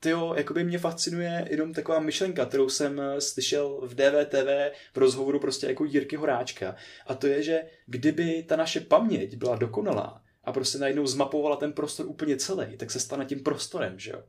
tyjo, jakoby mě fascinuje jenom taková myšlenka, kterou jsem eh, slyšel v DVTV v rozhovoru prostě jako Jirky Horáčka. A to je, že kdyby ta naše paměť byla dokonalá a prostě najednou zmapovala ten prostor úplně celý, tak se stane tím prostorem, že jo?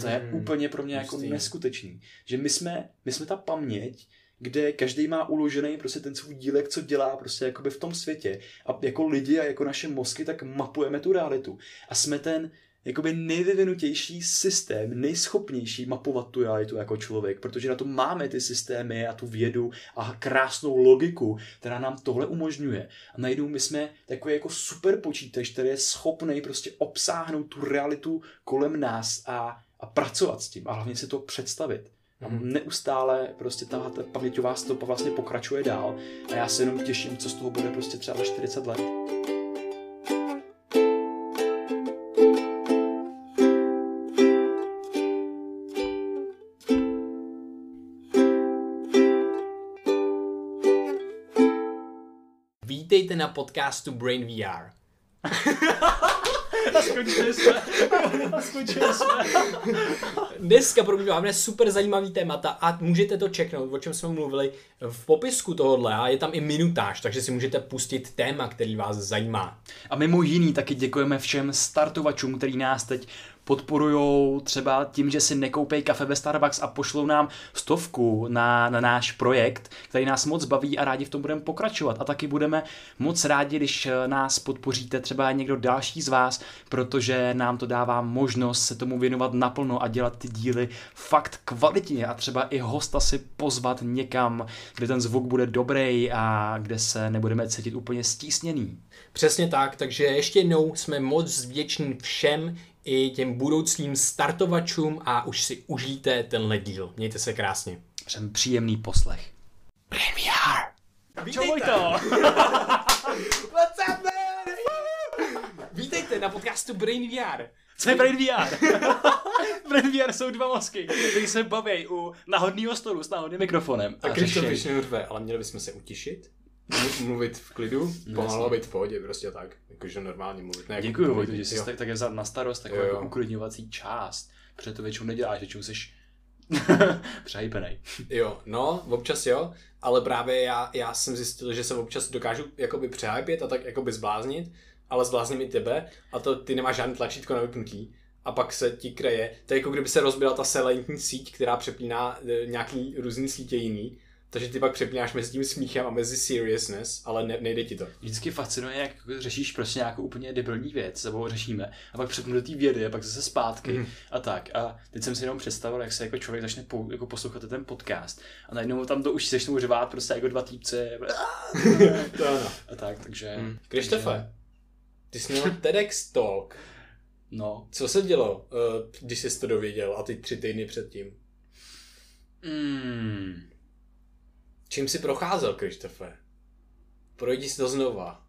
To je Hmm, úplně pro mě jako hustý. neskutečný. Že my jsme, my jsme ta paměť, kde každý má uložený prostě ten svůj dílek, co dělá prostě jakoby v tom světě. A jako lidi a jako naše mozky, tak mapujeme tu realitu. A jsme ten jakoby nejvyvinutější systém, nejschopnější mapovat tu realitu jako člověk, protože na to máme ty systémy a tu vědu a krásnou logiku, která nám tohle umožňuje. A najednou my jsme takový jako super počítač, který je schopný prostě obsáhnout tu realitu kolem nás a, a pracovat s tím a hlavně si to představit. A neustále prostě ta, paměťová stopa vlastně pokračuje dál a já se jenom těším, co z toho bude prostě třeba za 40 let. Vítejte na podcastu Brain VR. A skončili jsme. A skončili jsme. Dneska pro mě máme super zajímavý témata a můžete to čeknout, o čem jsme mluvili v popisku tohohle a je tam i minutáž, takže si můžete pustit téma, který vás zajímá. A mimo jiný taky děkujeme všem startovačům, který nás teď podporují třeba tím, že si nekoupej kafe ve Starbucks a pošlou nám stovku na, na náš projekt, který nás moc baví a rádi v tom budeme pokračovat. A taky budeme moc rádi, když eh, nás podpoříte třeba někdo další z vás, protože nám to dává možnost se tomu věnovat naplno a dělat ty díly fakt kvalitně a třeba i hosta si pozvat někam, kde ten zvuk bude dobrý a kde se nebudeme cítit úplně stísněný. Přesně tak, takže ještě jednou jsme moc vděční všem i těm budoucím startovačům a už si užijte tenhle díl. Mějte se krásně. Přejem příjemný poslech. Čau, Vojto. What's up, man? Vítejte na podcastu Brain VR. Co je Brain VR? Brain VR jsou dva mozky, který se baví u náhodného stolu s náhodným mikrofonem. A když to řešej. vyšne rve, ale měli bychom se utišit, mluvit v klidu, pomalu a být v pohodě, prostě tak. Jakože normálně mluvit. Ne jako Děkuji, pohodě. Vojto, že jsi Jo. tak, také vzal na starost takovou jako uklidňovací část. Protože to většinou neděláš, většinou jsi přehypenej. Jo, no, občas jo, ale právě já, já jsem zjistil, že se občas dokážu jakoby přehypit a tak jakoby zbláznit, ale zblázním i tebe a to ty nemáš žádný tlačítko na vypnutí a pak se ti kreje. To je jako kdyby se rozbila ta selentní síť, která přepíná e, nějaký různý sítě jiný, takže ty pak přepínáš mezi tím smíchem a mezi seriousness, ale ne, nejde ti to. Vždycky fascinuje, jak jako řešíš prostě nějakou úplně debilní věc, sebou řešíme, a pak přepnu do té vědy, a pak zase zpátky Mhm. a tak. A teď jsem si jenom představil, jak se jako člověk začne po, jako poslouchat ten podcast a najednou tam to už začnou řvát prostě jako dva týpce To ano. a tak, takže... Hmm. Krištofe, ty jsi měl TEDx Talk. No. Co se dělo, eh, když jsi to dověděl a ty tři týdny předtím? Mm. Čím jsi procházel, Krištofe? Projdi si to znova.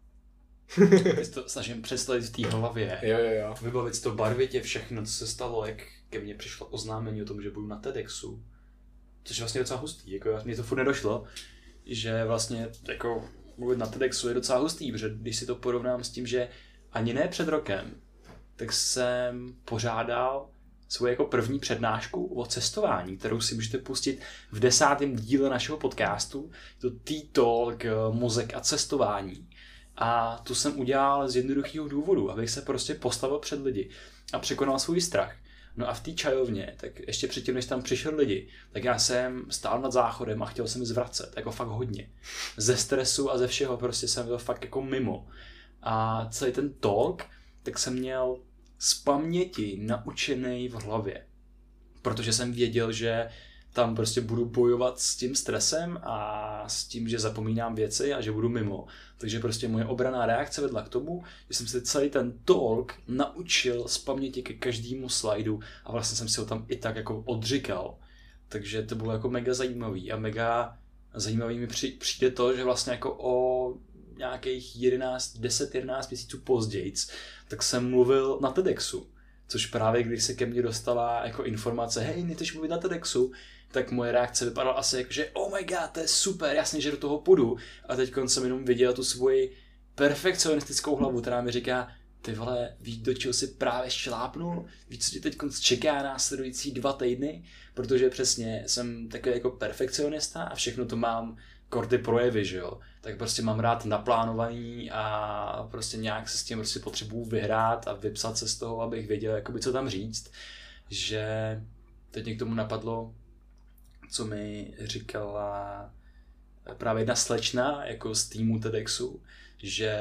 To snažím představit v té hlavě. Jo, jo, jo. Vybavit si to barvitě všechno, co se stalo, jak ke mně přišlo oznámení o tom, že budu na TEDxu. Což je vlastně docela hustý, jako mně to furt nedošlo, že vlastně jako mluvit na TEDxu je docela hustý, protože když si to porovnám s tím, že ani ne před rokem, tak jsem pořádal svou jako první přednášku o cestování, kterou si můžete pustit v desátém díle našeho podcastu. Je to T-Talk, eh, mozek a cestování. A tu jsem udělal z jednoduchého důvodu, abych se prostě postavil před lidi a překonal svůj strach. No a v té čajovně, tak ještě předtím, než tam přišel lidi, tak já jsem stál nad záchodem a chtěl jsem zvracet, jako fakt hodně. Ze stresu a ze všeho prostě jsem byl fakt jako mimo. A celý ten talk, tak jsem měl z paměti naučený v hlavě. Protože jsem věděl, že tam prostě budu bojovat s tím stresem a s tím, že zapomínám věci a že budu mimo. Takže prostě moje obraná reakce vedla k tomu, že jsem si celý ten talk naučil z paměti ke každému slajdu a vlastně jsem si ho tam i tak jako odříkal. Takže to bylo jako mega zajímavý a mega zajímavý mi při, přijde to, že vlastně jako o nějakých 11, 10-11 měsíců později, tak jsem mluvil na TEDxu. Což právě když se ke mně dostala jako informace, hej, nechceš mluvit na TEDxu, tak moje reakce vypadala asi jako, že oh my god, to je super, jasně, že do toho půjdu. A teď jsem jenom viděl tu svoji perfekcionistickou hlavu, která mi říká, ty vole, víš, do čeho si právě šlápnul, víš, co tě teď čeká následující dva týdny, protože přesně jsem takový jako perfekcionista a všechno to mám kordy projevy, že jo, tak prostě mám rád naplánovaný a prostě nějak se s tím prostě potřebuju vyhrát a vypsat se z toho, abych věděl, jakoby co tam říct, že teď mě k tomu napadlo, co mi říkala právě jedna slečna jako z týmu TEDxu, že,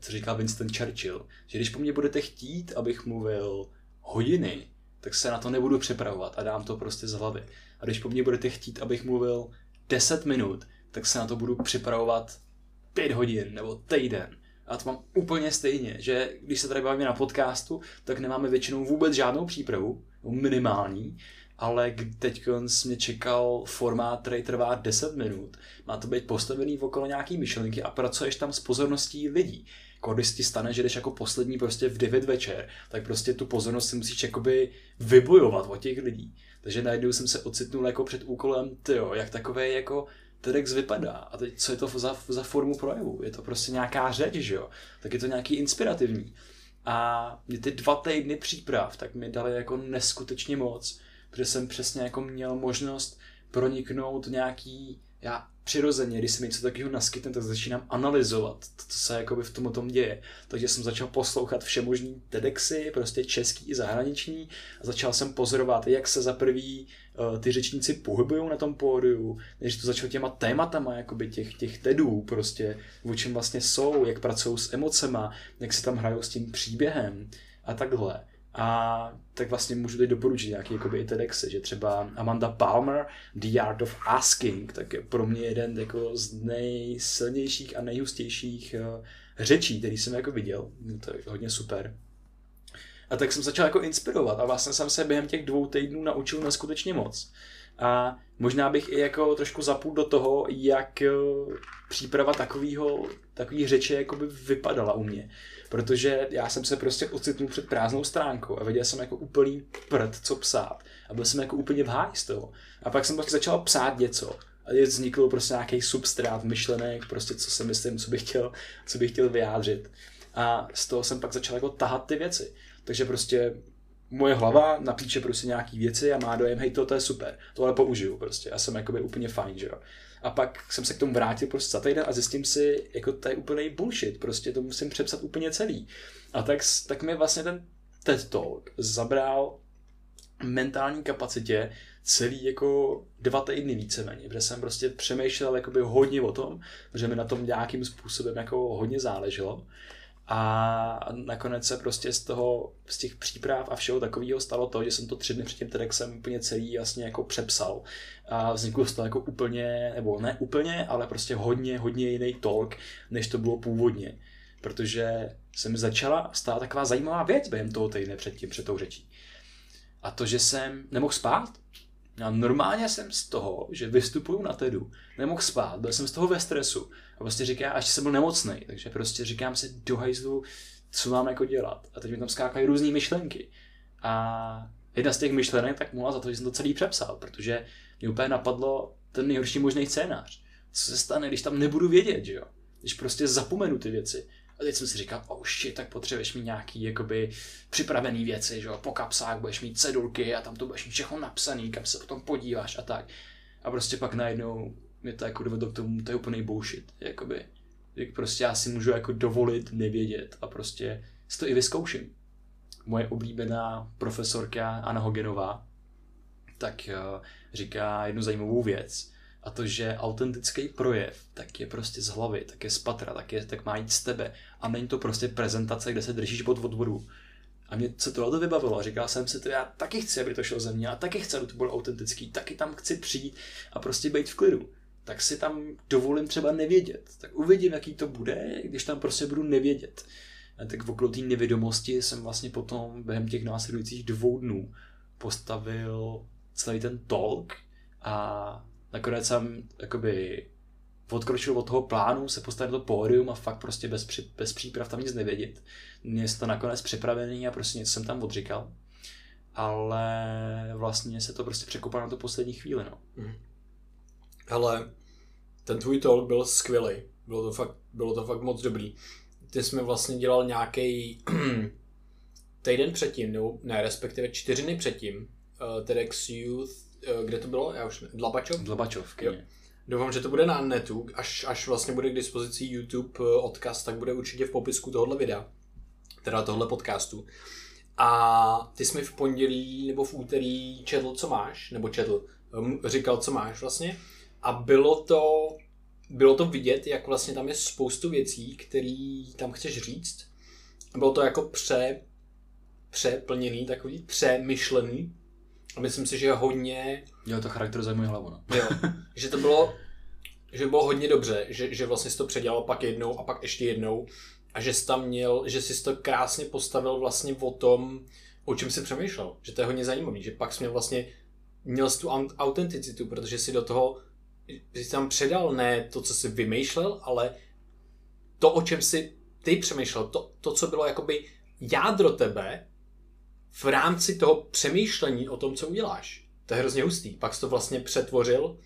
co říkal Winston Churchill, že když po mně budete chtít, abych mluvil hodiny, tak se na to nebudu připravovat a dám to prostě z hlavy. A když po mně budete chtít, abych mluvil 10 minut, tak se na to budu připravovat 5 hodin nebo týden. A to mám úplně stejně, že když se tady bavíme na podcastu, tak nemáme většinou vůbec žádnou přípravu, minimální, ale teď mě čekal formát, který trvá 10 minut. Má to být postavený okolo nějaký myšlenky a pracuješ tam s pozorností lidí. Jako když ti stane, že jdeš jako poslední prostě v 9 večer, tak prostě tu pozornost si musíš jakoby vybojovat od těch lidí. Takže najednou jsem se ocitnul jako před úkolem, tyjo, jak takové jako TEDx vypadá. A teď co je to za, za formu projevu? Je to prostě nějaká řeč, že jo? Tak je to nějaký inspirativní. A mě ty dva týdny příprav, tak mi dali jako neskutečně moc protože jsem přesně jako měl možnost proniknout nějaký, já přirozeně, když se mi něco takového naskytne, tak začínám analyzovat to, co se jakoby v tom tom děje. Takže jsem začal poslouchat všemožný TEDxy, prostě český i zahraniční a začal jsem pozorovat, jak se za prvý uh, ty řečníci pohybují na tom pódiu, než to začalo těma tématama jakoby těch, těch TEDů, prostě o čem vlastně jsou, jak pracují s emocema, jak se tam hrajou s tím příběhem a takhle. A tak vlastně můžu teď doporučit nějaký jakoby, TEDxy, že třeba Amanda Palmer, The Art of Asking, tak je pro mě jeden jako z nejsilnějších a nejhustějších uh, řečí, který jsem jako viděl. To je hodně super. A tak jsem začal jako inspirovat a vlastně jsem se během těch dvou týdnů naučil neskutečně moc. A možná bych i jako trošku zapůl do toho, jak eh, příprava takového, takový řeče jakoby vypadala u mě protože já jsem se prostě ocitnul před prázdnou stránkou a viděl jsem jako úplný prd, co psát. A byl jsem jako úplně v háji z toho. A pak jsem pak začal psát něco. A vznikl prostě nějaký substrát myšlenek, prostě co si myslím, co bych chtěl, co bych chtěl vyjádřit. A z toho jsem pak začal jako tahat ty věci. Takže prostě moje hlava napíše prostě nějaký věci a má dojem, hej, to, to je super, tohle použiju prostě. Já jsem jakoby úplně fajn, že jo. A pak jsem se k tomu vrátil prostě za týden a zjistím si, jako to je úplný bullshit, prostě to musím přepsat úplně celý. A tak, tak mi vlastně ten TED Talk zabral mentální kapacitě celý jako dva týdny víceméně, protože jsem prostě přemýšlel jakoby hodně o tom, že mi na tom nějakým způsobem jako hodně záleželo. A nakonec se prostě z toho, z těch příprav a všeho takového stalo to, že jsem to tři dny před tím TEDxem úplně celý vlastně jako přepsal. A vzniklo z toho jako úplně, nebo ne úplně, ale prostě hodně, hodně jiný talk, než to bylo původně. Protože se mi začala stát taková zajímavá věc během toho týdne před tím, před tou řečí. A to, že jsem nemohl spát. Já normálně jsem z toho, že vystupuju na TEDu, nemohl spát, byl jsem z toho ve stresu a prostě říká, až jsem byl nemocný, takže prostě říkám si do hajzlu, co mám jako dělat. A teď mi tam skákají různé myšlenky. A jedna z těch myšlenek tak mohla za to, že jsem to celý přepsal, protože mě úplně napadlo ten nejhorší možný scénář. Co se stane, když tam nebudu vědět, že jo? Když prostě zapomenu ty věci. A teď jsem si říkal, oh shit, tak potřebuješ mít nějaký jakoby připravený věci, že jo? Po kapsách budeš mít cedulky a tam to budeš mít všechno napsaný, kam se potom podíváš a tak. A prostě pak najednou mě to jako dovedlo k tomu, to je úplný bullshit, jakoby. Jak prostě já si můžu jako dovolit nevědět a prostě si to i vyzkouším. Moje oblíbená profesorka Anna Hogenová tak uh, říká jednu zajímavou věc, a to, že autentický projev, tak je prostě z hlavy, tak je z patra, tak, je, tak má jít z tebe. A není to prostě prezentace, kde se držíš pod odvodu. A mě se tohle vybavilo. Říkal jsem si to, já taky chci, aby to šlo ze mě, a taky chci, aby to bylo autentický, taky tam chci přijít a prostě být v klidu tak si tam dovolím třeba nevědět. Tak uvidím, jaký to bude, když tam prostě budu nevědět. A tak v okolo té nevědomosti jsem vlastně potom během těch následujících dvou dnů postavil celý ten talk a nakonec jsem jakoby odkročil od toho plánu, se postavit do pódium a fakt prostě bez, při, bez příprav tam nic nevědět. Měl to nakonec připravený a prostě něco jsem tam odříkal. Ale vlastně se to prostě překopalo na to poslední chvíli. No. Mm. Ale ten tvůj talk byl skvělý. Bylo to fakt, bylo to fakt moc dobrý. ty jsi mi vlastně dělal nějaký týden předtím, nebo ne, respektive čtyři dny předtím, uh, TEDx Youth, uh, kde to bylo? Já už ne, Dlabačov? Dlabačov, Jo. Doufám, že to bude na netu, až, až vlastně bude k dispozici YouTube eh, odkaz, tak bude určitě v popisku tohohle videa, teda tohle podcastu. A ty jsi mi v pondělí nebo v úterý četl, co máš, nebo četl, říkal, co máš vlastně. A bylo to, bylo to vidět, jak vlastně tam je spoustu věcí, které tam chceš říct. Bylo to jako pře, přeplněný, takový přemyšlený. A myslím si, že hodně Jo, to charakterizuje můj hlavu, no. Jo, že to bylo, že bylo hodně dobře, že, že vlastně jsi to předělal pak jednou a pak ještě jednou a že jsi tam měl, že jsi to krásně postavil vlastně o tom, o čem jsi přemýšlel, že to je hodně zajímavý, že pak jsi měl vlastně, měl jsi tu aut- autenticitu, protože si do toho, že jsi tam předal ne to, co jsi vymýšlel, ale to, o čem si ty přemýšlel, to, to co bylo jakoby jádro tebe v rámci toho přemýšlení o tom, co uděláš. To je hrozně hustý. Pak jsi to vlastně přetvořil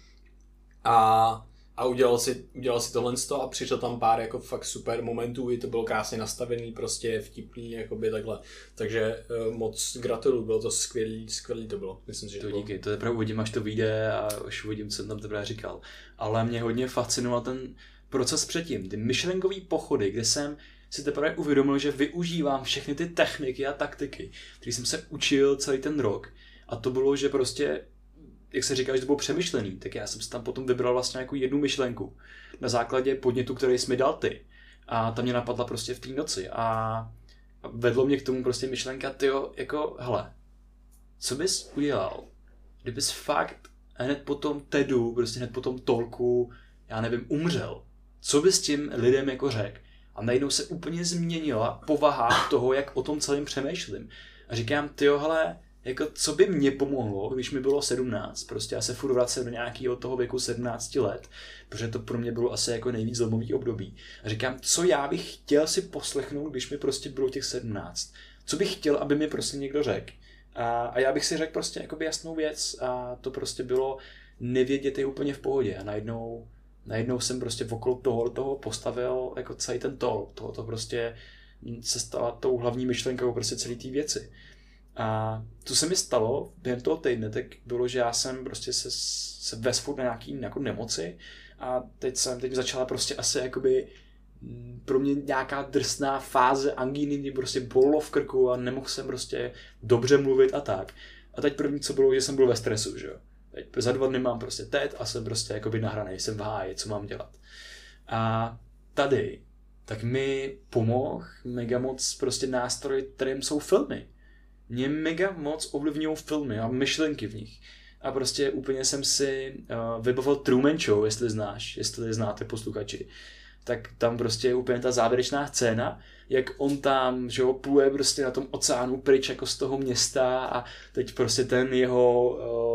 a, a udělal, si, udělal si tohle a přišel tam pár jako fakt super momentů, i to bylo krásně nastavený, prostě vtipný, jakoby takhle. Takže uh, moc gratuluju, bylo to skvělý, skvělý to bylo. Myslím, si, že To bylo. díky, to teprve uvidím, až to vyjde a až uvidím, co jsem tam teprve říkal. Ale mě hodně fascinoval ten proces předtím, ty myšlenkové pochody, kde jsem si teprve uvědomil, že využívám všechny ty techniky a taktiky, které jsem se učil celý ten rok. A to bylo, že prostě, jak se říká, že to bylo přemýšlený, tak já jsem si tam potom vybral vlastně jako jednu myšlenku na základě podnětu, který jsi mi dal ty. A ta mě napadla prostě v té noci a vedlo mě k tomu prostě myšlenka, tyjo, jako, hele, co bys udělal, kdybys fakt hned po tom TEDu, prostě hned po tom tolku, já nevím, umřel. Co bys tím lidem jako řekl? A najednou se úplně změnila povaha toho, jak o tom celým přemýšlím. A říkám, ty hele, jako co by mě pomohlo, když mi bylo 17, prostě já se furt vracím do nějakého toho věku 17 let, protože to pro mě bylo asi jako nejvíc zlomový období. A říkám, co já bych chtěl si poslechnout, když mi prostě bylo těch 17. Co bych chtěl, aby mi prostě někdo řekl. A, a já bych si řekl prostě jakoby jasnou věc a to prostě bylo nevědět je úplně v pohodě a najednou, najednou jsem prostě okolo toho, toho postavil jako celý ten tol. To, to prostě se stala tou hlavní myšlenkou prostě celé té věci. A co se mi stalo během toho týdne, tak bylo, že já jsem prostě se, se vesfurt na nějaký jako nemoci a teď jsem, teď začala prostě asi jakoby mm, pro mě nějaká drsná fáze angíny, kdy prostě bolelo v krku a nemohl jsem prostě dobře mluvit a tak. A teď první, co bylo, že jsem byl ve stresu, že jo. Teď za dva dny mám prostě TED a jsem prostě jakoby nahraný, jsem v háji, co mám dělat. A tady, tak mi pomohl mega moc prostě nástroj, kterým jsou filmy. Mě mega moc ovlivňují filmy a myšlenky v nich. A prostě úplně jsem si uh, vybavil Truman Show, jestli znáš, jestli znáte posluchači. Tak tam prostě je úplně ta závěrečná scéna, jak on tam, že ho pluje prostě na tom oceánu pryč jako z toho města a teď prostě ten jeho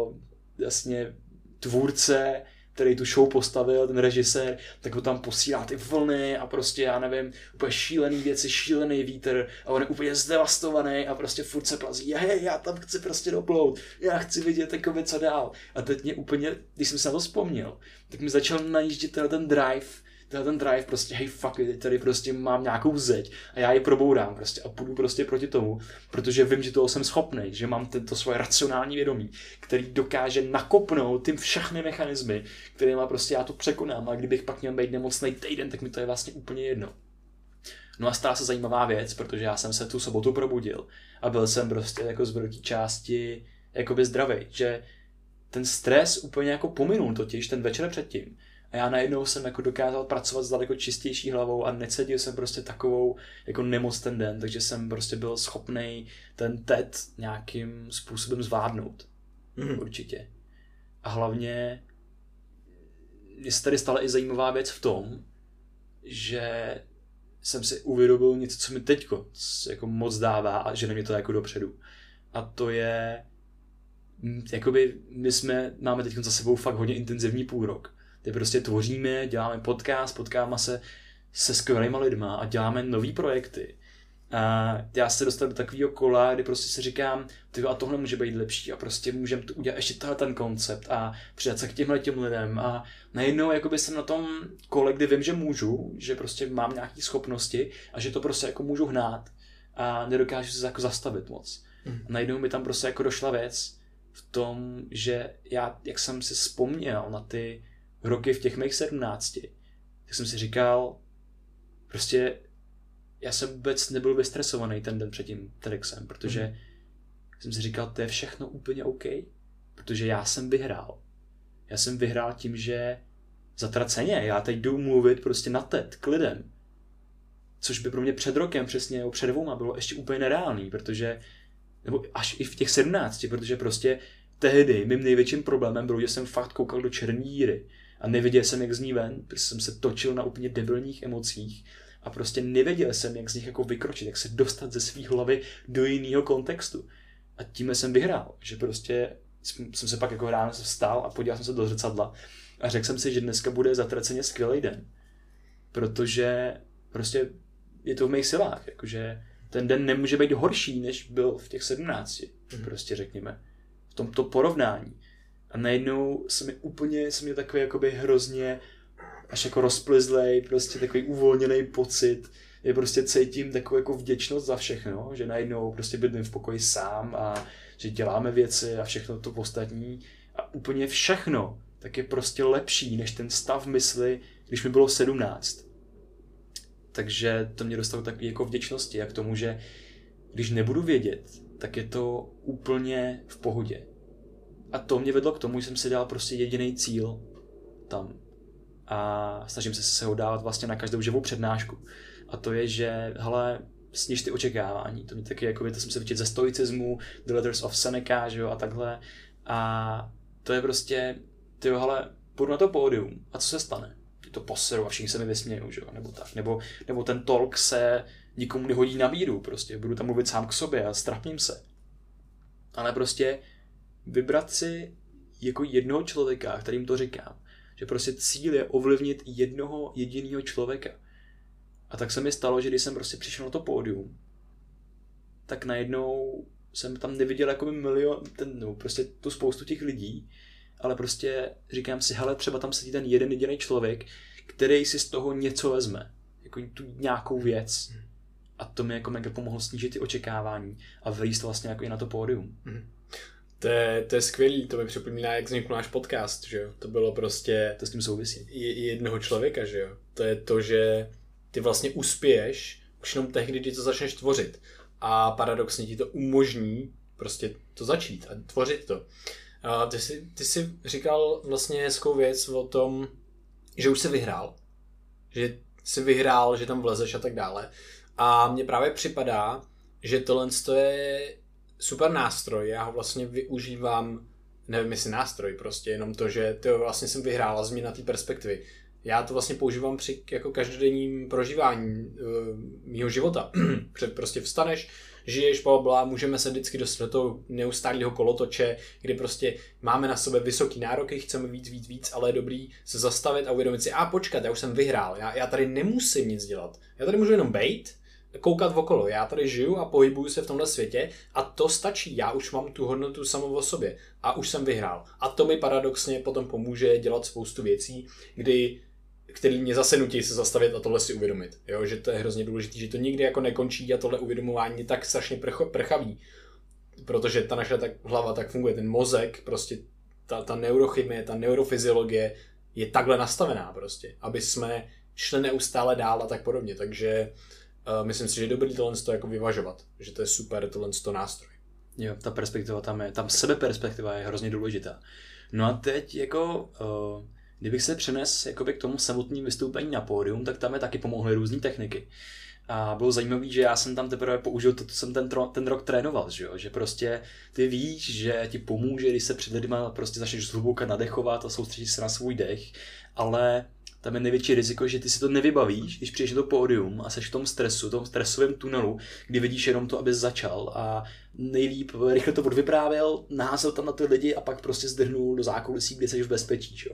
uh, jasně tvůrce, který tu show postavil, ten režisér, tak ho tam posílá ty vlny a prostě, já nevím, úplně šílený věci, šílený vítr a on je úplně zdevastovaný a prostě furt se plazí, hej, já tam chci prostě doplout, já chci vidět jako co dál. A teď mě úplně, když jsem se na to vzpomněl, tak mi začal najíždět ten drive, tenhle ten drive prostě, hej fuck it, tady prostě mám nějakou zeď a já ji probourám prostě a půjdu prostě proti tomu, protože vím, že toho jsem schopný, že mám tento svoje racionální vědomí, který dokáže nakopnout ty všechny mechanismy, kterými prostě já to překonám a kdybych pak měl být nemocný týden, tak mi to je vlastně úplně jedno. No a stala se zajímavá věc, protože já jsem se tu sobotu probudil a byl jsem prostě jako z velké části jakoby zdravý, že ten stres úplně jako pominul totiž ten večer předtím. A já najednou jsem jako dokázal pracovat s daleko čistější hlavou a necítil jsem prostě takovou jako nemoc ten den, takže jsem prostě byl schopný ten TED nějakým způsobem zvládnout. Mhm. Určitě. A hlavně je se tady stala i zajímavá věc v tom, že jsem si uvědomil něco, co mi teďko jako moc dává a že mě to jako dopředu. A to je, mm, jakoby my jsme, máme teď za sebou fakt hodně intenzivní půl rok. Ty prostě tvoříme, děláme podcast, potkáváme se se skvělýma lidma a děláme nové projekty. A já se dostal do takového kola, kdy prostě si říkám, ty a tohle může být lepší a prostě můžeme to udělat ještě tenhle ten koncept a přidat se k těmhle těm lidem a najednou jakoby jsem na tom kole, kdy vím, že můžu, že prostě mám nějaké schopnosti a že to prostě jako můžu hnát a nedokážu se jako zastavit moc. Mm. A najednou mi tam prostě jako došla věc v tom, že já, jak jsem si vzpomněl na ty roky v těch mých sedmnácti, tak jsem si říkal, prostě já jsem vůbec nebyl vystresovaný ten den před tím TEDxem, protože mm. jsem si říkal, to je všechno úplně OK, protože já jsem vyhrál. Já jsem vyhrál tím, že zatraceně, já teď jdu mluvit prostě na TED k lidem. Což by pro mě před rokem přesně, nebo před dvouma bylo ještě úplně nereálný, protože, nebo až i v těch sedmnácti, protože prostě tehdy mým největším problémem bylo, že jsem fakt koukal do černé díry a neviděl jsem, jak z ní ven, protože jsem se točil na úplně debilních emocích a prostě nevěděl jsem, jak z nich jako vykročit, jak se dostat ze své hlavy do jiného kontextu. A tím jsem vyhrál, že prostě jsem se pak jako ráno vstal a podíval jsem se do zrcadla a řekl jsem si, že dneska bude zatraceně skvělý den. Protože prostě je to v mých silách, jakože ten den nemůže být horší, než byl v těch sedmnácti, mm-hmm. prostě řekněme. V tomto porovnání. A najednou se mi úplně, se mi takový jakoby hrozně až jako rozplizlej, prostě takový uvolněný pocit, je prostě cítím takovou jako vděčnost za všechno, že najednou prostě bydlím v pokoji sám a že děláme věci a všechno to ostatní a úplně všechno tak je prostě lepší než ten stav mysli, když mi bylo 17. Takže to mě dostalo takový jako vděčnosti a k tomu, že když nebudu vědět, tak je to úplně v pohodě. A to mě vedlo k tomu, že jsem si dal prostě jediný cíl tam a snažím se se ho dávat vlastně na každou živou přednášku. A to je, že hele, sniž ty očekávání. To mě taky, jako to jsem se vyčet ze stoicismu, The Letters of Seneca, že jo, a takhle. A to je prostě, ty jo, hele, půjdu na to pódium a co se stane? To poseru a všichni se mi vysmějou, že jo, nebo tak. Nebo, nebo ten talk se nikomu nehodí na míru, prostě budu tam mluvit sám k sobě a strapním se. Ale prostě vybrat si jako jednoho člověka, kterým to říkám, že prostě cíl je ovlivnit jednoho jediného člověka. A tak se mi stalo, že když jsem prostě přišel na to pódium, tak najednou jsem tam neviděl jako milion, ten, no, prostě tu spoustu těch lidí, ale prostě říkám si, hele, třeba tam sedí ten jeden jediný člověk, který si z toho něco vezme, jako tu nějakou věc. A to mi jako mega pomohlo snížit ty očekávání a vylíst vlastně jako i na to pódium. Mm. To je, to je skvělý, to mi připomíná, jak vznikl náš podcast, že jo? To bylo prostě... To s tím souvisí. Jednoho člověka, že jo? To je to, že ty vlastně uspěješ už jenom tehdy, kdy to začneš tvořit. A paradoxně ti to umožní prostě to začít a tvořit to. A ty, jsi, ty jsi říkal vlastně hezkou věc o tom, že už jsi vyhrál. Že jsi vyhrál, že tam vlezeš a tak dále. A mně právě připadá, že tohle je super nástroj, já ho vlastně využívám, nevím jestli nástroj, prostě jenom to, že to vlastně jsem vyhrál a změna té perspektivy. Já to vlastně používám při jako každodenním prožívání uh, mýho života. Před prostě vstaneš, žiješ, bla, bla, můžeme se vždycky dostat do toho neustálého kolotoče, kdy prostě máme na sebe vysoký nároky, chceme víc, víc, víc, ale je dobrý se zastavit a uvědomit si, a počkat, já už jsem vyhrál, já, já tady nemusím nic dělat. Já tady můžu jenom být, koukat okolo. Já tady žiju a pohybuju se v tomhle světě a to stačí. Já už mám tu hodnotu samou o sobě a už jsem vyhrál. A to mi paradoxně potom pomůže dělat spoustu věcí, kdy který mě zase nutí se zastavit a tohle si uvědomit. Jo, že to je hrozně důležité, že to nikdy jako nekončí a tohle uvědomování je tak strašně prch, prchavý. Protože ta naše tak, hlava tak funguje, ten mozek, prostě ta, ta neurochymie, ta neurofyziologie je takhle nastavená prostě, aby jsme šli neustále dál a tak podobně. Takže uh, myslím si, že je dobrý tohle to jako vyvažovat, že to je super tohle to nástroj. Jo, ta perspektiva tam je, tam sebeperspektiva je hrozně důležitá. No a teď jako, uh, kdybych se přenes jakoby k tomu samotnému vystoupení na pódium, tak tam je taky pomohly různé techniky. A bylo zajímavé, že já jsem tam teprve použil to, co jsem ten, ten rok trénoval, že, jo? že prostě ty víš, že ti pomůže, když se před lidma prostě začneš zhluboka nadechovat a soustředit se na svůj dech, ale tam je největší riziko, že ty si to nevybavíš, když přijdeš do pódium a seš v tom stresu, tom stresovém tunelu, kdy vidíš jenom to, aby začal a nejlíp rychle to odvyprávěl, naházel tam na ty lidi a pak prostě zdrhnul do zákulisí, kde jsi v bezpečí. Čo?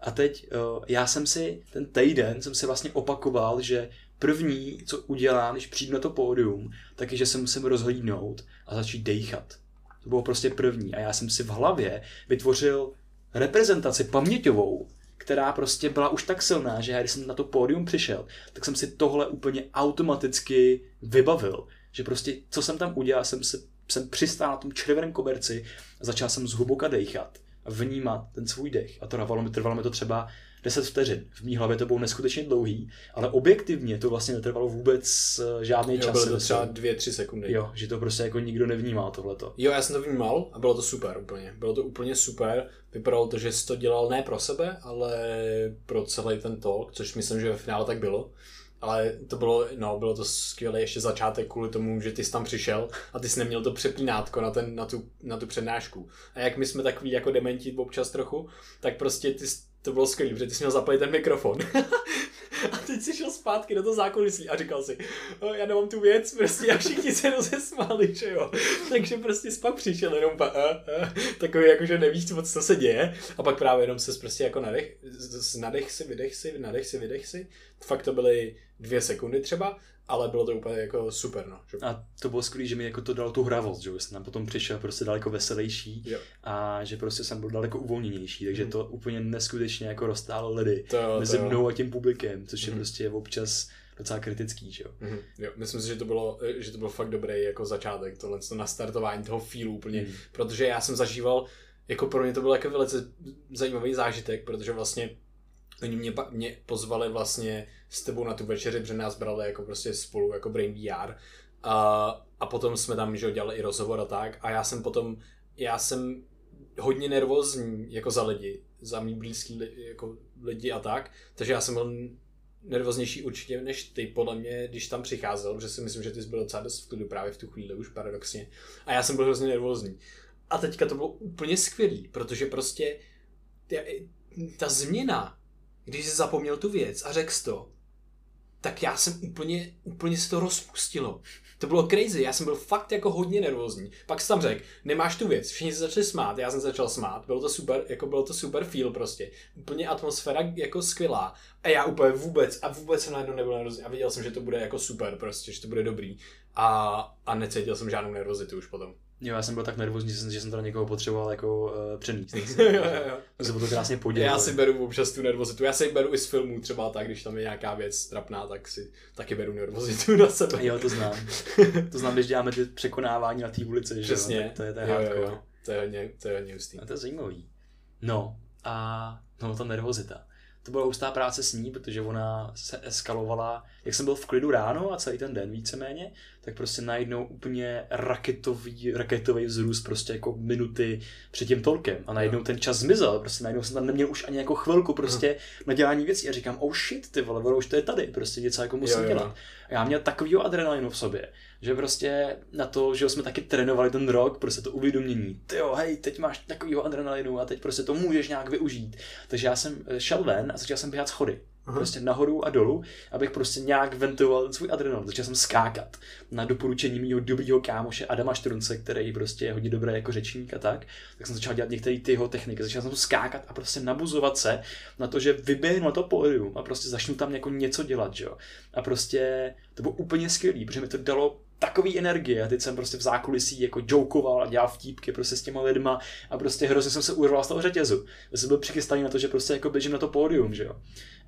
A teď já jsem si ten týden jsem si vlastně opakoval, že první, co udělám, když přijdu na to pódium, tak je, že se musím rozhlídnout a začít dejchat. To bylo prostě první. A já jsem si v hlavě vytvořil reprezentaci paměťovou, která prostě byla už tak silná, že já když jsem na to pódium přišel, tak jsem si tohle úplně automaticky vybavil. Že prostě, co jsem tam udělal, jsem, se, jsem přistál na tom červeném koberci a začal jsem zhluboka dechat vnímat ten svůj dech. A to trvalo mi, trvalo mi to třeba 10 vteřin. V mý hlavě to bylo neskutečně dlouhý, ale objektivně to vlastně netrvalo vůbec eh, žádný Jo, čas. byly si to třeba dvě, tři sekundy. Jo, že to prostě jako nikdo nevnímá tohleto. Jo, já jsem to vnímal a bylo to super úplně. Bylo to úplně super. Vypadalo to, že jsi to dělal ne pro sebe, ale pro celý ten talk, což myslím, že ve finále tak bylo. Ale to bylo, no, bylo to skvělé ještě začátek kvůli tomu, že ty jsi tam přišel a ty jsi neměl to přepínátko na, ten, na, tu, na tu přednášku. A jak my jsme takový jako dementi občas trochu, tak prostě ty, jsi- to bylo skvělé, protože ty jsi měl zapojit ten mikrofon. a teď jsi šel zpátky do toho zákulisí a říkal si, "O, já nemám tu věc, prostě a všichni se rozesmáli, že jo. Takže prostě jsi pak přišel jenom pa, a, a, takový jako, že nevíš moc, co se děje a pak právě jenom se prostě jako nadech, nadech si, vydech si, nadech si, vydech si. Fakt to byly dvě sekundy třeba, ale bylo to úplně jako super, no. Že... A to bylo skvělé, že mi jako to dalo tu hravost, že jsem tam potom přišel prostě daleko veselější Jo. a že prostě jsem byl daleko uvolněnější, takže Mhm. to úplně neskutečně jako roztálo lidi To, mezi to, mnou a tím publikem, což je Mhm. prostě občas docela kritický, že jo. Mhm, jo. Myslím si, že to bylo, že to byl fakt dobrý jako začátek, tohle to nastartování toho feelu úplně, Mhm. protože já jsem zažíval, jako pro mě to byl jako velice zajímavý zážitek, protože vlastně oni mě, mě pozvali vlastně s tebou na tu večeři, protože nás brali jako prostě spolu jako Brain VR a, a potom jsme tam, že dělali i rozhovor a tak a já jsem potom, já jsem hodně nervózní jako za lidi, za mý blízký li, jako lidi a tak, takže já jsem byl nervóznější určitě než ty, podle mě, když tam přicházel, protože si myslím, že ty jsi byl docela dost v klidu právě v tu chvíli už paradoxně. A já jsem byl hrozně nervózní. A teďka to bylo úplně skvělý, protože prostě ty- ta změna, když jsi zapomněl tu věc a řekl to, tak já jsem úplně, úplně se to rozpustilo. To bylo crazy, já jsem byl fakt jako hodně nervózní. Pak jsem tam řekl, nemáš tu věc, všichni se začali smát, já jsem začal smát, bylo to super, jako bylo to super feel prostě. Úplně atmosféra jako skvělá. A já úplně vůbec, a vůbec jsem najednou nebyl nervózní a viděl jsem, že to bude jako super prostě, že to bude dobrý. A, a necítil jsem žádnou nervozitu už potom. Jo, já jsem byl tak nervózní, že jsem, že jsem teda někoho potřeboval jako uh, přenést. jo, jo, jo. To se to krásně podělil. Já si beru občas tu nervozitu. Já si ji beru i z filmů, třeba tak, když tam je nějaká věc trapná, tak si taky beru nervozitu na sebe. Jo, to znám. To znám, když děláme ty překonávání na té ulici, že jo, Přesně. tak to je, to je jo, jo, hardcore. jo. To je hodně, to je hodně hustý. A to je zajímavý. No a no ta nervozita. To byla hustá práce s ní, protože ona se eskalovala, jak jsem byl v klidu ráno a celý ten den víceméně, tak prostě najednou úplně raketový, raketový vzrůst prostě jako minuty před tím tolkem a najednou ten čas zmizel, prostě najednou jsem tam neměl už ani jako chvilku prostě na dělání věcí a říkám, oh shit, ty vole, ono už to je tady, prostě něco jako musím Jo, jo. dělat. A já měl takovýho adrenalinu v sobě, že prostě na to, že jsme taky trénovali ten rok, prostě to uvědomění, ty jo, hej, teď máš takovýho adrenalinu a teď prostě to můžeš nějak využít. Takže já jsem eh, šel ven a začal jsem běhat schody. Aha. Prostě nahoru a dolů, abych prostě nějak ventiloval ten svůj adrenalin. Začal jsem skákat na doporučení mého dobrýho kámoše Adama Štrunce, který prostě je hodně dobrý jako řečník a tak. Tak jsem začal dělat některé ty jeho techniky. Začal jsem skákat a prostě nabuzovat se na to, že vyběhnu na to pódium a prostě začnu tam jako něco dělat, že jo. A prostě to bylo úplně skvělý, protože mi to dalo takový energie. A teď jsem prostě v zákulisí jako jokoval a dělal vtípky prostě s těma lidma a prostě hrozně jsem se urval z toho řetězu. Já jsem byl přichystaný na to, že prostě jako běžím na to pódium, že jo.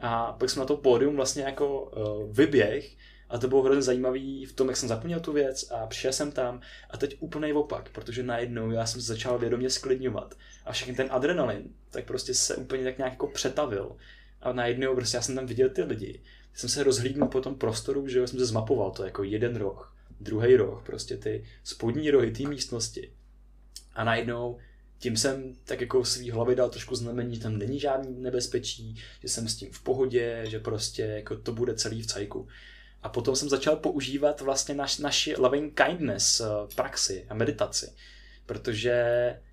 A pak jsem na to pódium vlastně jako uh, vyběh a to bylo hrozně zajímavý v tom, jak jsem zapomněl tu věc a přišel jsem tam a teď úplný opak, protože najednou já jsem se začal vědomě sklidňovat a všechny ten adrenalin, tak prostě se úplně tak nějak jako přetavil a najednou prostě já jsem tam viděl ty lidi. Jsem se rozhlídnul po tom prostoru, že jo, jsem se zmapoval to jako jeden roh, druhý roh, prostě ty spodní rohy té místnosti. A najednou tím jsem tak jako svý hlavě dal trošku znamení, že tam není žádný nebezpečí, že jsem s tím v pohodě, že prostě jako to bude celý v cajku. A potom jsem začal používat vlastně naš, naši loving kindness eh, praxi a meditaci, protože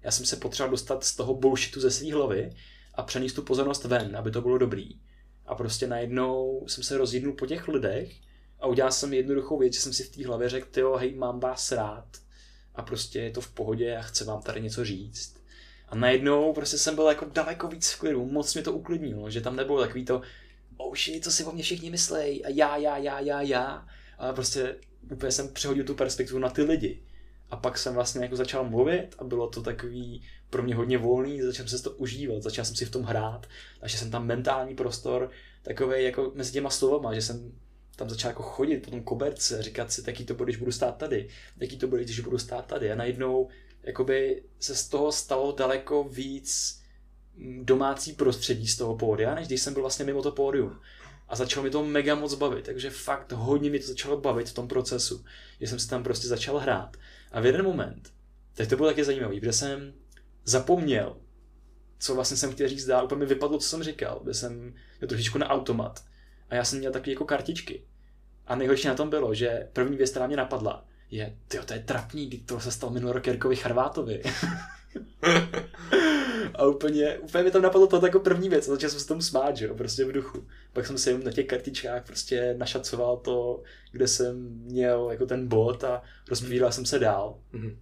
já jsem se potřeboval dostat z toho bullshitu ze své hlavy a přenést tu pozornost ven, aby to bylo dobrý. A prostě najednou jsem se rozjídnul po těch lidech a udělal jsem jednoduchou věc, že jsem si v té hlavě řekl, jo, hej, mám vás rád a prostě je to v pohodě a chci vám tady něco říct. A najednou prostě jsem byl jako daleko víc v klidu, moc mě to uklidnilo, že tam nebylo takový to, oh shit, co si o mě všichni myslej a já, já, já, já, já. A prostě úplně jsem přehodil tu perspektivu na ty lidi. A pak jsem vlastně jako začal mluvit a bylo to takový pro mě hodně volný, začal jsem si to užívat, začal jsem si v tom hrát, takže jsem tam mentální prostor takový jako mezi těma slovama, že jsem tam začal jako chodit po tom koberce, říkat si, jaký to bude, když budu stát tady, jaký to bude, když budu stát tady. A najednou jakoby se z toho stalo daleko víc mm, domácí prostředí z toho pódia, než když jsem byl vlastně mimo to pódium. A začalo mi to mega moc bavit, takže fakt hodně mi to začalo bavit v tom procesu, že jsem si tam prostě začal hrát. A v jeden moment, teď to bylo taky zajímavý, protože jsem zapomněl, co vlastně jsem chtěl říct dál, úplně mi vypadlo, co jsem říkal, kde jsem trošičku na automat. A já jsem měl takové jako kartičky. A nejhorší na tom bylo, že první věc, která mě napadla, je, tyjo, to je trapný, to se stalo minulý rok Jirkovi Charvátovi. a úplně, úplně mi tam napadlo to jako první věc a začal jsem se tomu smát, že jo, prostě v duchu. Pak jsem si na těch kartičkách prostě našacoval to, kde jsem měl jako ten bod a rozpíval jsem se dál. Mm-hmm.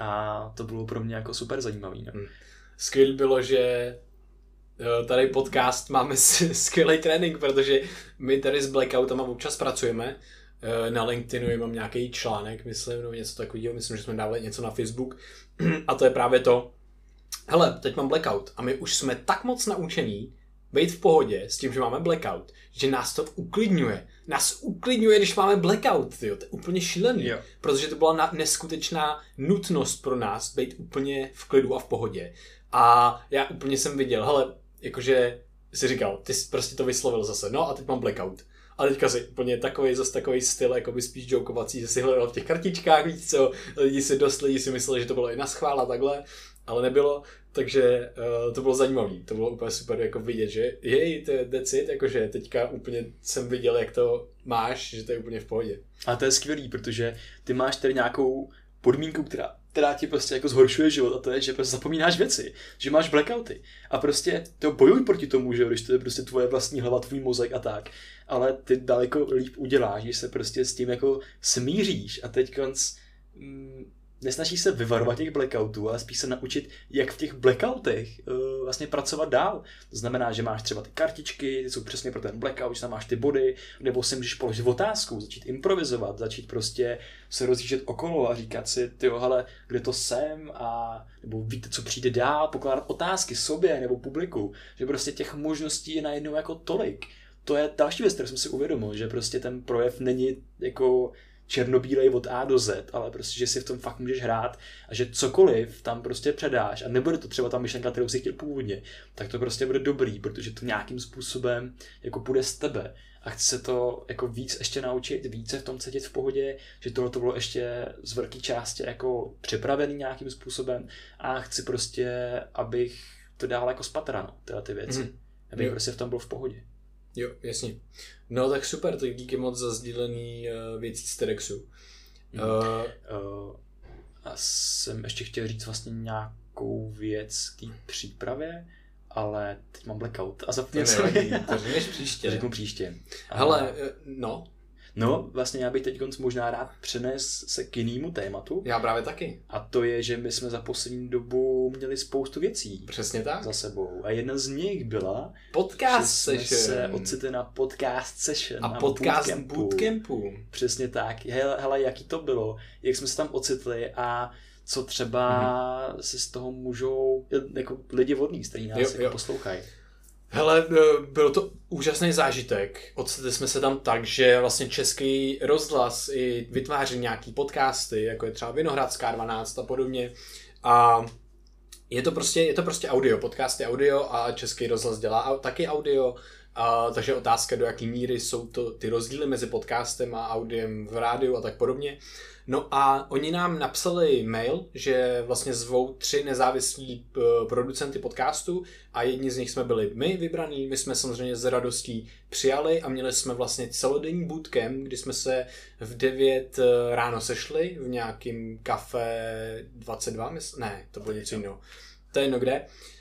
A to bylo pro mě jako super zajímavý. No. Mm. Skvělé bylo, že tady podcast máme skvělý trénink, protože my tady s Blackoutem občas pracujeme. Eh, na LinkedInu mám nějaký článek, myslím, nebo něco takového, myslím, že jsme dávali něco na Facebook. A to je právě to, hele, teď mám blackout a my už jsme tak moc naučení být v pohodě s tím, že máme blackout, že nás to uklidňuje. Nás uklidňuje, když máme blackout, tyjo. to je úplně šílený. Jo. Protože to byla neskutečná nutnost pro nás být úplně v klidu a v pohodě. A já úplně jsem viděl, hele, jakože si říkal, ty jsi prostě to vyslovil zase, no a teď mám blackout. A teďka si úplně takový, zase takový styl, jako by spíš jokovací, že si hledal v těch kartičkách, víš co, lidi si dost lidi si mysleli, že to bylo i na schvál a takhle, ale nebylo, takže uh, to bylo zajímavé, to bylo úplně super jako vidět, že jej, to je decit, jakože teďka úplně jsem viděl, jak to máš, že to je úplně v pohodě. A to je skvělý, protože ty máš tady nějakou podmínku, která která ti prostě jako zhoršuje život a to je, že prostě zapomínáš věci, že máš blackouty. A prostě to bojuj proti tomu, že když to je prostě tvoje vlastní hlava, tvůj mozek a tak, ale ty daleko líp uděláš, když se prostě s tím jako smíříš. A teď konc, mm, nesnaží se vyvarovat těch blackoutů, ale spíš se naučit, jak v těch blackoutech uh, vlastně pracovat dál. To znamená, že máš třeba ty kartičky, ty jsou přesně pro ten blackout, že tam máš ty body, nebo si můžeš položit otázku, začít improvizovat, začít prostě se rozjíždět okolo a říkat si, ty hele, kde to jsem a nebo víte, co přijde dál, pokládat otázky sobě nebo publiku, že prostě těch možností je najednou jako tolik. To je další věc, kterou jsem si uvědomil, že prostě ten projev není jako černobílej od A do Z, ale prostě, že si v tom fakt můžeš hrát a že cokoliv tam prostě předáš a nebude to třeba ta myšlenka, kterou si chtěl původně, tak to prostě bude dobrý, protože to nějakým způsobem jako půjde z tebe a chci se to jako víc ještě naučit, více v tom cítit v pohodě, že tohle to bylo ještě z velké části jako připravený nějakým způsobem a chci prostě, abych to dál jako spatrano, tyhle ty věci. Mm. Abych jo. prostě v tom byl v pohodě. Jo, jasně. No tak super, tak díky moc za sdílený uh, věcí z. Mm. Uh, uh, a jsem ještě chtěl říct vlastně nějakou věc k přípravě, ale teď mám blackout a zapomněl jsem. To řekneš příště. Řeknu příště. Hele, no, No, vlastně já bych teď možná rád přenes se k jinému tématu. Já právě taky. A to je, že my jsme za poslední dobu měli spoustu věcí. Přesně tak. Za sebou. A jedna z nich byla, podcast session. se ocitli na podcast session. A podcast bootcampu. bootcampu. Přesně tak. Hele, hele, jaký to bylo, jak jsme se tam ocitli a co třeba mm-hmm. si z toho můžou jako lidi vodní, kteří nás jo, jako jo. poslouchají. Hele, e, byl to úžasný zážitek. Ocitli jsme se tam tak, že vlastně český rozhlas i vytváří nějaký podcasty, jako je třeba Vinohradská 12 a podobně. A je to prostě, je to prostě audio, podcasty audio a český rozhlas dělá taky audio. A, takže otázka, do jaké míry jsou to ty rozdíly mezi podcastem a audiem v rádiu a tak podobně. No a oni nám napsali mail, že vlastně zvou tři nezávislí eh, producenty podcastu a jedni z nich jsme byli my vybraní, my jsme samozřejmě s radostí přijali a měli jsme vlastně celodenní bootcamp, kdy jsme se v 9 eh, ráno sešli v nějakým kafe 22, mysl? ne, to bylo něco jiného. To je jedno kde. Uh,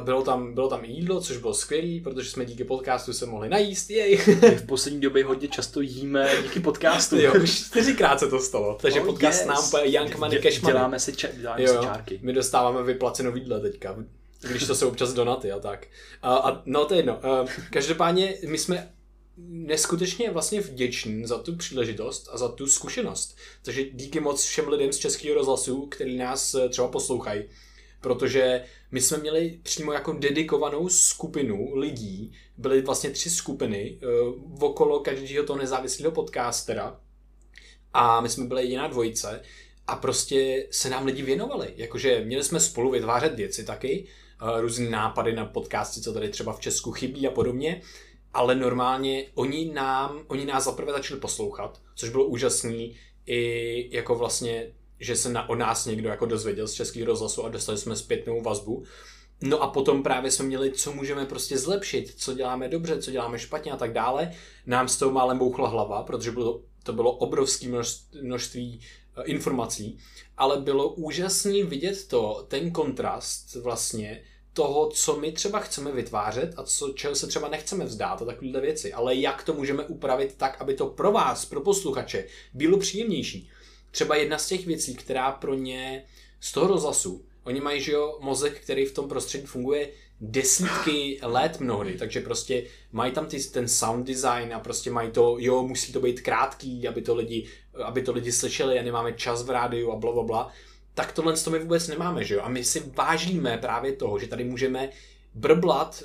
bylo, tam, bylo tam jídlo, což bylo skvělé, protože jsme díky podcastu se mohli najíst, jej. v poslední době hodně často jíme díky podcastu. jo, už čtyřikrát se to stalo. Takže oh, podcast yes. nám Young Money Cash Money. Děláme si, ča- děláme jo, si čárky. My dostáváme vyplacenou jídlo teďka. když to jsou občas donaty a tak. A, a no to je jedno. Každopádně my jsme neskutečně vlastně vděční za tu příležitost a za tu zkušenost. Takže díky moc všem lidem z Českého rozhlasu, který nás eh, třeba poslouchají, protože my jsme měli přímo jako dedikovanou skupinu lidí, byly vlastně tři skupiny uh, okolo každého toho nezávislého podcastera. A my jsme byli jediná dvojice. A prostě se nám lidi věnovali. Jakože měli jsme spolu vytvářet věci taky, uh, různé nápady na podcasty, co tady třeba v Česku chybí a podobně, ale normálně oni nám, oni nás zaprvé začali poslouchat, což bylo úžasný, i jako vlastně, že se na, o nás někdo jako dozvěděl z českého rozhlasu a dostali jsme zpětnou vazbu. No a potom právě jsme měli, co můžeme prostě zlepšit, co děláme dobře, co děláme špatně a tak dále. Nám z toho málem bouchla hlava, protože bylo, to bylo obrovské množství eh, informací, ale bylo úžasný vidět to, ten kontrast vlastně toho, co my třeba chceme vytvářet a co, čeho se třeba nechceme vzdát a takovéhle věci, ale jak to můžeme upravit tak, aby to pro vás, pro posluchače, bylo příjemnější. Třeba jedna z těch věcí, která pro ně z toho rozhlasu, oni mají, že jo, mozek, který v tom prostředí funguje desítky let mnohdy, takže prostě mají tam ty, ten sound design a prostě mají to, jo, musí to být krátký, aby to lidi, aby to lidi slyšeli a nemáme čas v rádiu a bla, bla, bla tak tohle to my vůbec nemáme, že jo? A my si vážíme právě toho, že tady můžeme brblat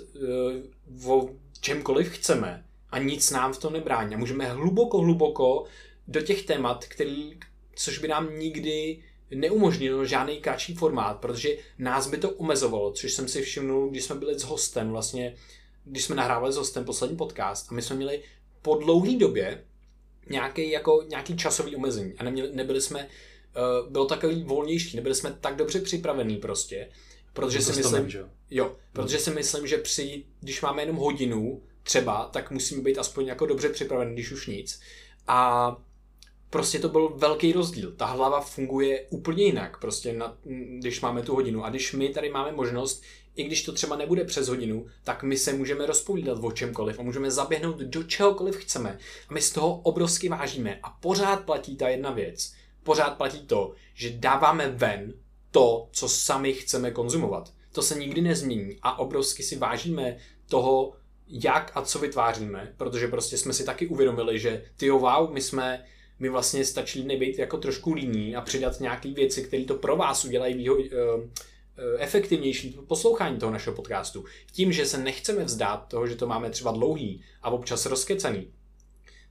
uh, o čemkoliv chceme a nic nám v tom nebrání. A můžeme hluboko, hluboko do těch témat, který, což by nám nikdy neumožnilo žádný kratší formát, protože nás by to omezovalo, což jsem si všimnul, když jsme byli s hostem vlastně, když jsme nahrávali s hostem poslední podcast a my jsme měli po dlouhé době nějaký, jako, nějaký časový omezení a neměli, nebyli jsme uh, bylo takový volnější, nebyli jsme tak dobře připravení prostě, protože si myslím, že? jo, protože si myslím, že při, když máme jenom hodinu třeba, tak musíme být aspoň jako dobře připravení, když už nic. A prostě to byl velký rozdíl. Ta hlava funguje úplně jinak, prostě na, když máme tu hodinu. A když my tady máme možnost, i když to třeba nebude přes hodinu, tak my se můžeme rozpovídat o čemkoliv a můžeme zaběhnout do čehokoliv chceme. A my z toho obrovsky vážíme. A pořád platí ta jedna věc pořád platí to, že dáváme ven to, co sami chceme konzumovat. To se nikdy nezmění a obrovsky si vážíme toho, jak a co vytváříme, protože prostě jsme si taky uvědomili, že ty wow, my jsme, my vlastně stačí nebýt jako trošku líní a přidat nějaké věci, které to pro vás udělají výho, uh, efektivnější poslouchání toho našeho podcastu. Tím, že se nechceme vzdát toho, že to máme třeba dlouhý a občas rozkecený.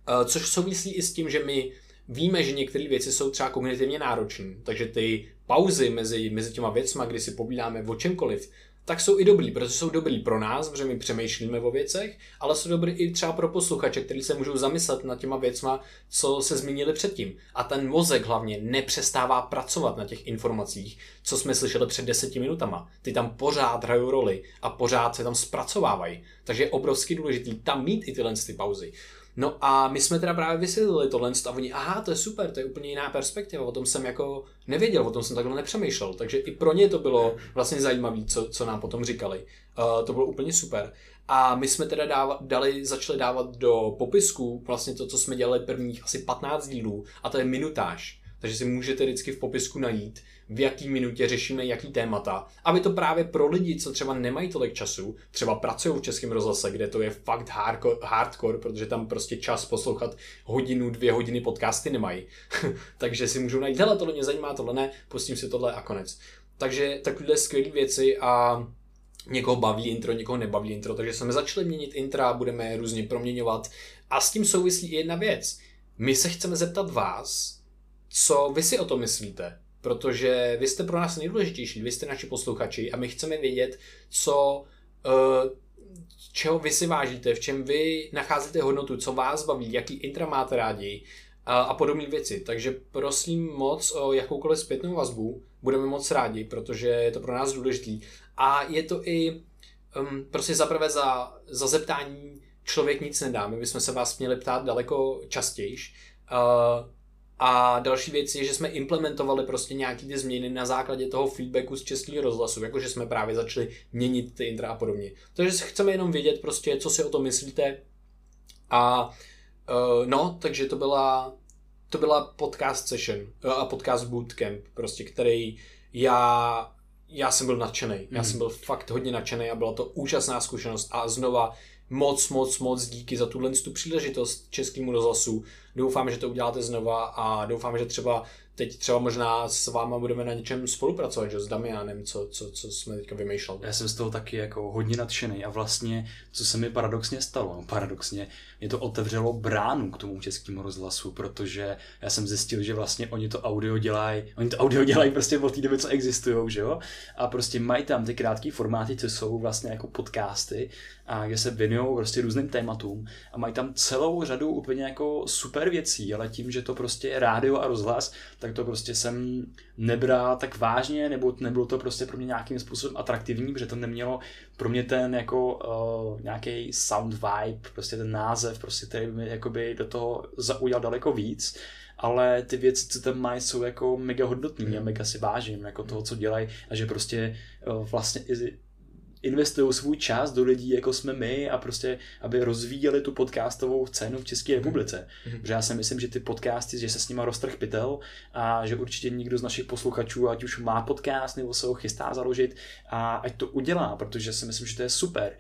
Uh, což souvisí i s tím, že my víme, že některé věci jsou třeba kognitivně náročné, takže ty pauzy mezi, mezi těma věcma, kdy si povídáme o čemkoliv, tak jsou i dobrý, protože jsou dobrý pro nás, protože my přemýšlíme o věcech, ale jsou dobrý i třeba pro posluchače, kteří se můžou zamyslet nad těma věcma, co se zmínili předtím. A ten mozek hlavně nepřestává pracovat na těch informacích, co jsme slyšeli před deseti minutama. Ty tam pořád hrajou roli a pořád se tam zpracovávají. Takže je obrovsky důležitý tam mít i tyhle ty pauzy. No a my jsme teda právě vysvětlili tohle a oni, aha, to je super, to je úplně jiná perspektiva, o tom jsem jako nevěděl, o tom jsem takhle nepřemýšlel, takže i pro ně to bylo vlastně zajímavé, co, co nám potom říkali. Uh, to bylo úplně super. A my jsme teda dáva, dali, začali dávat do popisku vlastně to, co jsme dělali prvních asi 15 dílů, a to je minutáž. Takže si můžete vždycky v popisku najít, v jaký minutě řešíme jaký témata, aby to právě pro lidi, co třeba nemají tolik času, třeba pracují v českém rozhlase, kde to je fakt hardcore, hardcore protože tam prostě čas poslouchat hodinu, dvě hodiny podcasty nemají. Takže si můžou najít, hele, tohle mě zajímá, tohle ne, pustím si tohle a konec. Takže takové skvělé věci a někoho baví intro, někoho nebaví intro, takže jsme začali měnit intra, budeme je různě proměňovat. A s tím souvisí i jedna věc. My se chceme zeptat vás, co vy si o tom myslíte protože vy jste pro nás nejdůležitější, vy jste naši posluchači a my chceme vědět, co, uh, čeho vy si vážíte, v čem vy nacházíte hodnotu, co vás baví, jaký intra máte rádi a, a podobné věci. Takže prosím moc o jakoukoliv zpětnou vazbu, budeme moc rádi, protože je to pro nás důležitý. A je to i um, prostě zaprvé za, za zeptání člověk nic nedá. My bychom se vás měli ptát daleko častěji. Uh, a další věc je, že jsme implementovali prostě nějaký ty změny na základě toho feedbacku z českého rozhlasu, jakože jsme právě začali měnit ty intra a podobně. Takže chceme jenom vědět prostě, co si o tom myslíte. A uh, no, takže to byla, to byla podcast session uh, a podcast bootcamp, prostě který já já jsem byl nadšený. Já Mhm. jsem byl fakt hodně nadšený a byla to úžasná zkušenost a znova moc, moc, moc díky za tuhle tu příležitost českému rozhlasu. Doufám, že to uděláte znova a doufám, že třeba teď třeba možná s váma budeme na něčem spolupracovat, že s Damianem, co, co, co jsme teďka vymýšleli. Já jsem z toho taky jako hodně nadšený a vlastně, co se mi paradoxně stalo, no paradoxně, mě to otevřelo bránu k tomu českému rozhlasu, protože já jsem zjistil, že vlastně oni to audio dělají, oni to audio dělají prostě od té doby, co existují, že jo? A prostě mají tam ty krátké formáty, co jsou vlastně jako podcasty, a kde se věnují prostě různým tématům a mají tam celou řadu úplně jako super věcí, ale tím, že to prostě je rádio a rozhlas, tak to prostě jsem nebral tak vážně, nebo nebylo to prostě pro mě nějakým způsobem atraktivní, protože to nemělo pro mě ten jako uh, nějaký sound vibe, prostě ten název, prostě který by mi jakoby do toho zaujal daleko víc ale ty věci, co tam mají, jsou jako mega hodnotný a mega si vážím jako toho, co dělají a že prostě uh, vlastně i investují svůj čas do lidí, jako jsme my a prostě, aby rozvíjeli tu podcastovou scénu v České republice. Mhm. Protože já si myslím, že ty podcasty, že se s nima roztrh pytel a že určitě nikdo z našich posluchačů, ať už má podcast nebo se ho chystá založit, a ať to udělá, protože si myslím, že to je super.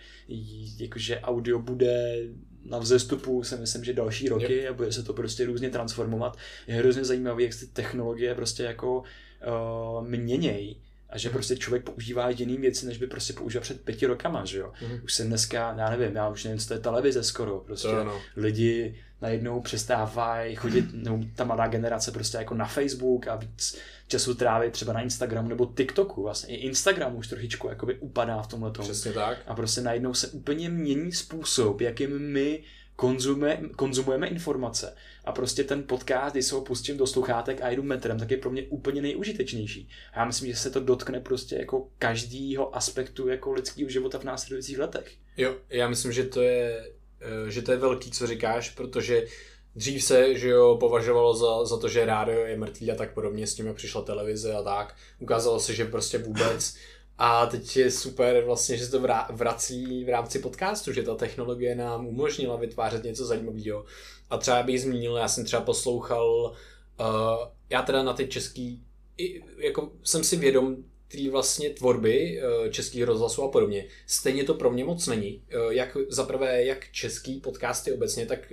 Jakože audio bude na vzestupu si myslím, že další roky a bude se to prostě různě transformovat. Je hrozně zajímavé, jak se ty technologie prostě jako uh, měnějí a že prostě člověk používá jiný věci, než by prostě používal před pěti rokama, že jo. Mhm. Už se dneska, já nevím, já už nevím, co to je televize skoro, prostě To ano. lidi najednou přestávají chodit, nebo ta mladá generace prostě jako na Facebook a víc času tráví třeba na Instagramu nebo TikToku. Vlastně i Instagram už trošičku jakoby upadá v tomhle tomu. Přesně tak. A prostě najednou se úplně mění způsob, jakým my konzumujeme, konzumujeme informace. A prostě ten podcast, když se ho pustím do sluchátek a jdu metrem, tak je pro mě úplně nejužitečnější. A já myslím, že se to dotkne prostě jako každýho aspektu jako lidského života v následujících letech. Jo, já myslím, že to je, eh, že to je velký, co říkáš, protože dřív se, že jo, považovalo za, za to, že rádio je mrtvý a tak podobně, s tím přišla televize a tak. Ukázalo se, že prostě vůbec. A teď je super vlastně, že se to vrací v rámci podcastu, že ta technologie nám umožnila vytvářet něco zajímavého. A třeba bych zmínil, já jsem třeba poslouchal, uh, já teda na ty český, jako jsem si vědom té vlastně tvorby uh, českých rozhlasů a podobně. Stejně to pro mě moc není. Uh, jak zaprvé, jak český podcasty obecně, tak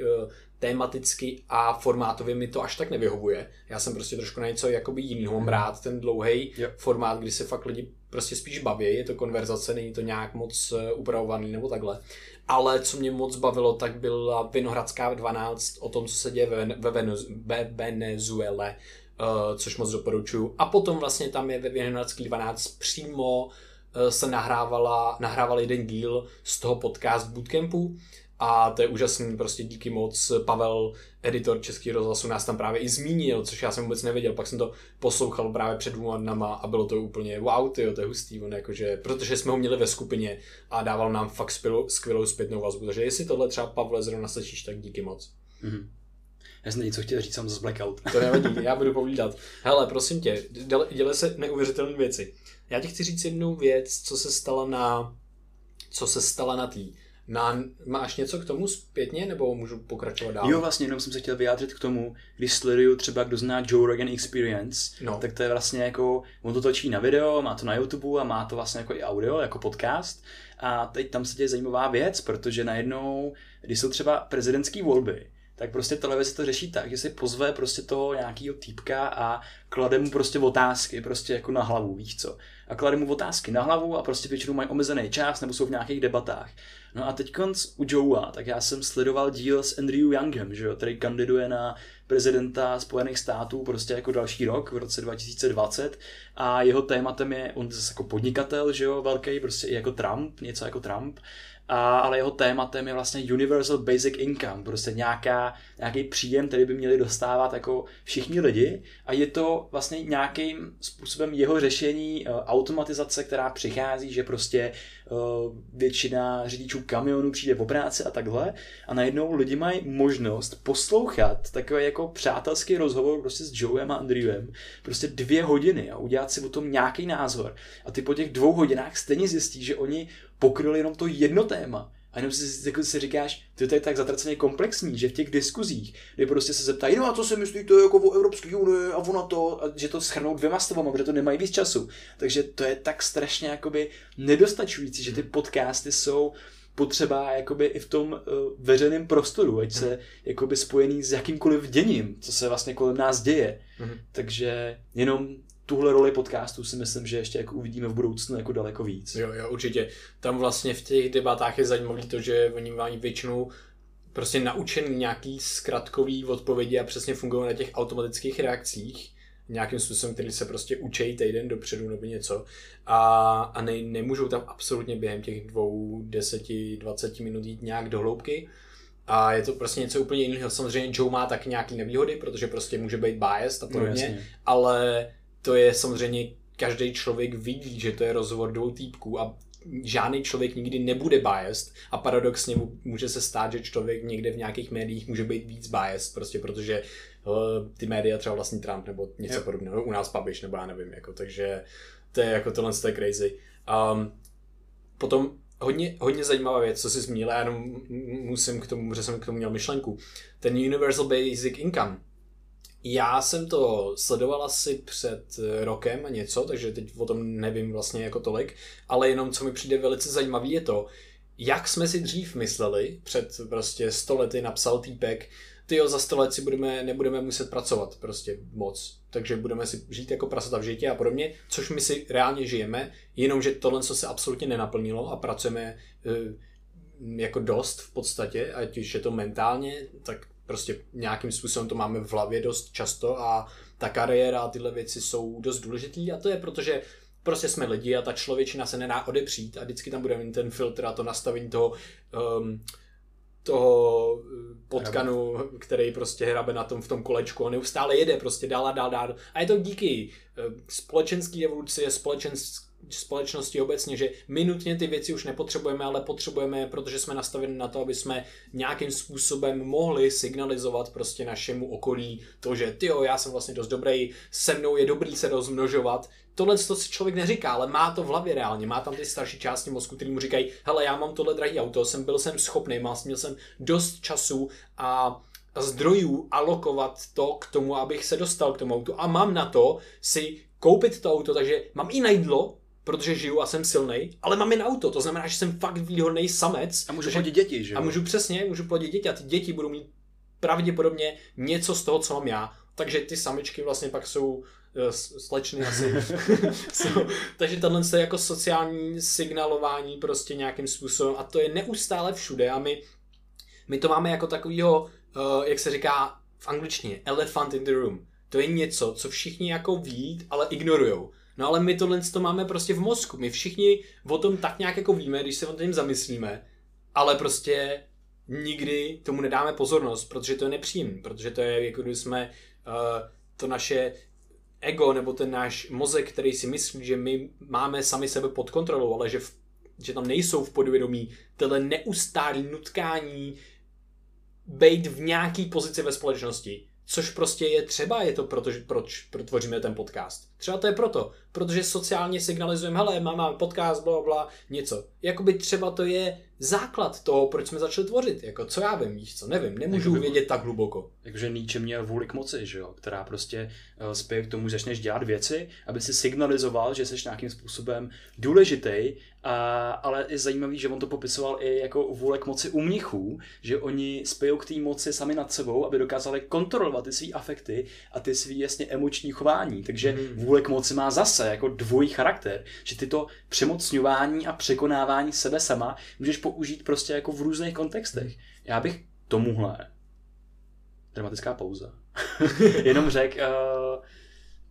tématicky a formátově mi to až tak nevyhovuje. Já jsem prostě trošku na něco jakoby jinýho. Mám rád ten dlouhý Jo. formát, kdy se fakt lidi prostě spíš baví, je to konverzace, není to nějak moc eh, upravovaný nebo takhle. Ale co mě moc bavilo, tak byla Vinohradská 12 o tom, co se děje ve, ve, Venez, ve Venezuele, uh, což moc doporučuju. A potom vlastně tam je ve Vinohradský 12 přímo uh, se nahrávala, nahrával jeden díl z toho podcast Bootcampu a to je úžasný, prostě díky moc Pavel, editor Český rozhlasu, nás tam právě i zmínil, což já jsem vůbec nevěděl, pak jsem to poslouchal právě před dvěma dnama a bylo to úplně wow, tyjo, to je hustý, on jakože, protože jsme ho měli ve skupině a dával nám fakt skvělou, skvělou zpětnou vazbu, takže jestli tohle třeba Pavle zrovna slyšíš, tak díky moc. Mhm. Já jsem něco chtěl říct, jsem zase blackout. To nevadí, já budu povídat. Hele, prosím tě, děle- se neuvěřitelné věci. Já ti chci říct jednu věc, co se stala na, co se stala na tý. Na, máš něco k tomu zpětně, nebo můžu pokračovat dál? Jo, vlastně jenom jsem se chtěl vyjádřit k tomu, když sleduju třeba, kdo zná Joe Rogan Experience, No. tak to je vlastně jako, on to točí na video, má to na YouTube a má to vlastně jako i audio, jako podcast. A teď tam se děje zajímavá věc, protože najednou, když jsou třeba prezidentské volby, tak prostě televize to řeší tak, že si pozve prostě toho nějakého týpka a klade mu prostě otázky, prostě jako na hlavu, víš co. A klade mu otázky na hlavu a prostě většinou mají omezený čas nebo jsou v nějakých debatách. No a teď u Joea, tak já jsem sledoval díl s Andrew Youngem, že jo, který kandiduje na prezidenta Spojených států prostě jako další rok v roce 2020 a jeho tématem je, on je zase jako podnikatel, že jo, velký, prostě i jako Trump, něco jako Trump, a, ale jeho tématem je vlastně Universal Basic Income, prostě nějaká, nějaký příjem, který by měli dostávat jako všichni lidi. A je to vlastně nějakým způsobem jeho řešení uh, automatizace, která přichází, že prostě uh, většina řidičů kamionů přijde po práci a takhle. A najednou lidi mají možnost poslouchat takový jako přátelský rozhovor prostě s Joem a Andrewem prostě dvě hodiny a udělat si o tom nějaký názor. A ty po těch dvou hodinách stejně zjistí, že oni pokryli jenom to jedno téma A jenom si, jako si říkáš, ty to je tak zatraceně komplexní, že v těch diskuzích, kdy prostě se zeptají, no a co si myslíte jako o Evropské unii a o NATO, a že to schrnou dvěma stavama, protože to nemají víc času. Takže to je tak strašně jakoby nedostačující, že ty podcasty jsou potřeba jakoby i v tom uh, veřejném prostoru, ať se jakoby spojený s jakýmkoliv děním, co se vlastně kolem nás děje. Mm-hmm. Takže jenom tuhle roli podcastu si myslím, že ještě jako uvidíme v budoucnu jako daleko víc. Jo, jo, určitě. Tam vlastně v těch debatách je zajímavé to, že oni mají většinou prostě naučený nějaký zkratkový odpovědi a přesně fungují na těch automatických reakcích nějakým způsobem, který se prostě učí týden dopředu nebo něco a, a ne, nemůžou tam absolutně během těch dvou, deseti, dvaceti minut jít nějak do hloubky. A je to prostě něco úplně jiného. Samozřejmě Joe má taky nějaké nevýhody, protože prostě může být biased a no, podobně, no, ale to je samozřejmě, každý člověk vidí, že to je rozhovor dvou týpků a žádný člověk nikdy nebude biased a paradoxně může se stát, že člověk někde v nějakých médiích může být víc biased, prostě protože uh, ty média třeba vlastní Trump nebo něco yep. podobného, u nás Babiš nebo já nevím, jako, takže to je jako tohle to je crazy. Um, potom hodně, hodně zajímavá věc, co jsi zmínil, já jenom musím k tomu, že jsem k tomu měl myšlenku. Ten Universal Basic Income, já jsem to sledoval asi před eh, rokem a něco, takže teď o tom nevím vlastně jako tolik, ale jenom co mi přijde velice zajímavý je to, jak jsme si dřív mysleli, před prostě sto lety napsal týpek, ty jo, za sto let si budeme, nebudeme muset pracovat prostě moc, takže budeme si žít jako prasata v životě a podobně, což my si reálně žijeme, jenomže tohle co se absolutně nenaplnilo a pracujeme uh, jako dost v podstatě, ať už je to mentálně, tak prostě nějakým způsobem to máme v hlavě dost často a ta kariéra a tyhle věci jsou dost důležitý a to je proto, že prostě jsme lidi a ta člověčina se nedá odepřít a vždycky tam bude mít ten filtr a to nastavení toho, um, toho eh, potkanu, který prostě hrabe na tom v tom kolečku a neustále jede prostě dál a dál, dál. A je to díky eh, společenské evoluci, společenské společnosti obecně, že my nutně ty věci už nepotřebujeme, ale potřebujeme, protože jsme nastaveni na to, aby jsme nějakým způsobem mohli signalizovat prostě našemu okolí to, že ty já jsem vlastně dost dobrý, se mnou je dobrý se rozmnožovat. Tohle to si člověk neříká, ale má to v hlavě reálně. Má tam ty starší části mozku, který mu říkají, hele, já mám tohle drahý auto, jsem byl jsem schopný, měl jsem dost času a zdrojů alokovat to k tomu, abych se dostal k tomu autu a mám na to si koupit to auto, takže mám i na jídlo, protože žiju a jsem silný, ale mám jen auto, to znamená, že jsem fakt výhodný samec. A můžu plodit děti, že A můžu přesně, můžu plodit děti a ty děti budou mít pravděpodobně něco z toho, co mám já. Takže ty samičky vlastně pak jsou eh, slečny asi. so, takže tohle je jako sociální signalování prostě nějakým způsobem a to je neustále všude a my, my to máme jako takovýho, uh, jak se říká v angličtině, elephant in the room. To je něco, co všichni jako ví, ale ignorujou. No ale my tohle to máme prostě v mozku. My všichni o tom tak nějak jako víme, když se o tom zamyslíme, ale prostě nikdy tomu nedáme pozornost, protože to je nepříjemné, protože to je jako když jsme uh, to naše ego nebo ten náš mozek, který si myslí, že my máme sami sebe pod kontrolou, ale že, v, že tam nejsou v podvědomí tyhle neustálý nutkání být v nějaký pozici ve společnosti Což prostě je třeba, je to proto, že, proč protvoříme ten podcast. Třeba to je proto, protože sociálně signalizujeme, hele, mám podcast, bla, bla, něco. Jakoby třeba to je základ toho, proč jsme začali tvořit. Jako, co já vím, víš co, nevím, nemůžu Jakoby, vědět tak hluboko. Takže Nietzsche měl vůli k moci, že jo? která prostě uh, spěje k tomu, že začneš dělat věci, aby si signalizoval, že jsi nějakým způsobem důležitý, a, ale je zajímavý, že on to popisoval i jako vůle k moci u mnichů, že oni spějou k té moci sami nad sebou, aby dokázali kontrolovat ty své afekty a ty svý jasně emoční chování. Takže mm. vůle k moci má zase jako dvojí charakter, že ty to přemocňování a překonávání sebe sama můžeš použít prostě jako v různých kontextech. Já bych tomuhle dramatická pauza. Jenom řekl, uh,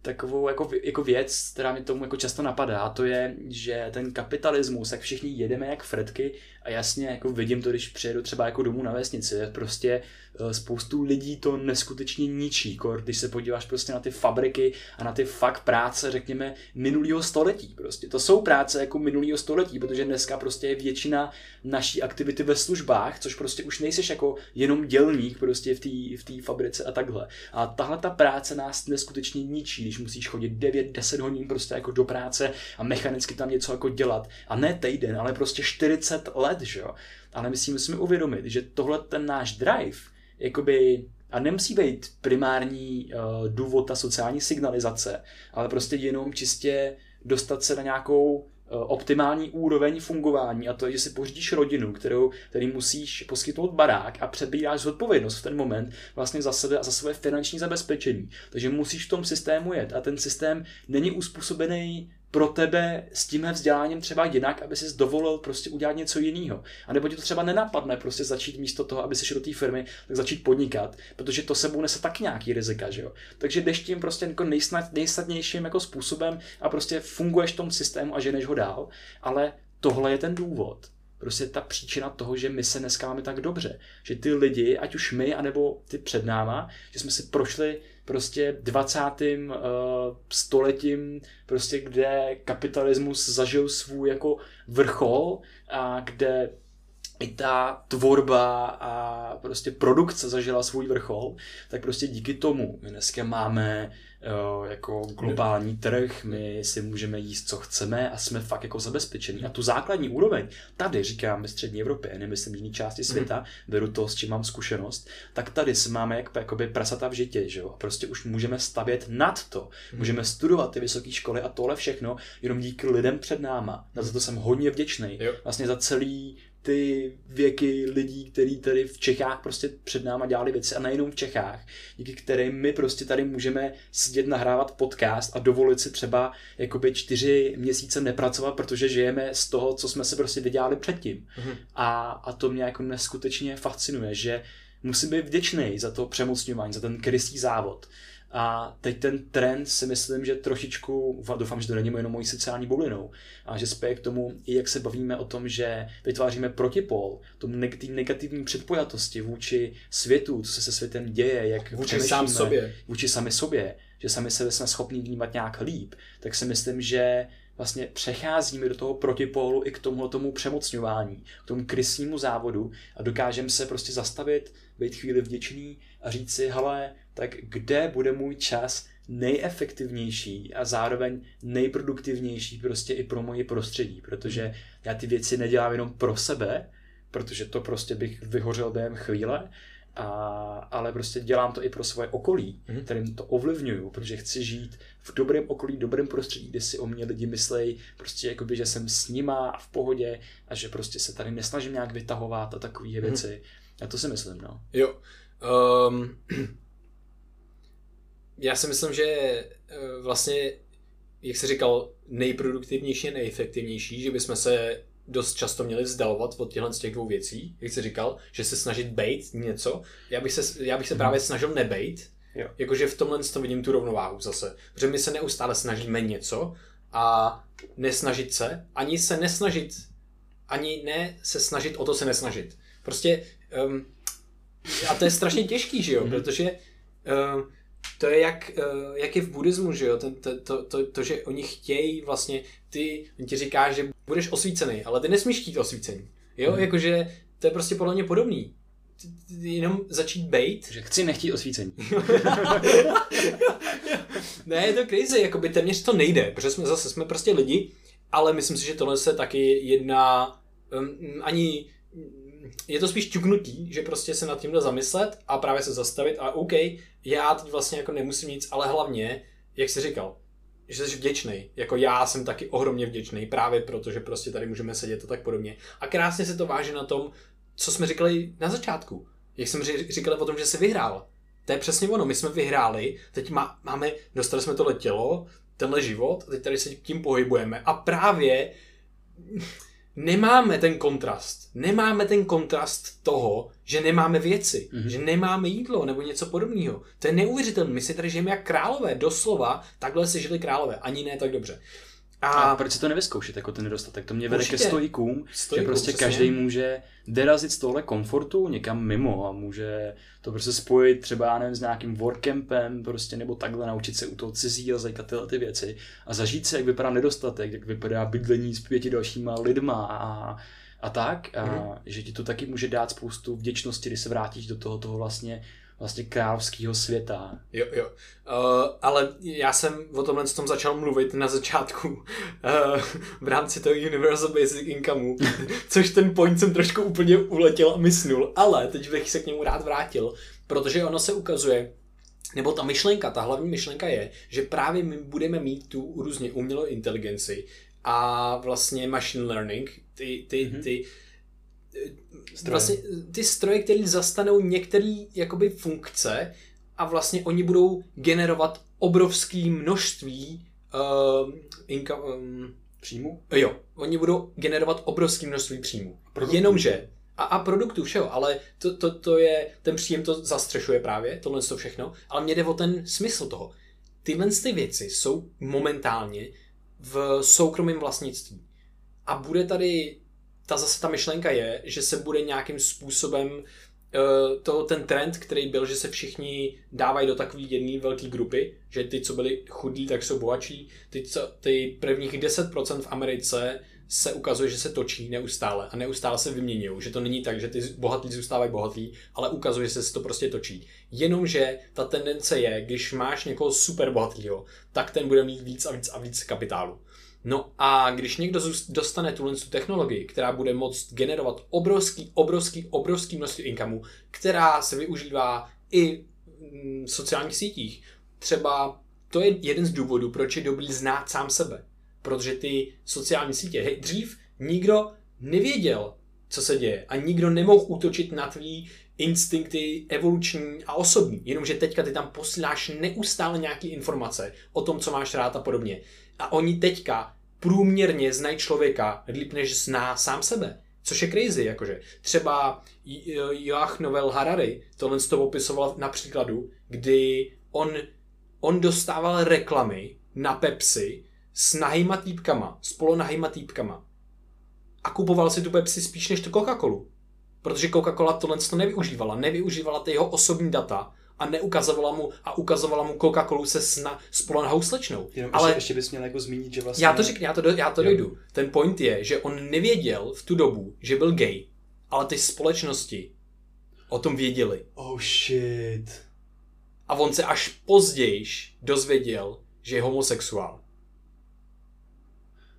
takovou jako, jako věc, která mi tomu jako často napadá, to je, že ten kapitalismus, jak všichni jedeme jak fretky a jasně jako vidím to, když přijedu třeba jako domů na vesnici, prostě eh, spoustu lidí to neskutečně ničí, kor, když se podíváš prostě na ty fabriky a na ty fakt práce, řekněme, minulého století prostě. To jsou práce jako minulého století, protože dneska prostě je většina naší aktivity ve službách, což prostě už nejseš jako jenom dělník prostě v té v fabrice a takhle. A tahle ta práce nás neskutečně ničí, když musíš chodit 9-10 hodin prostě jako do práce a mechanicky tam něco jako dělat. A ne týden, ale prostě 40 let, že jo. Ale my si musíme uvědomit, že tohle ten náš drive, jakoby a nemusí být primární uh, důvod ta sociální signalizace, ale prostě jenom čistě dostat se na nějakou optimální úroveň fungování a to je, že si pořídíš rodinu, kterou, který musíš poskytnout barák a přebíráš zodpovědnost v ten moment vlastně za sebe a za své finanční zabezpečení. Takže musíš v tom systému jet a ten systém není uspůsobený pro tebe s tím vzděláním třeba jinak, aby si dovolil prostě udělat něco jiného. A nebo ti to třeba nenapadne prostě začít místo toho, aby si šel do té firmy, tak začít podnikat, protože to sebou nese tak nějaký rizika, že jo. Takže jdeš tím prostě jako nejsnad, nejsnadnějším jako způsobem a prostě funguješ v tom systému a ženeš ho dál, ale tohle je ten důvod prostě ta příčina toho, že my se dneska máme tak dobře. Že ty lidi, ať už my, anebo ty před náma, že jsme si prošli prostě 20. Uh, stoletím, prostě kde kapitalismus zažil svůj jako vrchol a kde i ta tvorba a prostě produkce zažila svůj vrchol, tak prostě díky tomu my dneska máme jako globální trh, my si můžeme jíst, co chceme a jsme fakt jako zabezpečení. A tu základní úroveň, tady říkám ve střední Evropě, nemyslím jiný části světa, mm. beru to, s čím mám zkušenost, tak tady si máme jak, jakoby prasata v žitě, že jo? Prostě už můžeme stavět nad to. Mm. Můžeme studovat ty vysoké školy a tohle všechno jenom díky lidem před náma. Za to jsem hodně vděčný. Vlastně za celý ty věky lidí, kteří tady v Čechách prostě před náma dělali věci a nejenom v Čechách, díky kterým my prostě tady můžeme sedět nahrávat podcast a dovolit si třeba jakoby čtyři měsíce nepracovat, protože žijeme z toho, co jsme se prostě vydělali předtím. Mm-hmm. A, a to mě jako neskutečně fascinuje, že musím být vděčný za to přemocňování, za ten krysý závod. A teď ten trend si myslím, že trošičku, doufám, že to není jenom mojí sociální bublinou, a že spěje k tomu, i jak se bavíme o tom, že vytváříme protipol, tomu negativní předpojatosti vůči světu, co se se světem děje, jak vůči sám sobě. Vůči sami sobě, že sami sebe jsme schopni vnímat nějak líp, tak si myslím, že vlastně přecházíme do toho protipolu i k tomu tomu přemocňování, k tomu krysnímu závodu a dokážeme se prostě zastavit, být chvíli vděčný a říct si, hele, tak kde bude můj čas nejefektivnější a zároveň nejproduktivnější prostě i pro moje prostředí, protože já ty věci nedělám jenom pro sebe, protože to prostě bych vyhořel během chvíle, a, ale prostě dělám to i pro svoje okolí, mm-hmm. kterým to ovlivňuju, protože chci žít v dobrém okolí, dobrém prostředí, kde si o mě lidi myslejí, prostě jakoby, že jsem s nima v pohodě a že prostě se tady nesnažím nějak vytahovat a takové mm-hmm. věci. A to si myslím, no. Jo. Um, já si myslím, že eh, vlastně, jak jsi říkal, nejproduktivnější a nejefektivnější, že bychom se dost často měli vzdalovat od těchto z těch dvou věcí, jak jsi říkal, že se snažit bejt něco. Já bych se, já bych se právě snažil nebejt, jo. jakože v tomhle tom vidím tu rovnováhu zase. Protože my se neustále snažíme něco a nesnažit se, ani se nesnažit, ani ne se snažit o to se nesnažit. Prostě um, a to je strašně těžký, že jo, mhm. protože um, to je jak, uh, jak je v buddhismu, že jo, Ten, to, to, to, to, že oni chtějí vlastně, ty, on ti říká, že budeš osvícený, ale ty nesmíš chtít osvícení, jo, hmm. jakože to je prostě podle mě podobný. Jenom začít bejt. Že chci nechtít osvícení. ne, je to crazy, jakoby téměř to nejde, protože jsme zase jsme prostě lidi, ale myslím si, že tohle se taky jedna um, ani je to spíš ťuknutí, že prostě se nad tímhle zamyslet a právě se zastavit a OK, já teď vlastně jako nemusím nic, ale hlavně, jak jsi říkal, že jsi vděčný. Jako já jsem taky ohromně vděčný, právě proto, že prostě tady můžeme sedět a tak podobně. A krásně se to váže na tom, co jsme říkali na začátku. Jak jsme říkali o tom, že jsi vyhrál. To je přesně ono, my jsme vyhráli, teď má, máme, dostali jsme tohle tělo, tenhle život, teď tady se tím pohybujeme. A právě nemáme ten kontrast. Nemáme ten kontrast toho, že nemáme věci, mm-hmm. že nemáme jídlo nebo něco podobného. To je neuvěřitelné. My si tady žijeme jak králové, doslova, takhle se žili králové, ani ne tak dobře. A, a proč se to nevyzkoušet, jako ten nedostatek? To mě vede ke stojíkům, že prostě každý může derazit z tohle komfortu někam mimo a může to prostě spojit třeba, já nevím, s nějakým workcampem prostě, nebo takhle naučit se u toho cizí jazyka tyhle ty věci a zažít se, jak vypadá nedostatek, jak vypadá bydlení s pěti dalšíma lidma a, a tak, a mm. že ti to taky může dát spoustu vděčnosti, když se vrátíš do toho, toho vlastně vlastně královského světa. Jo, jo. Uh, ale já jsem o tomhle tom začal mluvit na začátku uh, v rámci toho Universal Basic Income, což ten point jsem trošku úplně uletěl a mysnul, ale teď bych se k němu rád vrátil, protože ono se ukazuje, nebo ta myšlenka, ta hlavní myšlenka je, že právě my budeme mít tu různě umělou inteligenci a vlastně machine learning, ty, ty, mm-hmm. ty stroje. vlastně ty stroje, které zastanou některé jakoby funkce a vlastně oni budou generovat obrovské množství uh, inka, um, příjmu? Jo, oni budou generovat obrovské množství příjmu. Jenomže a, a produktů všeho, ale to, to, to je, ten příjem to zastřešuje právě, tohle to všechno, ale mě jde o ten smysl toho. Tyhle ty věci jsou momentálně v soukromém vlastnictví. A bude tady, ta zase ta myšlenka je, že se bude nějakým způsobem uh, to, ten trend, který byl, že se všichni dávají do takové jedné velké grupy, že ty, co byli chudí, tak jsou bohatší. Ty, co, ty prvních 10% v Americe se ukazuje, že se točí neustále a neustále se vyměňují, že to není tak, že ty bohatlí zůstávají bohatlí, ale ukazuje že se to prostě točí. Jenomže ta tendence je, když máš někoho super bohatlýho, tak ten bude mít víc a víc a víc kapitálu. No a když někdo dostane tuhle technologii, která bude moct generovat obrovský, obrovský, obrovský množství inkamů, která se využívá i v sociálních sítích, třeba to je jeden z důvodů, proč je dobrý znát sám sebe. Protože ty sociální sítě, hej, dřív nikdo nevěděl, co se děje a nikdo nemohl útočit na tvý instinkty evoluční a osobní, jenomže teďka ty tam posíláš neustále nějaké informace o tom, co máš rád a podobně. A oni teďka průměrně znají člověka líp, než zná sám sebe. Což je crazy, jakože. Třeba Joach Novel Harari tohle to popisoval na příkladu, kdy on, on dostával reklamy na Pepsi, s nahýma týpkama, s polonahýma týpkama. A kupoval si tu Pepsi spíš než tu Coca-Colu. Protože Coca-Cola tohle to nevyužívala. Nevyužívala ty jeho osobní data a neukazovala mu a ukazovala mu Coca-Colu se sna, s polonahou slečnou. Jenom Ale ještě, ještě bys měl jako zmínit, že vlastně... Já to řeknu, já to, do, já to dojdu. Ten point je, že on nevěděl v tu dobu, že byl gay, ale ty společnosti o tom věděli. Oh shit. A on se až později dozvěděl, že je homosexuál.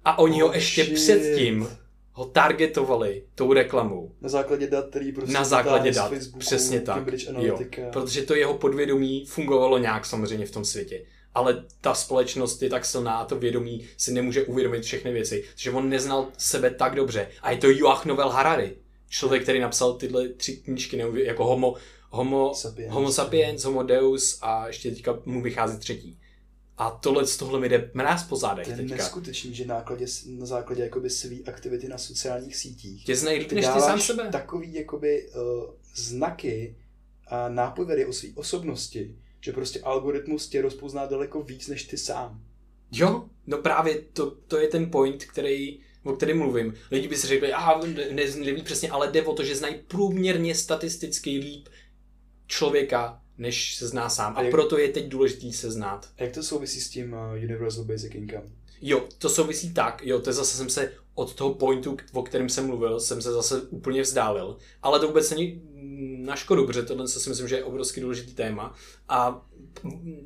A oni oh, ho ještě shit. předtím ho targetovali tou reklamou. Na základě dat, který prostě Na základě dat, Facebooku, přesně tak. Jo, protože to jeho podvědomí fungovalo nějak samozřejmě v tom světě. Ale ta společnost je tak silná a to vědomí si nemůže uvědomit všechny věci, že on neznal sebe tak dobře. A je to Joach Novel Harari, člověk, který napsal tyhle tři knížky, jako Homo, homo, sapiens. homo sapiens, Homo Deus a ještě teďka mu vychází třetí. A tohle z tohle mi jde mráz po zádech To je teďka. neskutečný, že nákladě, na základě jakoby svý aktivity na sociálních sítích tě znají líp než ty sám sebe. takový jakoby uh, znaky a nápovědy o své osobnosti, že prostě algoritmus tě rozpozná daleko víc než ty sám. Jo, no právě to, to je ten point, který, o kterém mluvím. Lidi by si řekli, a ne, neví přesně, ale jde o to, že znají průměrně statisticky líp člověka než se zná sám. A, a jak, proto je teď důležitý se znát. A jak to souvisí s tím uh, Universal Basic Income? Jo, to souvisí tak, jo, to je zase jsem se od toho pointu, o kterém jsem mluvil, jsem se zase úplně vzdálil. Ale to vůbec není na škodu, protože tohle si myslím, že je obrovský důležitý téma a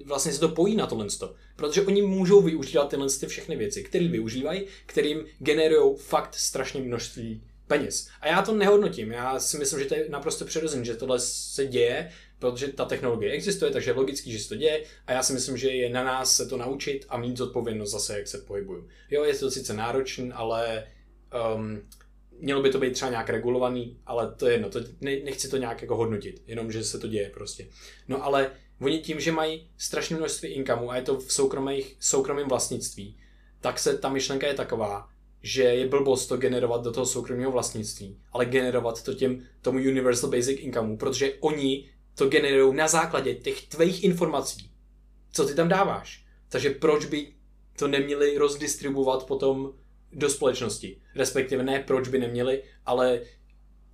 vlastně se to pojí na tohle. Protože oni můžou využívat tyhle všechny věci, které využívají, kterým generují fakt strašné množství peněz. A já to nehodnotím, já si myslím, že to je naprosto přirozené, že tohle se děje protože ta technologie existuje, takže je logický, že se to děje a já si myslím, že je na nás se to naučit a mít zodpovědnost zase, jak se pohybuju. Jo, je to sice náročný, ale um, mělo by to být třeba nějak regulovaný, ale to je jedno, to, ne, nechci to nějak jako hodnotit, jenom že se to děje prostě. No ale oni tím, že mají strašné množství inkamu a je to v soukromých, soukromém vlastnictví, tak se ta myšlenka je taková, že je blbost to generovat do toho soukromého vlastnictví, ale generovat to těm, tomu Universal Basic Income, protože oni to generují na základě těch tvých informací, co ty tam dáváš. Takže proč by to neměli rozdistribuovat potom do společnosti? Respektive ne, proč by neměli, ale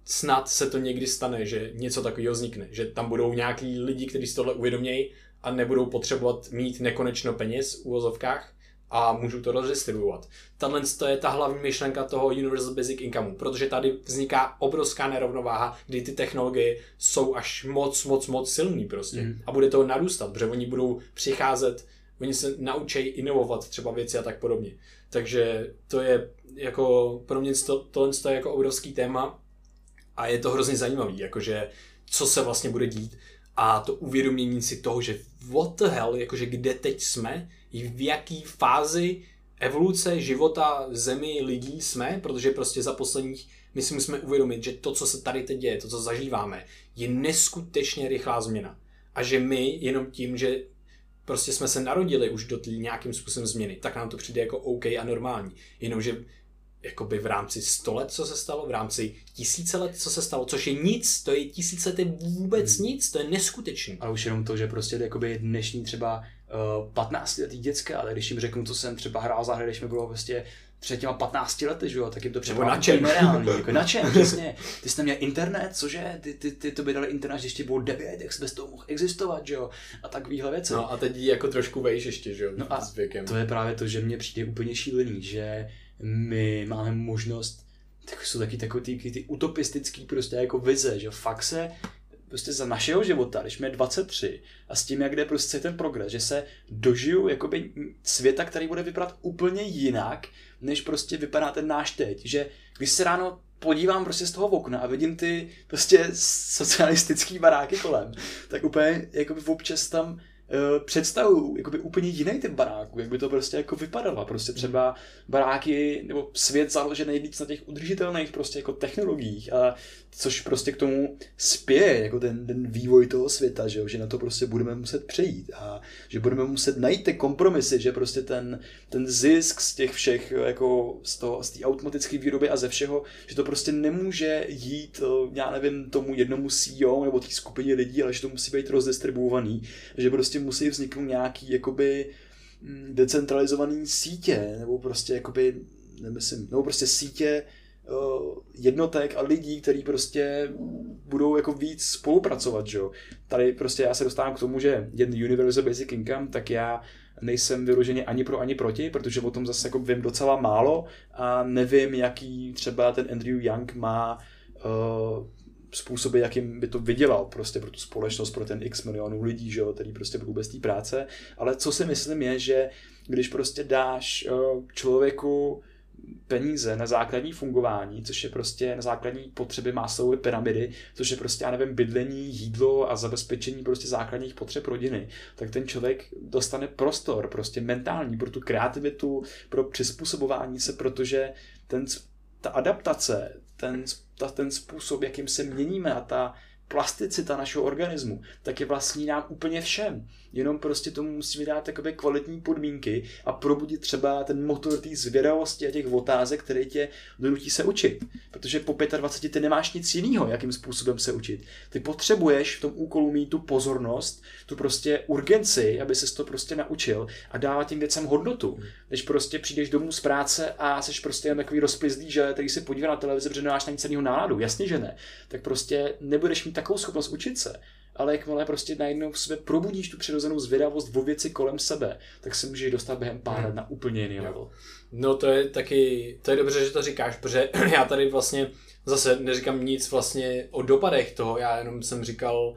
snad se to někdy stane, že něco takového vznikne. Že tam budou nějaký lidi, kteří si tohle uvědomějí a nebudou potřebovat mít nekonečno peněz v úvozovkách, a můžu to rozdistribuovat. Tahle to je ta hlavní myšlenka toho Universal Basic Income, protože tady vzniká obrovská nerovnováha, kdy ty technologie jsou až moc, moc, moc silný prostě. Mm. A bude to narůstat, protože oni budou přicházet, oni se naučí inovovat třeba věci a tak podobně. Takže to je jako pro mě to, tohle je jako obrovský téma a je to hrozně zajímavý, jakože co se vlastně bude dít a to uvědomění si toho, že what the hell, jakože kde teď jsme, v jaký fázi evoluce života zemi lidí jsme, protože prostě za posledních, my si musíme uvědomit, že to, co se tady teď děje, to, co zažíváme, je neskutečně rychlá změna. A že my jenom tím, že prostě jsme se narodili už do tý nějakým způsobem změny, tak nám to přijde jako OK a normální. Jenomže jakoby v rámci 100 let, co se stalo, v rámci tisíce let, co se stalo, což je nic, to je tisíce let, je vůbec hmm. nic, to je neskutečný. Ale už jenom to, že prostě jakoby dnešní třeba uh, eh, 15 letý děcka, ale když jim řeknu, co jsem třeba hrál za hry, když mi bylo prostě před těma 15 lety, že jo, tak jim to třeba na čem? nereálný, jako na čem, přesně. Ty jsi měl internet, cože, ty, ty, ty to by dali internet, když ti bylo 9, jak jsi bez toho mohl existovat, že jo, a takovýhle věci. No a teď jako trošku vejš ještě, že jo, no a s věkem. to je právě to, že mně přijde úplně šílený, že my máme možnost, tak jsou taky takové ty, ty utopistický prostě jako vize, že fakt se prostě za našeho života, když jsme 23 a s tím, jak jde prostě ten progres, že se dožiju jakoby světa, který bude vypadat úplně jinak, než prostě vypadá ten náš teď. Že když se ráno podívám prostě z toho okna a vidím ty prostě socialistický baráky kolem, tak úplně jakoby občas tam Eh, představuju jakoby úplně jiný typ baráků, jak by to prostě jako vypadalo. Prostě třeba baráky nebo svět založený víc na těch udržitelných prostě jako technologiích a což prostě k tomu spěje, jako ten, ten vývoj toho světa, že, jo? že na to prostě budeme muset přejít a že budeme muset najít ty kompromisy, že prostě ten, ten zisk z těch všech, jako z, toho, z té automatické výroby a ze všeho, že to prostě nemůže jít, eh, já nevím, tomu jednomu CEO nebo té skupině lidí, ale že to musí být rozdistribuovaný, že prostě musí vzniknout nějaký jakoby mm, decentralizovaný sítě, nebo prostě jakoby, nemyslím, nebo prostě sítě uh, jednotek a lidí, kteří prostě budou jako víc spolupracovat, že jo. Tady prostě já se dostávám k tomu, že jen Universal Basic Income, tak já nejsem vyloženě ani pro, ani proti, protože o tom zase jako vím docela málo a nevím, jaký třeba ten Andrew Young má uh, způsoby, jakým by to vydělal prostě pro tu společnost, pro ten x milionů lidí, že jo, který prostě budou bez té práce. Ale co si myslím je, že když prostě dáš eh, člověku peníze na základní fungování, což je prostě na základní potřeby Maslowovy pyramidy, což je prostě, já nevím, bydlení, jídlo a zabezpečení prostě základních potřeb rodiny, tak ten člověk dostane prostor, prostě mentální pro tu kreativitu, pro přizpůsobování se, protože ten, ta adaptace, ten, ta, ten způsob, jakým se měníme a ta plasticita našeho organismu, tak je vlastní nám úplně všem. Jenom prostě tomu musíme dát takové kvalitní podmínky a probudit třeba ten motor té zvědavosti a těch otázek, které tě donutí se učit. Protože po 25 ty nemáš nic jiného, jakým způsobem se učit. Ty potřebuješ v tom úkolu mít tu pozornost, tu prostě urgenci, aby se to prostě naučil a dávat těm věcem hodnotu. Když prostě přijdeš domů z práce a jsi prostě jen takový rozplizlý, že tady se podívá na televizi, protože nemáš na nic jiného náladu. Jasně, že ne. Tak prostě nebudeš mít takovou schopnost učit se ale jakmile prostě najednou v sobě probudíš tu přirozenou zvědavost o věci kolem sebe, tak se můžeš dostat během pár hmm. let na úplně jiný level. No to je taky, to je dobře, že to říkáš, protože já tady vlastně zase neříkám nic vlastně o dopadech toho, já jenom jsem říkal,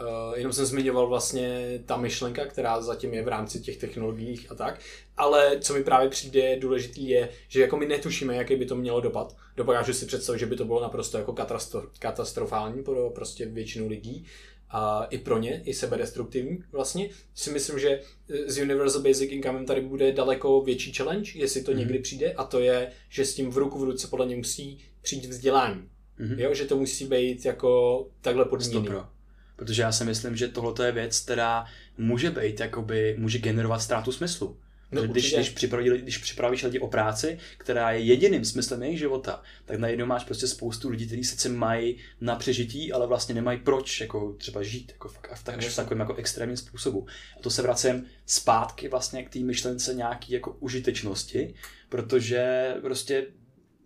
Uh, jenom jsem zmiňoval vlastně ta myšlenka, která zatím je v rámci těch technologií a tak, ale co mi právě přijde důležitý je, že jako my netušíme, jaký by to mělo dopad. Dokážu si představit, že by to bylo naprosto jako katastrofální pro prostě většinu lidí, a i pro ně, i sebedestruktivní vlastně. Si myslím, že z Universal Basic Income tady bude daleko větší challenge, jestli to mm. někdy přijde, a to je, že s tím v ruku v ruce podle mě musí přijít vzdělání. Mm-hmm. Jo, že to musí být jako takhle podmíněný. Protože já si myslím, že tohle je věc, která může být, jakoby, může generovat ztrátu smyslu. No, když, když, připraví, když připravíš lidi o práci, která je jediným smyslem jejich života, tak najednou máš prostě spoustu lidí, kteří sice mají na přežití, ale vlastně nemají proč jako třeba žít jako v, v, tak, v takovém jako extrémním způsobu. A to se vracím zpátky vlastně k té myšlence nějaký jako užitečnosti, protože prostě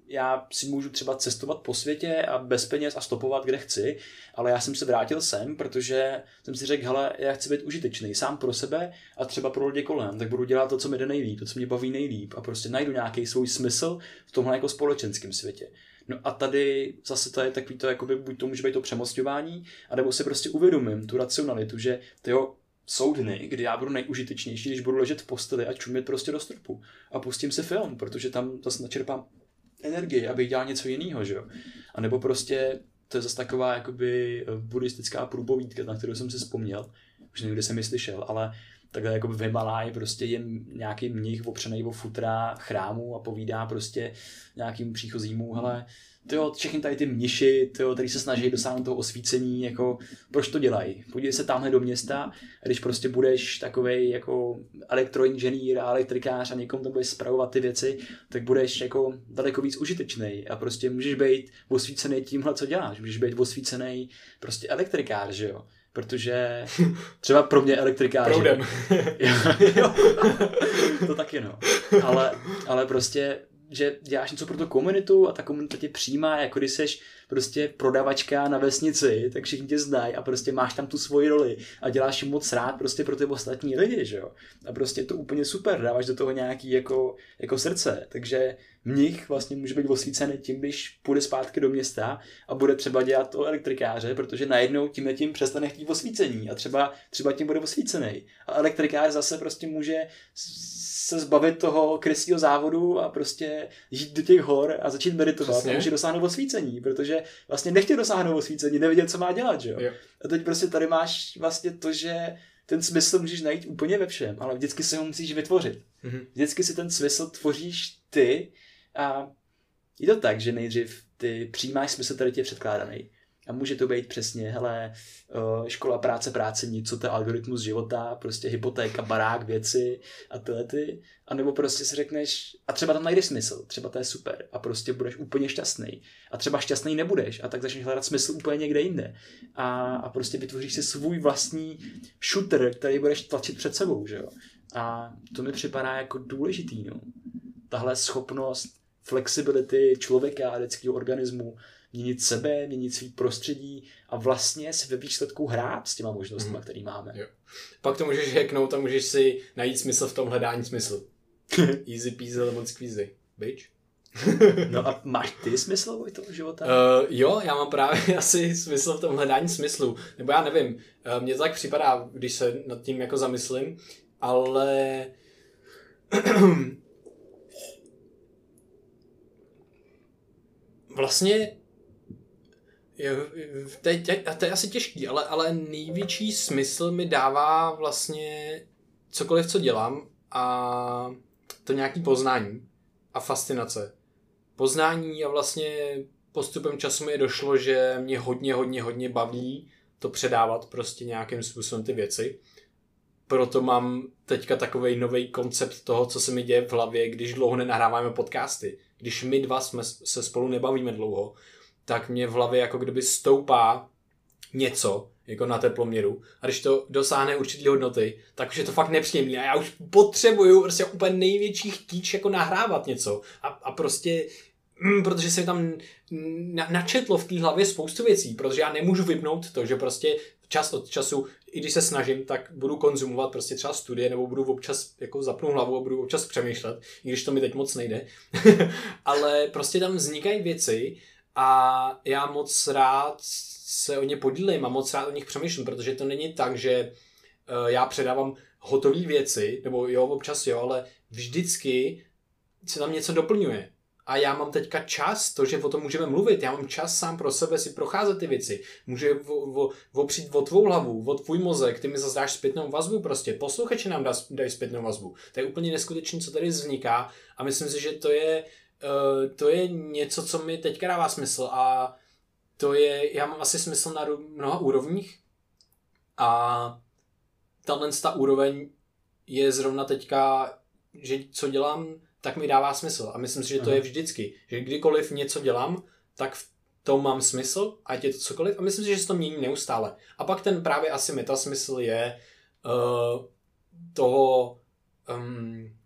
já si můžu třeba cestovat po světě a bez peněz a stopovat, kde chci, ale já jsem se vrátil sem, protože jsem si řekl, hele, já chci být užitečný sám pro sebe a třeba pro lidi kolem, tak budu dělat to, co mi jde nejlíp, to, co mě baví nejlíp a prostě najdu nějaký svůj smysl v tomhle jako společenském světě. No a tady zase to je takový to, jakoby, buď to může být to přemostování, anebo si prostě uvědomím tu racionalitu, že tyjo, jsou dny, kdy já budu nejužitečnější, když budu ležet v posteli a čumět prostě do strpu. A pustím si film, protože tam zase načerpám energii, abych dělal něco jiného, že jo. A nebo prostě to je zase taková jakoby eh, buddhistická průpovídka, na kterou jsem si vzpomněl, už někdy jsem ji slyšel, ale takhle jako v Himalaji prostě je nějaký mnich opřený o futra chrámu a povídá prostě nějakým příchozímu, hele, tyjo, všechny tady ty mniši, tyjo, který se snaží dosáhnout toho osvícení, jako, proč to dělají? Podívej se tamhle do města a když prostě budeš takový jako elektroinženýr a elektrikář a někomu tam budeš spravovat ty věci, tak budeš jako daleko víc užitečný a prostě můžeš být osvícený tímhle, co děláš. Můžeš být osvícený prostě elektrikář, že jo? Protože třeba pro mě elektrikář. Proudem. to taky no. Ale, ale prostě že děláš něco pro tu komunitu a ta komunita tě přijímá, jako když seš prostě prodavačka na vesnici, tak všichni tě znají a prostě máš tam tu svoji roli a děláš jim moc rád prostě pro ty ostatní lidi, že jo. A prostě je to úplně super, dáváš do toho nějaký jako, jako srdce, takže mnich vlastně může být osvícený tím, když půjde zpátky do města a bude třeba dělat to elektrikáře, protože najednou tím tím přestane chtít osvícení a třeba, třeba tím bude osvícený. A elektrikář zase prostě může se zbavit toho krysího závodu a prostě jít do těch hor a začít meditovat Přesně. a může dosáhnout osvícení, protože vlastně nechtěl dosáhnout osvícení, nevěděl, co má dělat, že jo? jo. A teď prostě tady máš vlastně to, že ten smysl můžeš najít úplně ve všem, ale vždycky si ho musíš vytvořit. Mm-hmm. Vždycky si ten smysl tvoříš ty a je to tak, že nejdřív ty přijímáš smysl, který ti je předkládaný. A může to být přesně, hele, eh, škola, práce, práce, nic, co to je algoritmus života, prostě hypotéka, barák, věci a tyhle ty. A nebo prostě si řekneš, a třeba tam najdeš smysl, třeba to je super a prostě budeš úplně šťastný. A třeba šťastný nebudeš a tak začneš hledat smysl úplně někde jinde. A, a prostě vytvoříš si svůj vlastní shooter, který budeš tlačit před sebou, že jo. A to mi připadá jako důležitý, no. Tahle schopnost flexibility člověka a lidského organismu, měnit sebe, měnit svý prostředí a vlastně si ve výsledku hrát s těma možnostmi, mm. které máme. Jo. Pak to můžeš hacknout a můžeš si najít smysl v tom hledání smyslu. Easy peasy lemon squeezy. Bitch. no a máš ty smysl toho života? Uh, jo, já mám právě asi smysl v tom hledání smyslu. Nebo já nevím, uh, mně to tak připadá, když se nad tím jako zamyslím, ale vlastně to, je, to je asi těžký, ale, ale největší smysl mi dává vlastně cokoliv, co dělám a to nějaký poznání a fascinace. Poznání a vlastně postupem času mi došlo, že mě hodně, hodně, hodně baví to předávat prostě nějakým způsobem ty věci. Proto mám teďka takový nový koncept toho, co se mi děje v hlavě, když dlouho nenahráváme podcasty. Když my dva jsme se spolu nebavíme dlouho, tak mě v hlavě jako kdyby stoupá něco, jako na teploměru. A když to dosáhne určitý hodnoty, tak už je to fakt nepříjemný. A já už potřebuju prostě úplně největší chtíč jako nahrávat něco. A, a prostě mm, protože se tam na, načetlo v té hlavě spoustu věcí, protože já nemůžu vypnout to, že prostě čas od času, i když se snažím, tak budu konzumovat prostě třeba studie, nebo budu občas jako zapnout hlavu a budu občas přemýšlet, i když to mi teď moc nejde. Ale prostě tam vznikají věci, a já moc rád se o ně podílím a moc rád o nich přemýšlím, protože to není tak, že eh, já předávám hotové věci, nebo jo, občas jo, ale vždycky se tam něco doplňuje. A já mám teďka čas, to, že o tom můžeme mluvit, já mám čas sám pro sebe si procházet ty věci. Může opřít o tvou hlavu, o tvůj mozek, ty mi zase dáš zpětnou vazbu prostě. Posluchači nám dají zpětnou vazbu. To je úplně neskutečné, co tady vzniká a myslím si, že to je uh, to je něco, co mi teďka dává smysl a to je, já mám asi smysl na mnoha úrovních a tahle ta úroveň je zrovna teďka, že co dělám, tak mi dává smysl a myslím si, že to Aha. je vždycky, že kdykoliv něco dělám, tak v tom mám smysl, ať je to cokoliv a myslím si, že se to mění neustále. A pak ten právě asi metasmysl je uh, toho, um,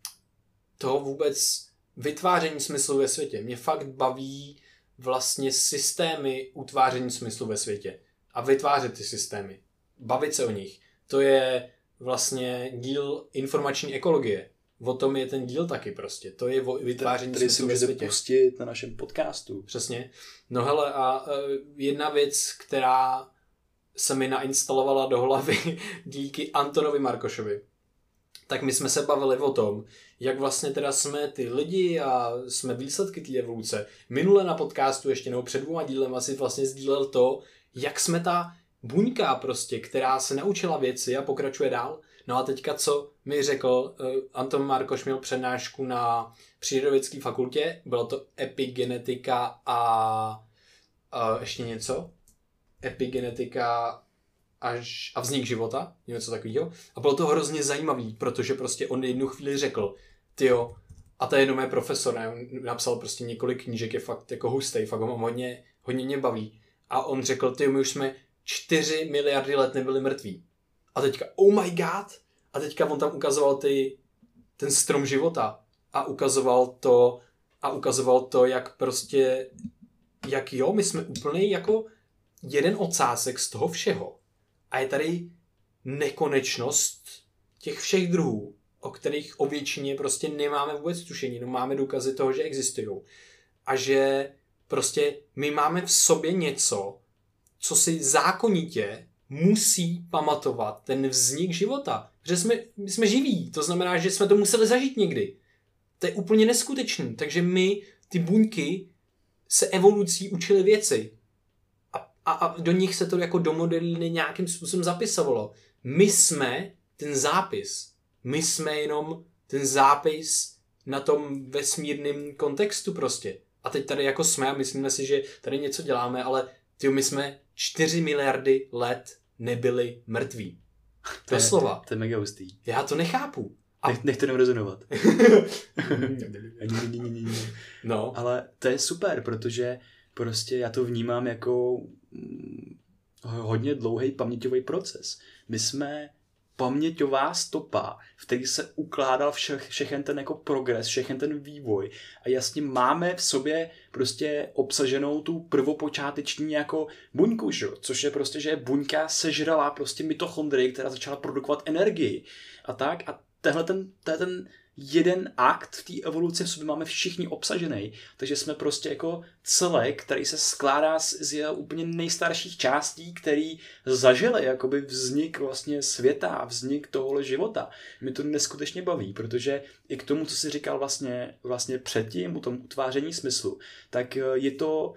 toho vůbec vytváření smyslu ve světě. Mě fakt baví vlastně systémy utváření smyslu ve světě. A vytvářet ty systémy. Bavit se o nich. To je vlastně díl informační ekologie. O tom je ten díl taky prostě. To je o vytváření Tady si můžete světě. pustit na našem podcastu. Přesně. No hele, a e, jedna věc, která se mi nainstalovala do hlavy díky Antonovi Markošovi, tak my jsme se bavili o tom, jak vlastně teda jsme ty lidi a jsme výsledky té evoluce. Minule na podcastu ještě nebo před dvěma dílem asi vlastně sdílel to, jak jsme ta buňka prostě, která se naučila věci a pokračuje dál. No a teďka, co mi řekl, uh, Anton Markoš měl přednášku na přírodovědské fakultě, bylo to epigenetika a, a ještě něco. Epigenetika až, a vznik života, něco takového. A bylo to hrozně zajímavý, protože prostě on jednu chvíli řekl, tyjo, a to je jenom mé profesor, ne? on napsal prostě několik knížek, je fakt jako hustý, fakt ho hodně, hodně mě baví. A on řekl, ty my už jsme 4 miliardy let nebyli mrtví. A teďka, oh my god! A teďka on tam ukazoval ty, ten strom života a ukazoval to, a ukazoval to, jak prostě, jak jo, my jsme úplně jako jeden ocásek z toho všeho. A je tady nekonečnost těch všech druhů, o kterých o většině prostě nemáme vůbec tušení, no máme důkazy toho, že existují. A že prostě my máme v sobě něco, co si zákonitě musí pamatovat ten vznik života. Že jsme, my jsme živí, to znamená, že jsme to museli zažít někdy. To je úplně neskutečný. Takže my, ty buňky, se evolucí učili věci. A, a, a do nich se to jako do modeliny nějakým způsobem zapisovalo. My jsme ten zápis. My jsme jenom ten zápis na tom vesmírném kontextu prostě. A teď tady jako jsme a myslíme si, že tady něco děláme, ale ty my jsme 4 miliardy let nebyli mrtví. To je- Doslova. To je mega hustý. Já to nechápu. A- Nech, nech to jenom rezonovat. No, Ale to je super, protože prostě já to vnímám jako mm, hodně dlouhý paměťový proces. My jsme paměťová stopa, v který se ukládal všech, všechen ten jako progres, všechen ten vývoj a jasně máme v sobě prostě obsaženou tu prvopočáteční jako buňku, že? což je prostě, že buňka sežrala prostě mitochondrii, která začala produkovat energii a tak a tenhle ten, je ten jeden akt v té evoluci v sobě máme všichni obsažený. Takže jsme prostě jako celek, který se skládá z, z jeho úplně nejstarších částí, který zažili jakoby vznik vlastně světa a vznik tohohle života. Mě to neskutečně baví, protože i k tomu, co jsi říkal vlastně, vlastně předtím, o tom utváření smyslu, tak eh, je to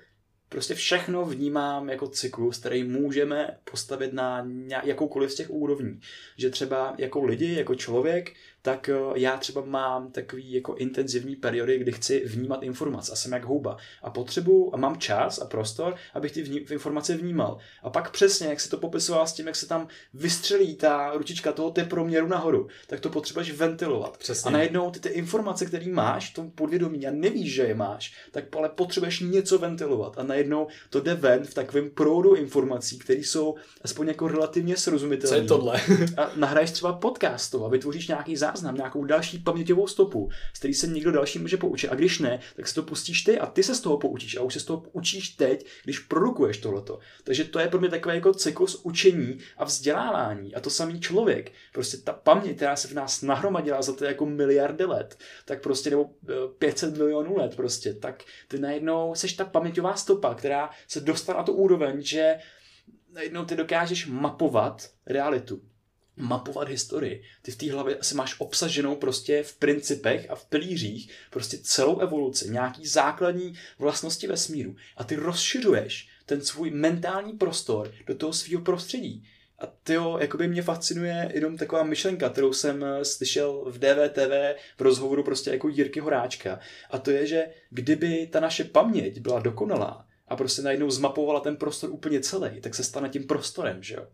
prostě všechno vnímám jako cyklus, který můžeme postavit na jakoukoliv z těch úrovní. Že třeba jako lidi, jako člověk, tak já třeba mám takový jako intenzivní periody, kdy chci vnímat informace a jsem jak houba. A potřebuju a mám čas a prostor, abych ty vní, informace vnímal. A pak přesně, jak se to popisoval s tím, jak se tam vystřelí ta ručička toho teproměru nahoru, tak to potřebuješ ventilovat. Přesně. A najednou ty, ty informace, které máš v tom podvědomí a nevíš, že je máš, tak ale potřebuješ něco ventilovat. A najednou to jde ven v takovém proudu informací, které jsou aspoň jako relativně co srozumitelné. je tohle? A nahraješ třeba podcast to a vytvoříš nějaký záznam, nějakou další paměťovou stopu, z který se někdo další může poučit. A když ne, tak se to pustíš ty a ty se z toho poučíš a už se z toho učíš teď, když produkuješ tohleto. Takže to je pro mě takový jako cyklus učení a vzdělávání. A to samý člověk. Prostě ta paměť, která se v nás nahromadila za to jako miliardy let, tak prostě nebo eh, 500 milionů let prostě, tak ty najednou seš ta paměťová stopa, která se dostala na tu úroveň, že najednou ty dokážeš mapovat realitu mapovat historii. Ty v té hlavě asi máš obsaženou prostě v principech a v pilířích prostě celou evoluci, nějaký základní vlastnosti vesmíru a ty rozšiřuješ ten svůj mentální prostor do toho svého prostředí. A tyjo, jakoby mě fascinuje jenom taková myšlenka, kterou jsem eh, slyšel v DVTV v rozhovoru prostě jako Jirky Horáčka. A to je, že kdyby ta naše paměť byla dokonalá a prostě najednou zmapovala ten prostor úplně celý, tak se stane tím prostorem, že jo?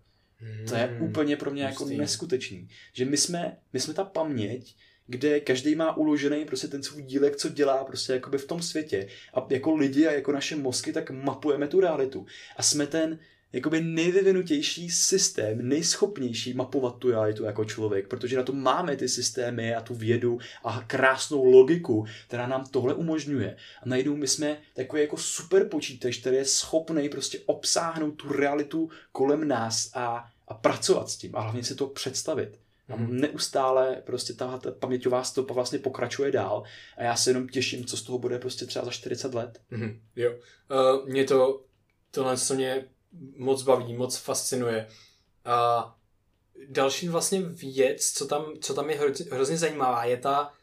To je Hmm. úplně pro mě jako hustý. neskutečný. Že my jsme, my jsme ta paměť, kde každý má uložený prostě ten svůj dílek, co dělá prostě jakoby v tom světě. A jako lidi a jako naše mozky tak mapujeme tu realitu. A jsme ten jakoby nejvyvinutější systém, nejschopnější mapovat tu realitu jako člověk, protože na to máme ty systémy a tu vědu a krásnou logiku, která nám tohle umožňuje. A najednou my jsme takový jako super počítač, který je schopný prostě obsáhnout tu realitu kolem nás a, a pracovat s tím a hlavně si to představit. A neustále prostě ta, ta paměťová stopa vlastně pokračuje dál a já se jenom těším, co z toho bude prostě třeba za 40 let. Mm-hmm. Jo. Uh, mě to, tohle, co mě moc baví, moc fascinuje. A další vlastně věc, co tam, co tam je hrozně, zajímavá, je ta,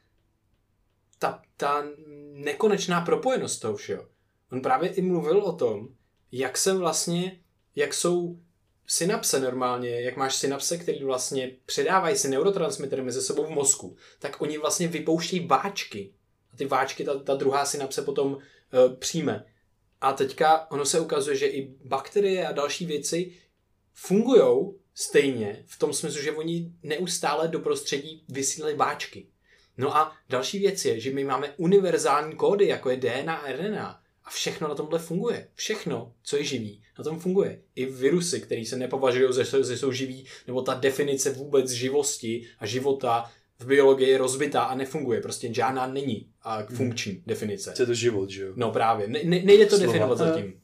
ta, ta nekonečná propojenost toho všeho. On právě i mluvil o tom, jak se vlastně, jak jsou synapse normálně, jak máš synapse, které vlastně předávají si neurotransmitery mezi sebou v mozku, tak oni vlastně vypouštějí váčky. A ty váčky ta, ta druhá synapse potom uh, přijme. A teďka ono se ukazuje, že i bakterie a další věci fungují stejně v tom smyslu, že oni neustále do prostředí vysílají váčky. No a další věc je, že my máme univerzální kódy, jako je DNA a RNA. A všechno na tomhle funguje. Všechno, co je živý, na tom funguje. I virusy, které se nepovažují, že jsou živí, nebo ta definice vůbec živosti a života v biologii je rozbitá a nefunguje. Prostě žádná není a funkční hmm. definice. Je to život, že jo? No právě. Ne, ne, nejde to Slova. definovat zatím.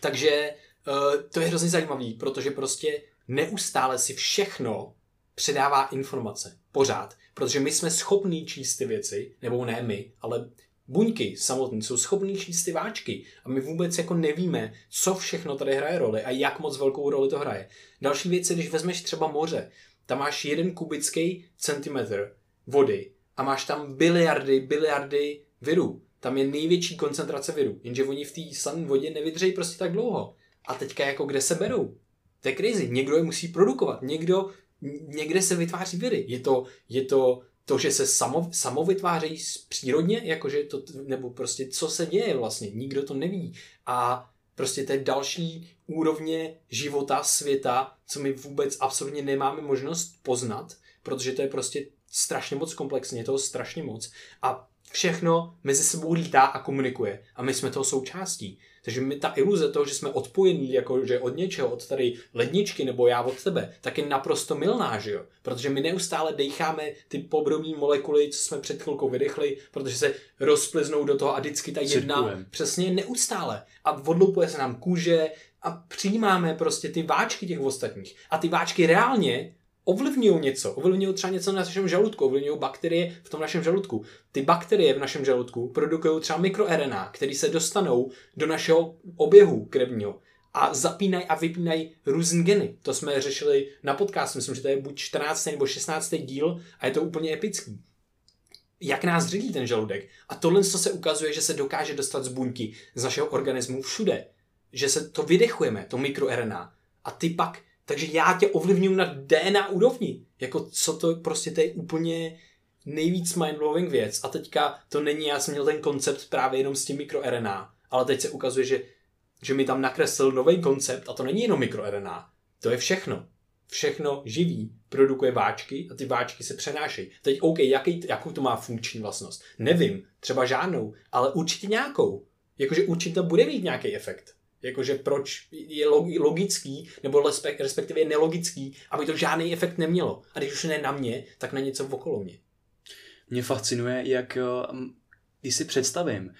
Takže uh, to je hrozně zajímavý, protože prostě neustále si všechno předává informace. Pořád. Protože my jsme schopní číst ty věci, nebo ne my, ale buňky samotné jsou schopný číst ty váčky a my vůbec jako nevíme, co všechno tady hraje roli a jak moc velkou roli to hraje. Další věc je, když vezmeš třeba moře, tam máš jeden kubický centimetr vody a máš tam biliardy, biliardy virů. Tam je největší koncentrace virů, jenže oni v té samé vodě nevydrží prostě tak dlouho. A teďka jako kde se berou? To je crazy. Někdo je musí produkovat, někdo, někde se vytváří viry. Je to, je to to, že se samo, samo vytvářejí přírodně, jakože to, nebo prostě co se děje vlastně, nikdo to neví. A prostě to je další úrovně života, světa, co my vůbec absolutně nemáme možnost poznat, protože to je prostě strašně moc komplexně, je toho strašně moc. A všechno mezi sebou lítá a komunikuje. A my jsme toho součástí. Takže mi ta iluze toho, že jsme odpojení jako, že od něčeho, od tady ledničky nebo já od tebe, tak je naprosto milná, že jo? Protože my neustále decháme ty podobné molekuly, co jsme před chvilkou vydechli, protože se rozpliznou do toho a vždycky ta jedna Cirkujem. přesně neustále. A odloupuje se nám kůže a přijímáme prostě ty váčky těch ostatních. A ty váčky reálně ovlivňují něco. Ovlivňují třeba něco na našem žaludku, ovlivňují bakterie v tom našem žaludku. Ty bakterie v našem žaludku produkují třeba mikroRNA, které se dostanou do našeho oběhu krevního a zapínají a vypínají různé geny. To jsme řešili na podcast, myslím, že to je buď 14. nebo 16. díl a je to úplně epický. Jak nás řídí ten žaludek. A tohle se ukazuje, že se dokáže dostat z buňky, z našeho organismu všude. Že se to vydechujeme, to mikroRNA. A ty pak takže já tě ovlivňuji na DNA úrovni. Jako co to prostě to je úplně nejvíc mindblowing věc. A teďka to není, já jsem měl ten koncept právě jenom s tím mikroRNA, ale teď se ukazuje, že, že mi tam nakreslil nový koncept a to není jenom mikroRNA. To je všechno. Všechno živý produkuje váčky a ty váčky se přenášejí. Teď OK, jaký, jakou to má funkční vlastnost? Nevím, třeba žádnou, ale určitě nějakou. Jakože určitě bude mít nějaký efekt. Jakože proč je logický, nebo respektive nelogický, aby to žádný efekt nemělo. A když už ne na mě, tak na něco okolo mě. Mě fascinuje, jak když si představím,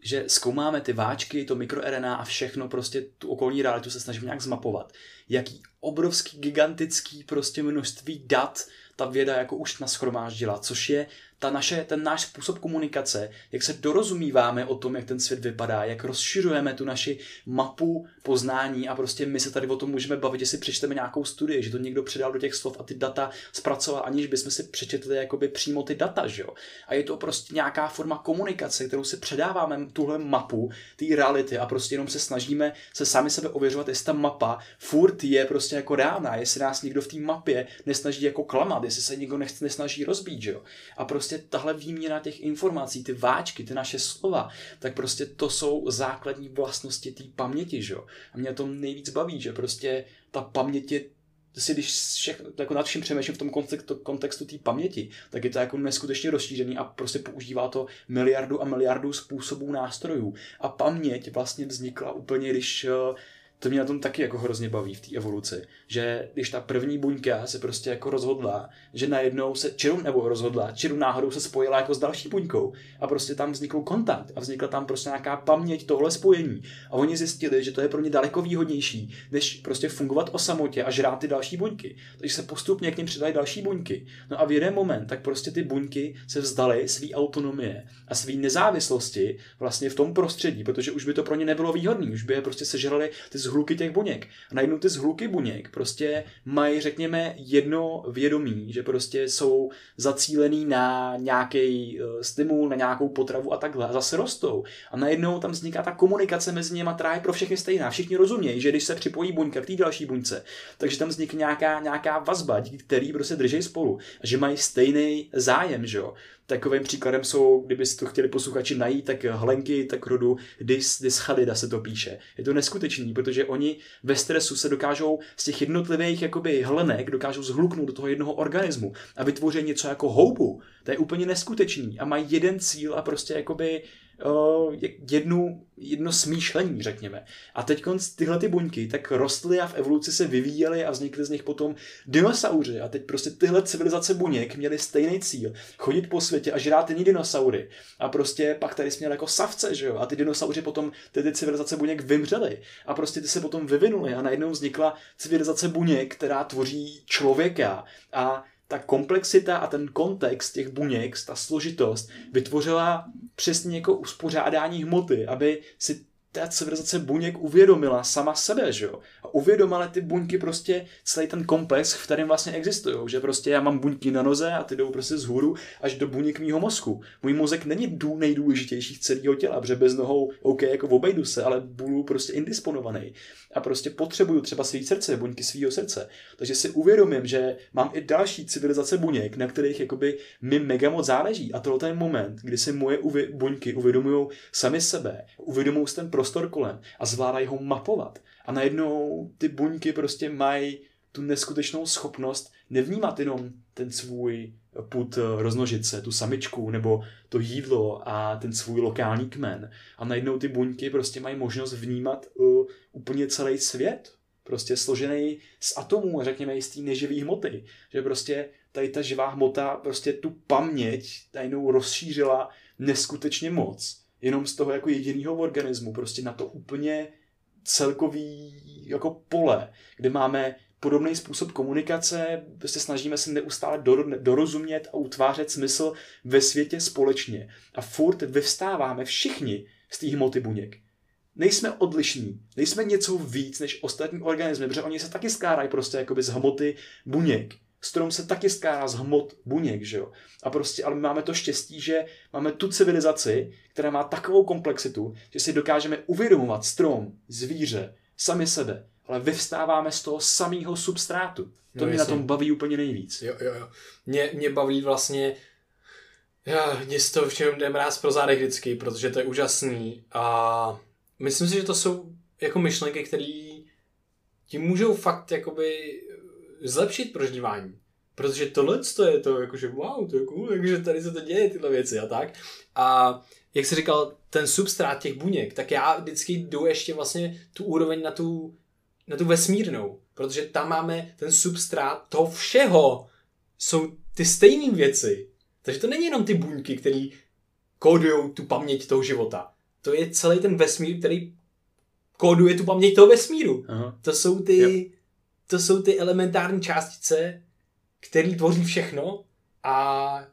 že zkoumáme ty váčky, to mikroRNA a všechno, prostě tu okolní realitu se snažíme nějak zmapovat. Jaký obrovský, gigantický prostě množství dat ta věda jako už naschromáždila, což je ta naše, ten náš způsob komunikace, jak se dorozumíváme o tom, jak ten svět vypadá, jak rozšiřujeme tu naši mapu poznání a prostě my se tady o tom můžeme bavit, že si přečteme nějakou studii, že to někdo předal do těch slov a ty data zpracoval, aniž bychom si přečetli jakoby přímo ty data, že jo. A je to prostě nějaká forma komunikace, kterou si předáváme tuhle mapu té reality a prostě jenom se snažíme se sami sebe ověřovat, jestli ta mapa furt je prostě jako reálná, jestli nás někdo v té mapě nesnaží jako klamat, jestli se někdo nesnaží rozbít, že jo. A prostě tahle výměna těch informací, ty váčky, ty naše slova, tak prostě to jsou základní vlastnosti té paměti, že jo. A mě to nejvíc baví, že prostě ta paměť je si když všech, jako nad vším přemýšlím v tom kontextu, kontextu té paměti, tak je to jako neskutečně rozšířený a prostě používá to miliardu a miliardu způsobů nástrojů. A paměť vlastně vznikla úplně, když to mě na tom taky jako hrozně baví v té evoluci, že když ta první buňka se prostě jako rozhodla, že najednou se čeru nebo rozhodla, čeru náhodou se spojila jako s další buňkou a prostě tam vznikl kontakt a vznikla tam prostě nějaká paměť tohle spojení a oni zjistili, že to je pro ně daleko výhodnější, než prostě fungovat o samotě a žrát ty další buňky. Takže se postupně k ním přidaly další buňky. No a v jeden moment tak prostě ty buňky se vzdaly své autonomie a své nezávislosti vlastně v tom prostředí, protože už by to pro ně nebylo výhodné, už by je prostě sežrali ty zhluky těch buněk. A najednou ty zhluky buněk prostě mají, řekněme, jedno vědomí, že prostě jsou zacílený na nějaký uh, stimul, na nějakou potravu a takhle. A zase rostou. A najednou tam vzniká ta komunikace mezi nimi, která je pro všechny stejná. Všichni rozumějí, že když se připojí buňka k té další buňce, takže tam vznikne nějaká, nějaká vazba, díky který prostě drží spolu. A že mají stejný zájem, že jo. Takovým příkladem jsou, kdybyste to chtěli posluchači najít, tak hlenky, tak rodu dis, dischalida se to píše. Je to neskutečný, protože oni ve stresu se dokážou z těch jednotlivých jakoby hlenek dokážou zhluknout do toho jednoho organismu a vytvořit něco jako houbu. To je úplně neskutečný a mají jeden cíl a prostě jakoby jednu, jedno smýšlení, řekněme. A teď tyhle ty buňky tak rostly a v evoluci se vyvíjely a vznikly z nich potom dinosauři. A teď prostě tyhle civilizace buněk měly stejný cíl. Chodit po světě a žrát jiný dinosaury. A prostě pak tady jsme měli jako savce, že jo? A ty dinosauři potom, ty, ty civilizace buněk vymřely. A prostě ty se potom vyvinuly a najednou vznikla civilizace buněk, která tvoří člověka. A ta komplexita a ten kontext těch buněk, ta složitost, vytvořila přesně jako uspořádání hmoty, aby si ta civilizace buněk uvědomila sama sebe, že jo? A uvědomila ty buňky prostě celý ten komplex, v kterém vlastně existují, že prostě já mám buňky na noze a ty jdou prostě z hůru až do buněk mýho mozku. Můj mozek není dů nejdůležitější celého těla, protože bez nohou, OK, jako obejdu se, ale budu prostě indisponovaný a prostě potřebuju třeba svý srdce, buňky svého srdce. Takže si uvědomím, že mám i další civilizace buněk, na kterých jakoby mi mega moc záleží. A tohle je moment, kdy si moje uvě- buňky uvědomují sami sebe, uvědomují ten prostor kolem a zvládají ho mapovat. A najednou ty buňky prostě mají tu neskutečnou schopnost nevnímat jenom ten svůj put eh, roznožit se, tu samičku nebo to jídlo a ten svůj lokální kmen. A najednou ty buňky prostě mají možnost vnímat uh, úplně celý svět. Prostě složený z atomů, řekněme, z té neživý hmoty. Že prostě tady ta živá hmota prostě tu paměť najednou rozšířila neskutečně moc. Jenom z toho jako jediného organismu, prostě na to úplně celkový jako pole, kde máme podobný způsob komunikace, prostě snažíme se neustále dorozumět a utvářet smysl ve světě společně. A furt vyvstáváme všichni z té hmoty buněk. Nejsme odlišní, nejsme něco víc než ostatní organismy, protože oni se taky skládají prostě jakoby z hmoty buněk. Strom se taky skládá z hmot buněk, že jo. A prostě, ale my máme to štěstí, že máme tu civilizaci, která má takovou komplexitu, že si dokážeme uvědomovat strom, zvíře, sami sebe ale vyvstáváme z toho samého substrátu. To jo, mě jasně. na tom baví úplně nejvíc. Jo, jo, jo. Mě, mě baví vlastně já, mě z toho všem jde mráz pro zádech vždycky, protože to je úžasný a myslím si, že to jsou jako myšlenky, které ti můžou fakt jakoby zlepšit prožívání. Protože tohle to je to, jakože wow, to je cool, jakože tady se to děje, tyhle věci a tak. A jak jsi říkal, ten substrát těch buněk, tak já vždycky jdu ještě vlastně tu úroveň na tu na tu vesmírnou, protože tam máme ten substrát toho všeho. Jsou ty stejné věci. Takže to není jenom ty buňky, které kódují tu paměť toho života. To je celý ten vesmír, který kóduje tu paměť toho vesmíru. Aha. To jsou ty, to jsou ty elementární částice, které tvoří všechno a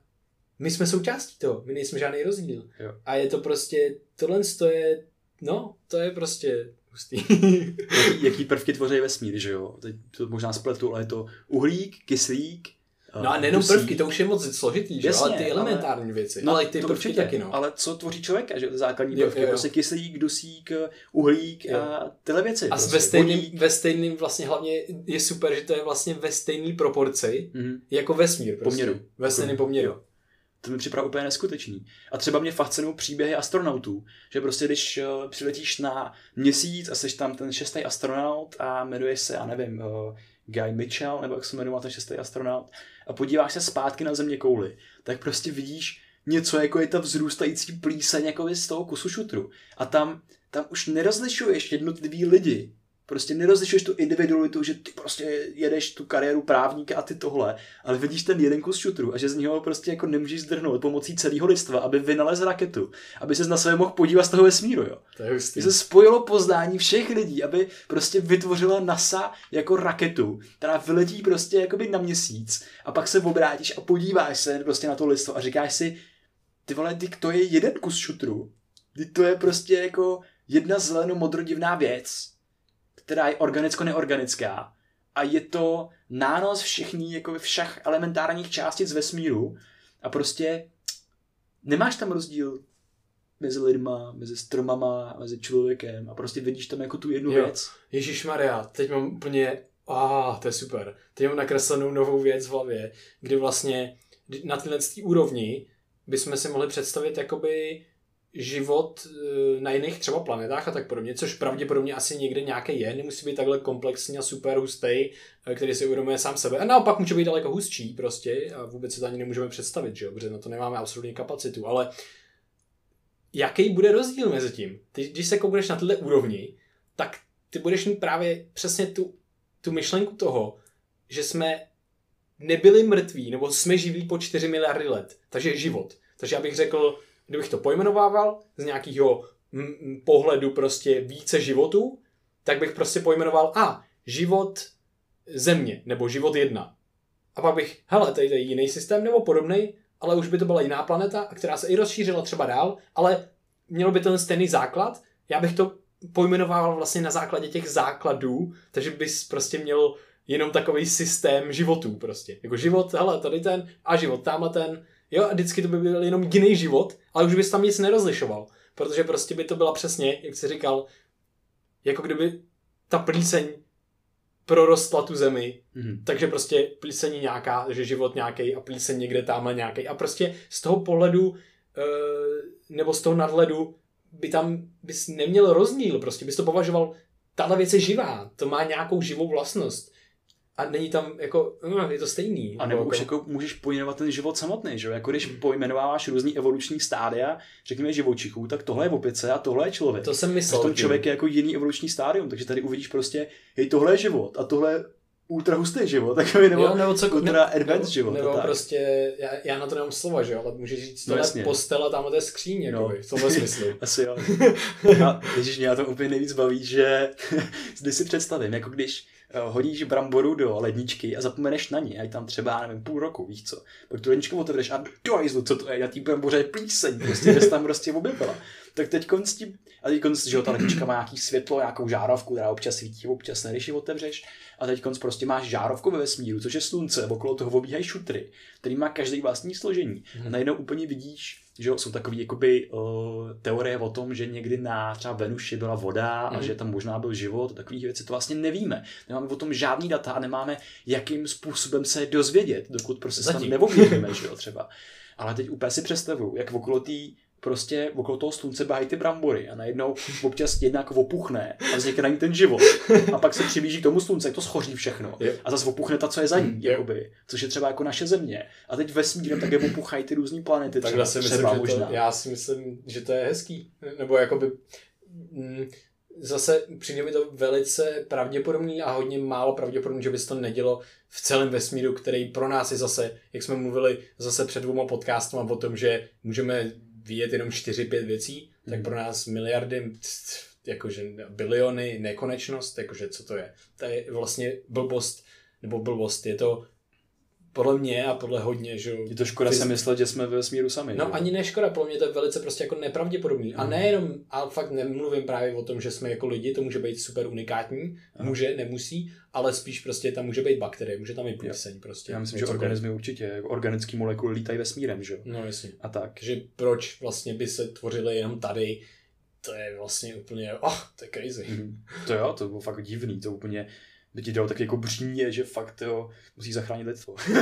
my jsme součástí toho. My nejsme žádný rozdíl. Jo. A je to prostě, tohle je, no, to je prostě hustý. jaký, jaký prvky tvoří vesmír, že jo? Teď to možná spletu, ale je to uhlík, kyslík, No a nejenom prvky, to už je moc složitý, že? Jasně, ale ty elementární ale, věci. No, ale ty to prvky určitě, taky, no. Ale co tvoří člověka, že? Základní prvky, jo, jo. prostě kyslík, dusík, uhlík jo. a tyhle věci. A prostě. ve, stejným, ve stejným vlastně hlavně je super, že to je vlastně ve stejné proporci, mm-hmm. jako vesmír. Prostě. Poměru. Ve stejném poměru. Jo. To mi připadá úplně neskutečný. A třeba mě fascinují příběhy astronautů, že prostě když uh, přiletíš na měsíc a jsi tam ten šestý astronaut a jmenuješ se, já nevím, uh, Guy Mitchell, nebo jak se jmenuje ten šestý astronaut, a podíváš se zpátky na země kouli, tak prostě vidíš něco, jako je ta vzrůstající plíseň jako z toho kusu šutru. A tam, tam už nerozlišuješ jednotlivý lidi, Prostě nerozlišuješ tu individualitu, že ty prostě jedeš tu kariéru právníka a ty tohle, ale vidíš ten jeden kus šutru a že z něho prostě jako nemůžeš zdrhnout pomocí celého lidstva, aby vynalez raketu, aby se na sebe mohl podívat z toho vesmíru, jo. To je hustý. Se spojilo poznání všech lidí, aby prostě vytvořila NASA jako raketu, která vyletí prostě jakoby na měsíc a pak se obrátíš a podíváš se prostě na to lidstvo a říkáš si, ty vole, ty, to je jeden kus šutru. Ty to je prostě jako jedna zeleno-modrodivná věc, která je organicko-neorganická a je to nános všechny, jako všech elementárních částic vesmíru a prostě nemáš tam rozdíl mezi lidma, mezi stromama, mezi člověkem a prostě vidíš tam jako tu jednu Jo. věc. Ježíš Maria, teď mám úplně, a to je super. Teď mám nakreslenou novou věc v hlavě, kdy vlastně na tý úrovni bychom si mohli představit jakoby život eh, na jiných třeba planetách a tak podobně, což pravděpodobně asi někde nějaký je, nemusí být takhle komplexní a super hustý, který si uvědomuje sám sebe. A naopak může být daleko hustší prostě a vůbec si to ani nemůžeme představit, že jo, protože na to nemáme absolutní kapacitu, ale jaký bude rozdíl mezi tím? Ty, když se koukneš na tyhle úrovni, tak ty budeš mít právě přesně tu, tu myšlenku toho, že jsme nebyli mrtví, nebo jsme živí po 4 miliardy let. Takže život. Takže já bych řekl, kdybych to pojmenovával z nějakého pohledu prostě více životů, tak bych prostě pojmenoval a život země, nebo život jedna. A pak bych, hele, tady je jiný systém nebo podobný, ale už by to byla jiná planeta, která se i rozšířila třeba dál, ale mělo by to ten stejný základ. Já bych to pojmenoval vlastně na základě těch základů, takže bys prostě měl jenom takový systém životů prostě. Jako život, hele, tady ten a život, tamhle ten. Jo, a vždycky to by byl jenom jiný život, ale už bys tam nic nerozlišoval. Protože prostě by to byla přesně, jak jsi říkal, jako kdyby ta plíseň prorostla tu zemi, Mhm. takže prostě plíseň nějaká, že život nějaký a plíseň někde tamhle nějaký. A prostě z toho pohledu eh, nebo z toho nadhledu by tam bys neměl rozdíl, prostě bys to považoval, tahle věc je živá, to má nějakou živou vlastnost. A není tam jako, no, je to stejný. A nebo už jako můžeš pojmenovat ten život samotný, že jo? Jako když pojmenováváš různý evoluční stádia, řekněme živočichů, tak tohle je opice a tohle je člověk. To jsem myslel. tím. člověk je jako jiný evoluční stádium, takže tady uvidíš prostě, hej, tohle je život a tohle je ultra hustý život, takový nebo, jo, nebo co, ultra advanced nebo, život. Nebo tak. prostě, já, já, na to nemám slova, že jo, ale můžeš říct, No tohle jasně. postel a tamhle to je skříň, No. jakoby, v tomhle smyslu. Asi jo. A ježiš, mě to úplně nejvíc baví, že když si představím, jako když hodíš bramboru do ledničky a zapomeneš na ní, a je tam třeba, nevím, půl roku, víš co. Pak tu ledničku otevřeš a dojizdu, co to je, na té bramboře je plíseň, prostě, se tam prostě objevila. Tak teď s tím, a teď že jo, ta lednička má nějaký světlo, nějakou žárovku, která občas svítí, občas ne, když ji otevřeš. A teď prostě máš žárovku ve vesmíru, což je slunce, okolo toho obíhají šutry, který má každý vlastní složení. A najednou úplně vidíš, že jo, jsou takové jakoby, uh, teorie o tom, že někdy na třeba Venuši byla voda a Mhm. že tam možná byl život, takové věci, to vlastně nevíme. Nemáme o tom žádný data a nemáme, jakým způsobem se dozvědět, dokud prostě se tam neobjevíme, že jo, třeba. Ale teď úplně si představuju, jak okolo té prostě okolo toho slunce bájí ty brambory a najednou občas jedna jako opuchne a vznikne na ní ten život. A pak se přiblíží k tomu slunce, to schoří všechno. A zase opuchne ta, co je za ní, Jo. jakoby, což je třeba jako naše země. A teď vesmírem také opuchají ty různé planety, třeba, si myslím, třeba že možná. to, já si myslím, že to je hezký. Nebo jakoby mm, zase přijde mi to velice pravděpodobný a hodně málo pravděpodobný, že by se to nedělo v celém vesmíru, který pro nás je zase, jak jsme mluvili zase před dvouma podcastama o tom, že můžeme vidět jenom 4-5 věcí, tak Mhm. pro nás miliardy, jakože biliony, nekonečnost, jakože co to je. To je vlastně blbost, nebo blbost, je to podle mě a podle hodně, že jo, Je to škoda Fyz- se myslet, že jsme ve vesmíru sami. že? No ani ne škoda, pro mě to je velice prostě jako nepravděpodobný. A Mhm. nejenom, a fakt nemluvím právě o tom, že jsme jako lidi, to může být super unikátní, Aha. může, nemusí, ale spíš prostě tam může být bakterie, může tam být plíseň prostě. Já myslím, že Cokoliv. organismy určitě, jako organický molekuly lítají vesmírem, že jo? No jasně. A tak. Takže proč vlastně by se tvořily jenom tady, to je vlastně úplně, oh, to je crazy. Mhm. To jo, to bylo fakt divný, to úplně by ti dalo tak jako břímě, že fakt jo, musí zachránit lidstvo.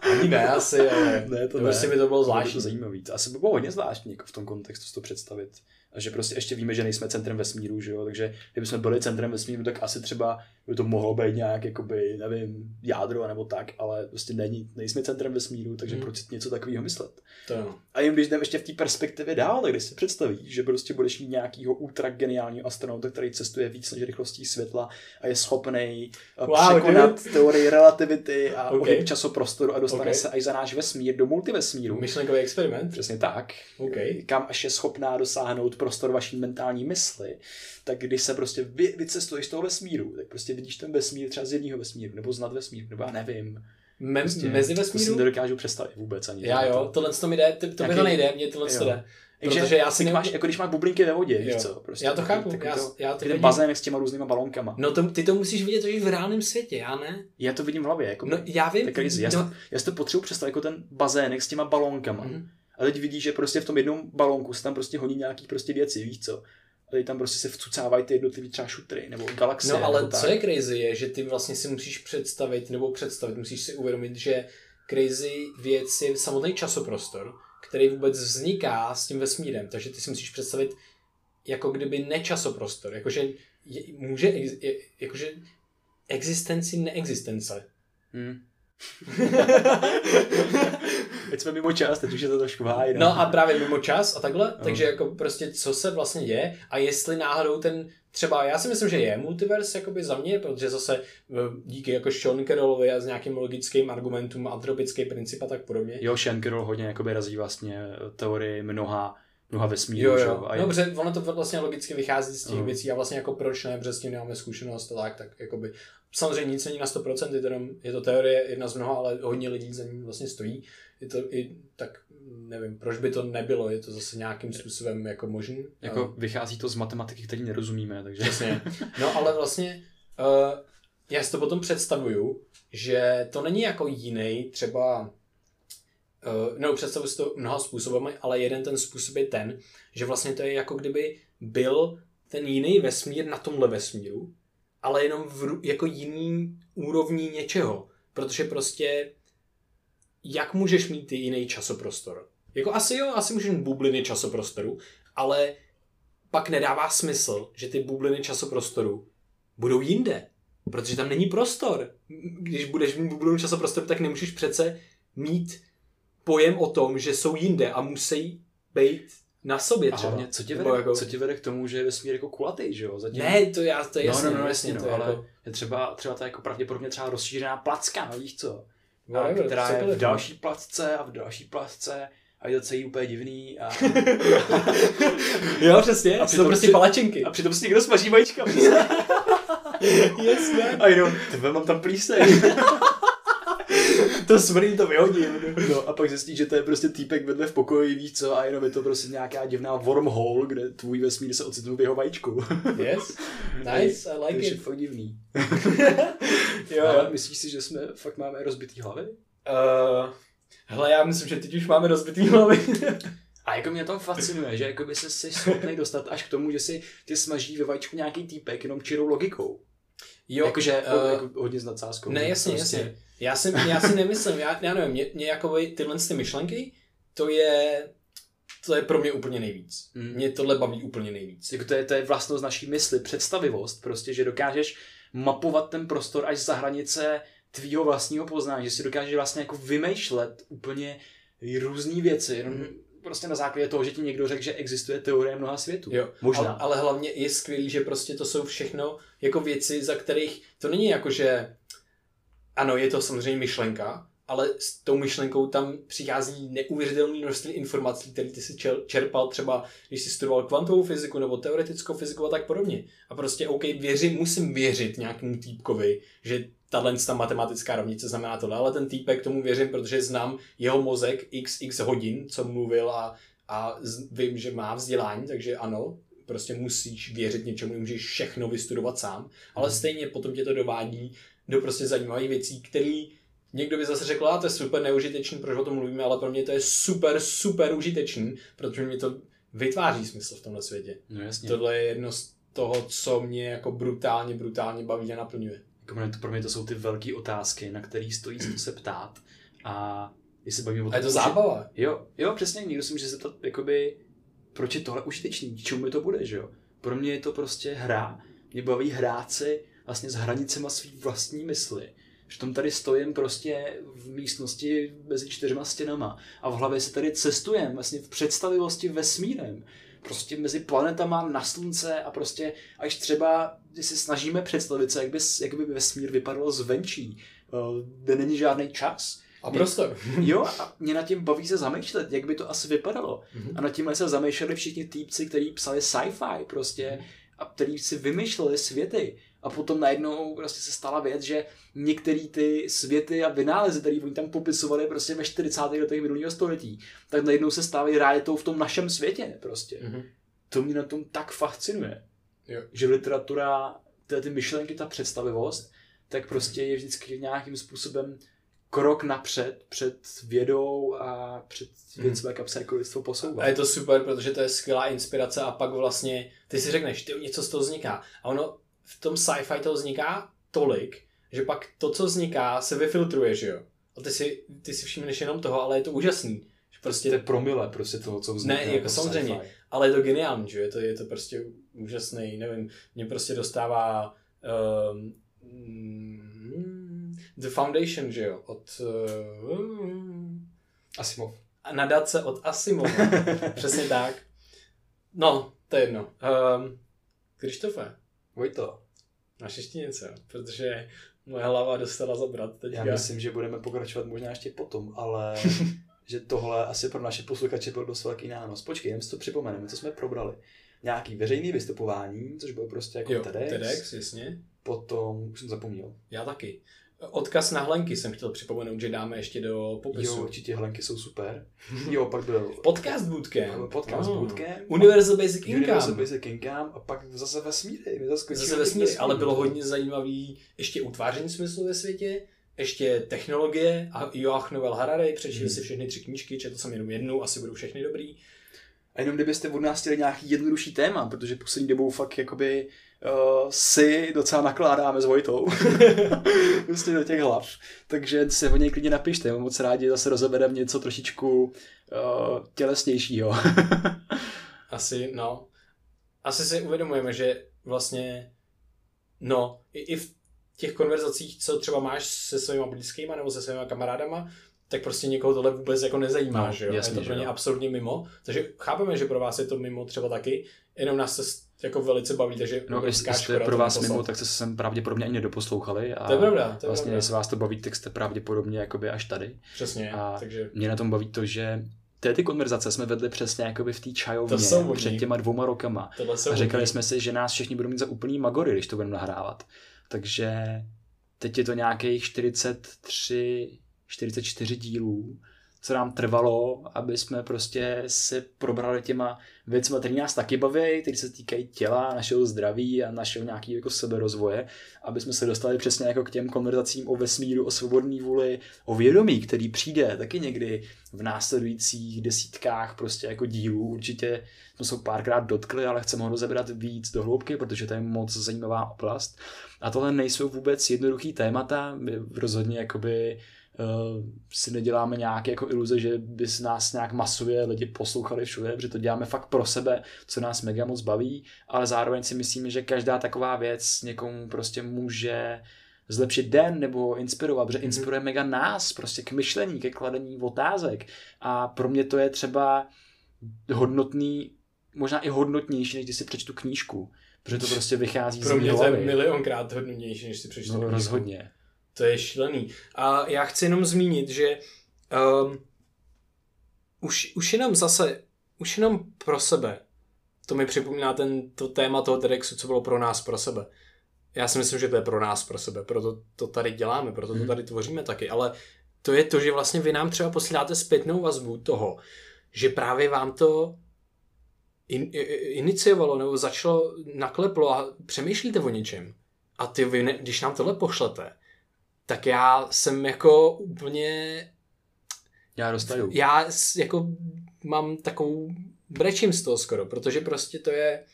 Ani ne asi, ale ne, to to ne. prostě by to bylo by to zvláštní. zajímavý. To asi by bylo hodně zvláštní jako v tom kontextu si to představit. A že prostě ještě víme, že nejsme centrem vesmíru, že jo? takže kdybychom byli centrem vesmíru, tak asi třeba by to mohlo být nějak, jakoby, nevím, jádro nebo tak, ale prostě není, nejsme centrem vesmíru, takže hmm. proč si něco takového myslet? To jo. A jen když jdeme ještě v té perspektivě dál, tak když si představíš, že prostě budeš mít nějakýho ultra geniálního astronauta, který cestuje víc než rychlostí světla a je schopný Wow, wow, překonat dude. teorii relativity a Okay. okay. časoprostoru a dostane Okay. okay. se až za náš vesmír do multivesmíru. Myšlenkový experiment? Přesně tak. OK. Kam až je schopná dosáhnout prostor vaší mentální mysli, tak když se prostě vy, vycestuješ z toho vesmíru, tak prostě vidíš ten vesmír třeba z jedného vesmíru, nebo z nadvesmíru, nebo já nevím. Me- Prostě, mezi To si vesmíru? nedokážu představit vůbec ani. Já jo, tohle to mi jde, to, to mi to nejde, mně tohle to jde. Takže Protože já si ty ne... máš, jako když máš bublinky ve vodě, víš co? Prostě Já to chápu, takový já- to, já to ten bazének s těma různýma balonkama. No to, ty to musíš vidět už v reálném světě, já ne? Já to vidím v hlavě, jako No já vím. tak crazy. Já, no, no. já si to potřebuji představit jako ten bazének s těma balónkama. Mhm. A teď vidíš, že prostě v tom jednom balónku se tam prostě honí nějaký prostě věci, víš co? A teď tam prostě se vcucávají ty jednotlivý třeba šutry nebo galaxie. No ale co tak. je crazy je, že ty vlastně si musíš představit, nebo představit, musíš si uvědomit, že crazy věc je samotný časoprostor, který vůbec vzniká s tím vesmírem, takže ty si musíš představit jako kdyby nečasoprostor, jakože je, může, je, jakože existenci neexistence. Hmm. Teď jsme mimo čas, teď už je to trošku háj. No a právě mimo čas a takhle, No. takže jako prostě co se vlastně děje a jestli náhodou ten třeba, já si myslím, že je multiverse jakoby za mě, protože zase eh, díky jako Sean Carrollovi a s nějakým logickým argumentům antropický princip a tak podobně. Jo, Sean Carroll hodně jakoby razí vlastně teorii mnoha, mnoha vesmírů. Jo, že jo. A je- No, protože ono to vlastně logicky vychází z těch Mhm. věcí a vlastně jako proč ne, protože s tím nemáme zkušenost a tak, tak jakoby. Samozřejmě nic není na 100%, je to, jenom, je to teorie, jedna z mnoha, ale hodně lidí za ní vlastně stojí. Je to i tak, nevím, proč by to nebylo, je to zase nějakým způsobem jako možný. Jako vychází to z matematiky, který nerozumíme, takže... Přesně. No ale vlastně uh, já si to potom představuju, že to není jako jiný třeba uh, no představuji si to mnoha způsobami, ale jeden ten způsob je ten, že vlastně to je jako kdyby byl ten jiný vesmír na tomhle vesmíru, ale jenom v, jako jiný úrovní něčeho. Protože prostě jak můžeš mít ty jiný časoprostor? Jako asi jo, asi můžeš mít bubliny časoprostoru, ale pak nedává smysl, že ty bubliny časoprostoru budou jinde. Protože tam není prostor. Když budeš mít bublinu časoprostoru, tak nemůžeš přece mít pojem o tom, že jsou jinde a musí být na sobě A třeba. hlavně, co tě, vede, jako- co tě vede k tomu, že je vesmír jako kulatý, že jo? Zatím... Ne, to, já, to je jasně, no, no, no, jasně, jasně, to no, je ale jako, je třeba, třeba ta jako pravděpodobně třeba rozšířená placka, no, víš co? A, Whatever, která je v no. další placce a v další placce a je to celý úplně divný a, jo, přesně, A jsou to prostě si- palačinky. a přitom si někdo smaží vajíčka. man. a jenom, tebe mám tam plíseň. To smrdí, to vyhodím. No a pak zjistí, že to je prostě týpek vedle v pokoji, víš co, a jenom je to prostě nějaká divná wormhole, kde tvůj vesmír se ocitnul v jeho vajíčku. Yes, nice, I to like je it. fakt divný. Jo, Ale jo. myslíš si, že jsme fakt máme rozbitý hlavy? Uh, hele, já myslím, že teď už máme rozbitý hlavy. A jako mě to fascinuje, že jako by se si schopný dostat až k tomu, že si ty smaží ve vajíčku nějaký týpek jenom čirou logikou. Jo, Jakože eh, jako hodně s nadsázkou. Ne, jasně, prostě. jasně. Já si, já si nemyslím, já, já nevím, mě, mě jakoby tyhle ty myšlenky, to je, to je pro mě úplně nejvíc. Mm. Mě tohle baví úplně nejvíc. Jako to, je, to je vlastnost naší mysli, představivost, prostě, že dokážeš mapovat ten prostor až za hranice tvýho vlastního poznání, že si dokážeš vlastně jako vymýšlet úplně různé věci, jenom Mhm. Prostě na základě toho, že ti někdo řekl, že existuje teorie mnoha světů. Jo, Možná. Ale, ale hlavně je skvělý, že prostě to jsou všechno jako věci, za kterých, to není jako, že ano, je to samozřejmě myšlenka, ale s tou myšlenkou tam přichází neuvěřitelné množství informací, které ty si čerpal třeba, když jsi studoval kvantovou fyziku nebo teoretickou fyziku a tak podobně. A prostě, OK, věřím, musím věřit nějakému týpkovi, že tahle ta matematická rovnice znamená tohle, ale ten týpek tomu věřím, protože znám jeho mozek xx hodin, co mluvil a, a z- vím, že má vzdělání, takže ano, prostě musíš věřit něčemu, nemůžeš všechno vystudovat sám, ale Mhm. stejně potom tě to dovádí do prostě zajímavých věcí, které někdo by zase řekl, a to je super neužitečný, proč o tom mluvíme, ale pro mě to je super, super užitečný, protože mě to vytváří smysl v tomhle světě. No jasně. Tohle je jedno z toho, co mě jako brutálně, brutálně baví a naplňuje. Pro mě to jsou ty velké otázky, na které stojí to se ptát. A se bavíme o A je to že- zábava. Jo, jo, přesně, někdo si může zeptat, jakoby, proč je tohle užitečný, k čemu mi to bude, že jo? Pro mě je to prostě hra, mě baví hrát si vlastně s hranicema svý vlastní mysli. Přitom tady stojím prostě v místnosti mezi čtyřma stěnama a v hlavě se tady cestujem vlastně v představivosti vesmírem. Prostě mezi planetama na slunce a prostě až třeba, když se snažíme představit se, jak by, jak by vesmír vypadal zvenčí, eh, kde není žádný čas. A prostor. Jo, a mě nad tím baví se zamýšlet, jak by to asi vypadalo. Mm-hmm. A nad tímhle se zamýšleli všichni týpci, kteří psali sci-fi prostě a kteří si vymýšleli světy. A potom najednou prostě se stala věc, že některé ty světy a vynálezy, které oni tam popisovali prostě ve 40. letech minulého století, tak najednou se stávají realitou v tom našem světě prostě. Mm-hmm. To mě na tom tak fascinuje. Jo. Že literatura, ty, ty myšlenky, ta představivost, tak prostě je vždycky nějakým způsobem krok napřed před vědou a před věcmi, kam se jako lidstvo posouvá. A je to super, protože to je skvělá inspirace a pak vlastně ty si řekneš, ty něco z toho vzniká. A ono v tom sci-fi to vzniká tolik, že pak to, co vzniká, se vyfiltruje, že jo? A ty si, ty si všimneš jenom toho, ale je to úžasný. Že prostě... To je promile prostě toho, co vzniká. Ne, jako, jako samozřejmě, sci-fi. ale je to geniální, že je to, je to prostě úžasný, nevím, mě prostě dostává um, The Foundation, že jo, od uh, Asimov. Nadace od Asimova, přesně tak. No, to je jedno. Um, Krištofe. Vojto. Ještě něco, protože moje hlava dostala zabrat teďka. Já myslím, že budeme pokračovat možná ještě potom, ale že tohle asi pro naše posluchače byl dost velký nános. Počkej, jen si to připomeneme, co jsme probrali. Nějaký veřejný vystupování, což bylo prostě jako jo, TEDx. TEDx, jasně. Potom, už jsem zapomněl. Já taky. Odkaz na hlenky jsem chtěl připomenout, že dáme ještě do popisu. Jo, určitě hlenky jsou super. Jo, pak byl Podcast Bootcamp. Podcast oh. Bootcamp. Universal Basic Income. Universal Basic Income a pak zase vesmíry. Zase vesmíry, ale bylo hodně zajímavý ještě utváření smyslu ve světě, ještě technologie a Joach Novel Harari, přečil hmm. si všechny tři knížky, četl jsem jenom jednu, asi budou všechny dobrý. A jenom kdybyste od nás chtěli nějaký jednodušší téma, protože poslední dobou fakt jakoby uh, si docela nakládáme s Vojtou. prostě do těch hlav. Takže se o něj klidně napište. Moc rádi zase rozebereme něco trošičku uh, tělesnějšího. Asi, no. Asi si uvědomujeme, že vlastně, no, i, i v těch konverzacích, co třeba máš se svými blízkými nebo se svými kamarádama, tak prostě někoho tohle vůbec jako nezajímá, no, že jo? Jasně, je to pro ně absolutně mimo. Takže chápeme, že pro vás je to mimo třeba taky, jenom nás se jako velice baví, takže no, jestli jste pro vás mimo, tak jste se sem pravděpodobně ani nedoposlouchali. A to je pravda. To je vlastně, pravda. jestli vás to baví, tak jste pravděpodobně jakoby až tady. Přesně. A takže... mě na tom baví to, že ty, ty konverzace jsme vedli přesně jakoby v té čajovně před těma dvouma rokama. A říkali jsme si, že nás všichni budou mít za úplný magory, když to budeme nahrávat. Takže teď je to nějakých 43, 44 dílů co nám trvalo, aby jsme prostě se probrali těma věcmi, které nás taky baví, které se týkají těla, našeho zdraví a našeho nějakého jako seberozvoje, aby jsme se dostali přesně jako k těm konverzacím o vesmíru, o svobodné vůli, o vědomí, který přijde taky někdy v následujících desítkách prostě jako dílů. Určitě jsme se párkrát dotkli, ale chceme ho rozebrat víc do hloubky, protože to je moc zajímavá oblast. A tohle nejsou vůbec jednoduchý témata, rozhodně jakoby si neděláme nějaké jako iluze, že by nás nějak masově lidi poslouchali všude, protože to děláme fakt pro sebe, co nás mega moc baví, ale zároveň si myslíme, že každá taková věc někomu prostě může zlepšit den nebo inspirovat, protože mhm. inspiruje mega nás prostě k myšlení, ke kladení otázek a pro mě to je třeba hodnotný, možná i hodnotnější, než když si přečtu knížku, protože to prostě vychází Pro z mě to je milionkrát hodnotnější, než si přečtu no, knížku. rozhodně. To je šílený. A já chci jenom zmínit, že um, už, už jenom zase, už jenom pro sebe, to mi připomíná ten, to téma toho TEDxu, co bylo pro nás pro sebe. Já si myslím, že to je pro nás pro sebe, proto to tady děláme, proto to Mhm. tady tvoříme taky, ale to je to, že vlastně vy nám třeba posíláte zpětnou vazbu toho, že právě vám to in, iniciovalo nebo začalo, nakleplo a přemýšlíte o něčem. A ty vy, ne, když nám tohle pošlete, tak já jsem jako úplně, Já dostaju. já jako mám takovou, brečím z toho skoro, protože prostě to je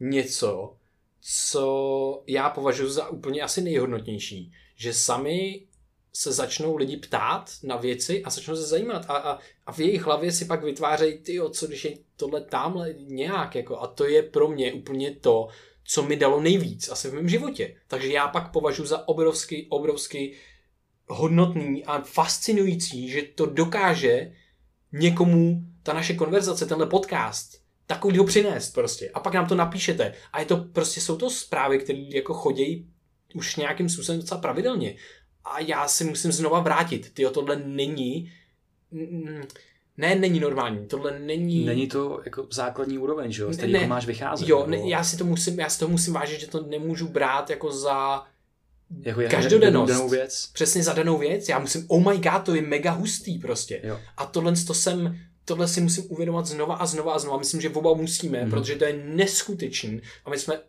něco, co já považuji za úplně asi nejhodnotnější, že sami se začnou lidi ptát na věci a začnou se zajímat a, a, a v jejich hlavě si pak vytvářejí, ty co když je tohle tamhle nějak, jako a to je pro mě úplně to, co mi dalo nejvíc asi v mém životě. Takže já pak považuji za obrovský, obrovský hodnotný a fascinující, že to dokáže někomu ta naše konverzace, tenhle podcast, takovýho přinést prostě. A pak nám to napíšete. A je to prostě, jsou to zprávy, které jako chodí už nějakým způsobem docela pravidelně. A já si musím znova vrátit. Ty tohle není ne, není normální, tohle není... Není to jako základní úroveň, že jo? Z ne, máš vycházet. Jo, ne, já si to musím, já si to musím vážit, že to nemůžu brát jako za jako každodennost. Danou věc. Přesně za danou věc. Já musím, oh my god, to je mega hustý prostě. Jo. A tohle to jsem, tohle si musím uvědomovat znova a znova a znova. Myslím, že oba musíme, mm. protože to je neskutečný. A my jsme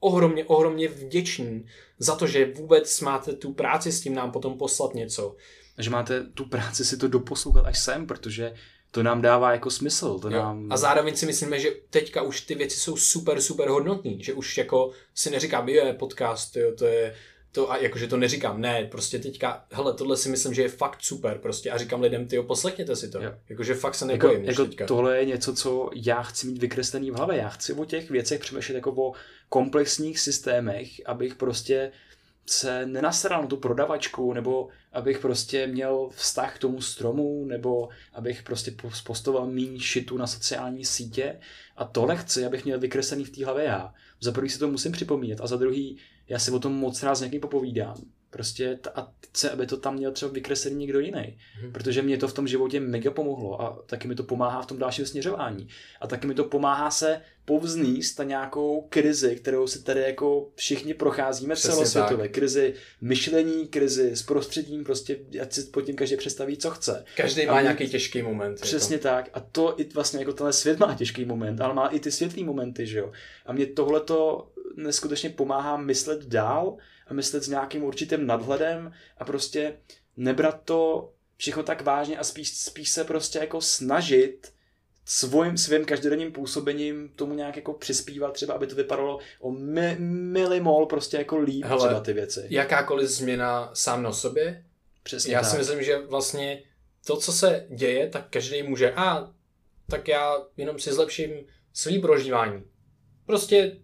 ohromně, ohromně vděční za to, že vůbec máte tu práci s tím nám potom poslat něco. Že máte tu práci si to doposlouchat až sem, protože to nám dává jako smysl. To nám... A zároveň si myslíme, že teďka už ty věci jsou super, super hodnotný, že už jako si neříkám, je podcast, jo, to je to a jakože to neříkám, ne, prostě teďka, hele, tohle si myslím, že je fakt super prostě a říkám lidem, ty poslechněte si to, jo. jakože fakt se jako- nebojím. Jako, jako tohle je něco, co já chci mít vykreslený v hlavě, já chci o těch věcech přemýšlet jako o komplexních systémech, abych prostě se nenasral na tu prodavačku, nebo abych prostě měl vztah k tomu stromu, nebo abych prostě postoval méně šitu na sociální sítě. A tohle chci, abych měl vykreslený v té hlavě já. Za prvý si to musím připomínat a za druhý já si o tom moc rád s někým popovídám. Prostě t- a chce, aby to tam měl třeba vykreslený někdo jiný. Hmm. Protože mě to v tom životě mega pomohlo a taky mi to pomáhá v tom dalším směřování. A taky mi to pomáhá se povzníst na nějakou krizi, kterou si tady jako všichni procházíme v celosvětové. Krizi myšlení, krizi s prostředím, prostě ať si pod tím každý představí, co chce. Každý má nějaký těžký moment. Přesně to. tak. A to i vlastně jako tenhle svět má těžký moment, ale má i ty světlý momenty, že jo. A mě tohle to neskutečně pomáhá myslet dál a myslet s nějakým určitým nadhledem a prostě nebrat to všechno tak vážně a spíš, spíš se prostě jako snažit svým, svým každodenním působením tomu nějak jako přispívat, třeba aby to vypadalo o mi, milimol prostě jako líp Hele, třeba ty věci. Jakákoliv změna sám na sobě. Přesně Já tak. si myslím, že vlastně to, co se děje, tak každý může, a tak já jenom si zlepším svý prožívání. Prostě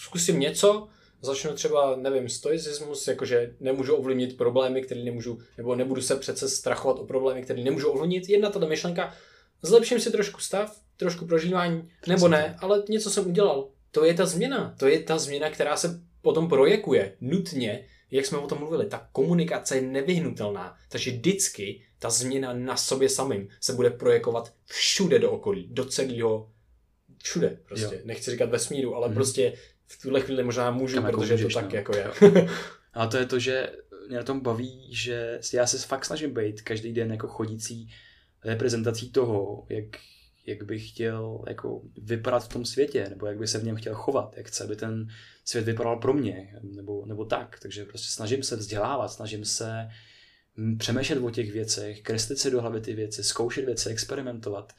zkusím něco, začnu třeba, nevím, stoicismus, jakože nemůžu ovlivnit problémy, které nemůžu, nebo nebudu se přece strachovat o problémy, které nemůžu ovlivnit. Jedna tato myšlenka, zlepším si trošku stav, trošku prožívání, nebo ne, ale něco jsem udělal. To je ta změna. To je ta změna, která se potom projekuje nutně, jak jsme o tom mluvili. Ta komunikace je nevyhnutelná, takže vždycky ta změna na sobě samým se bude projekovat všude do okolí, do celého, všude prostě. Jo. Nechci říkat vesmíru, ale hmm. prostě v tuhle chvíli možná můžu, Kam protože jako můžeš, to tak no. jako je. A to je to, že mě na tom baví, že já se fakt snažím být každý den jako chodící reprezentací toho, jak, jak bych chtěl jako vypadat v tom světě, nebo jak by se v něm chtěl chovat, jak chce, aby ten svět vypadal pro mě, nebo, nebo tak. Takže prostě snažím se vzdělávat, snažím se přemýšlet o těch věcech, kreslit si do hlavy ty věci, zkoušet věci, experimentovat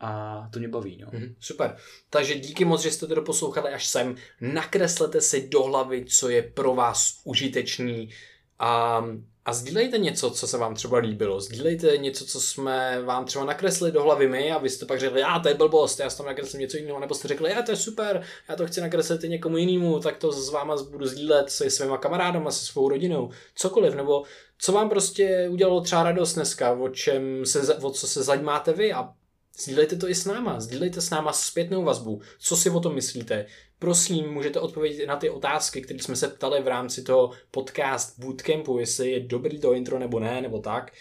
a to mě baví. No. Mm, super. Takže díky moc, že jste to doposlouchali až sem. Nakreslete si do hlavy, co je pro vás užitečný a, a sdílejte něco, co se vám třeba líbilo. Sdílejte něco, co jsme vám třeba nakreslili do hlavy my a vy jste pak řekli, já to je blbost, já jsem tam nakreslil něco jiného, nebo jste řekli, já to je super, já to chci nakreslit i někomu jinému, tak to s váma budu sdílet se svýma kamarádama, se svou rodinou, cokoliv, nebo co vám prostě udělalo třeba radost dneska, o čem se, o co se zajímáte vy a Sdílejte to i s náma, sdílejte s náma zpětnou vazbu, co si o tom myslíte. Prosím, můžete odpovědět na ty otázky, které jsme se ptali v rámci toho podcast Bootcampu, jestli je dobrý to intro nebo ne, nebo tak.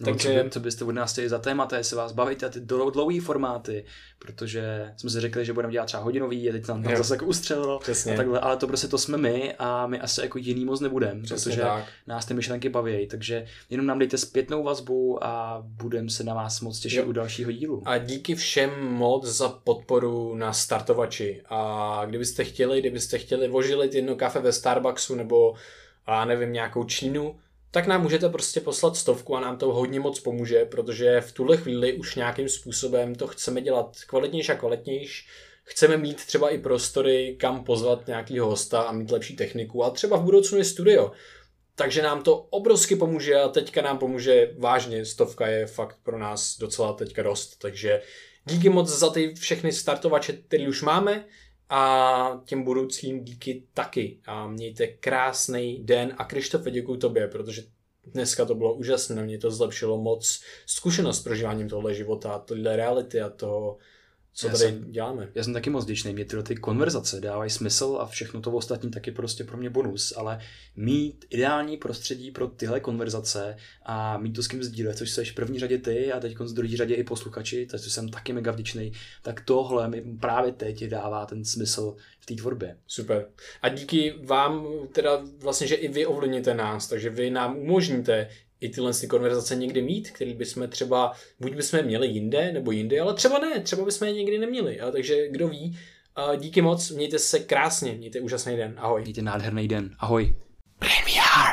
No, Takže... co, by, co byste od nás chtěli za témata, jestli vás baví ty dlouhé formáty, protože jsme si řekli, že budeme dělat třeba hodinový, a teď tam to zase jako ustřelilo a takhle, ale to prostě to jsme my a my asi jako jiný moc nebudeme, protože tak. nás ty myšlenky baví, takže jenom nám dejte zpětnou vazbu a budeme se na vás moc těšit jo. u dalšího dílu. A díky všem moc za podporu na startovači a kdybyste chtěli, kdybyste chtěli vožilit jedno kafe ve Starbucksu nebo a nevím, nějakou Čínu, tak nám můžete prostě poslat stovku a nám to hodně moc pomůže, protože v tuhle chvíli už nějakým způsobem to chceme dělat kvalitnější a kvalitnější. Chceme mít třeba i prostory, kam pozvat nějakýho hosta a mít lepší techniku a třeba v budoucnu je studio. takže nám to obrovsky pomůže a teďka nám pomůže vážně, stovka je fakt pro nás docela teďka dost, takže díky moc za ty všechny startovače, které už máme a těm budoucím díky taky. A mějte krásný den. A Krištofe děkuji tobě, protože dneska to bylo úžasné, mě to zlepšilo moc zkušenost s prožíváním tohle života, tohle reality a toho, co já tady jsem, děláme. Já jsem taky moc vděčný, mě tyhle ty konverzace dávají smysl a všechno to ostatní taky prostě pro mě bonus, ale mít ideální prostředí pro tyhle konverzace a mít to s kým sdílet, což jsi v první řadě ty a teď z druhé řadě i posluchači, takže jsem taky mega vděčný, tak tohle mi právě teď dává ten smysl v té tvorbě. Super. A díky vám, teda vlastně, že i vy ovlivníte nás, takže vy nám umožníte i tyhle ty konverzace někdy mít, který bychom třeba, buď bychom měli jinde, nebo jindy, ale třeba ne, třeba bychom je někdy neměli. A takže kdo ví, díky moc, mějte se krásně, mějte úžasný den, ahoj. Mějte nádherný den, ahoj. Premia.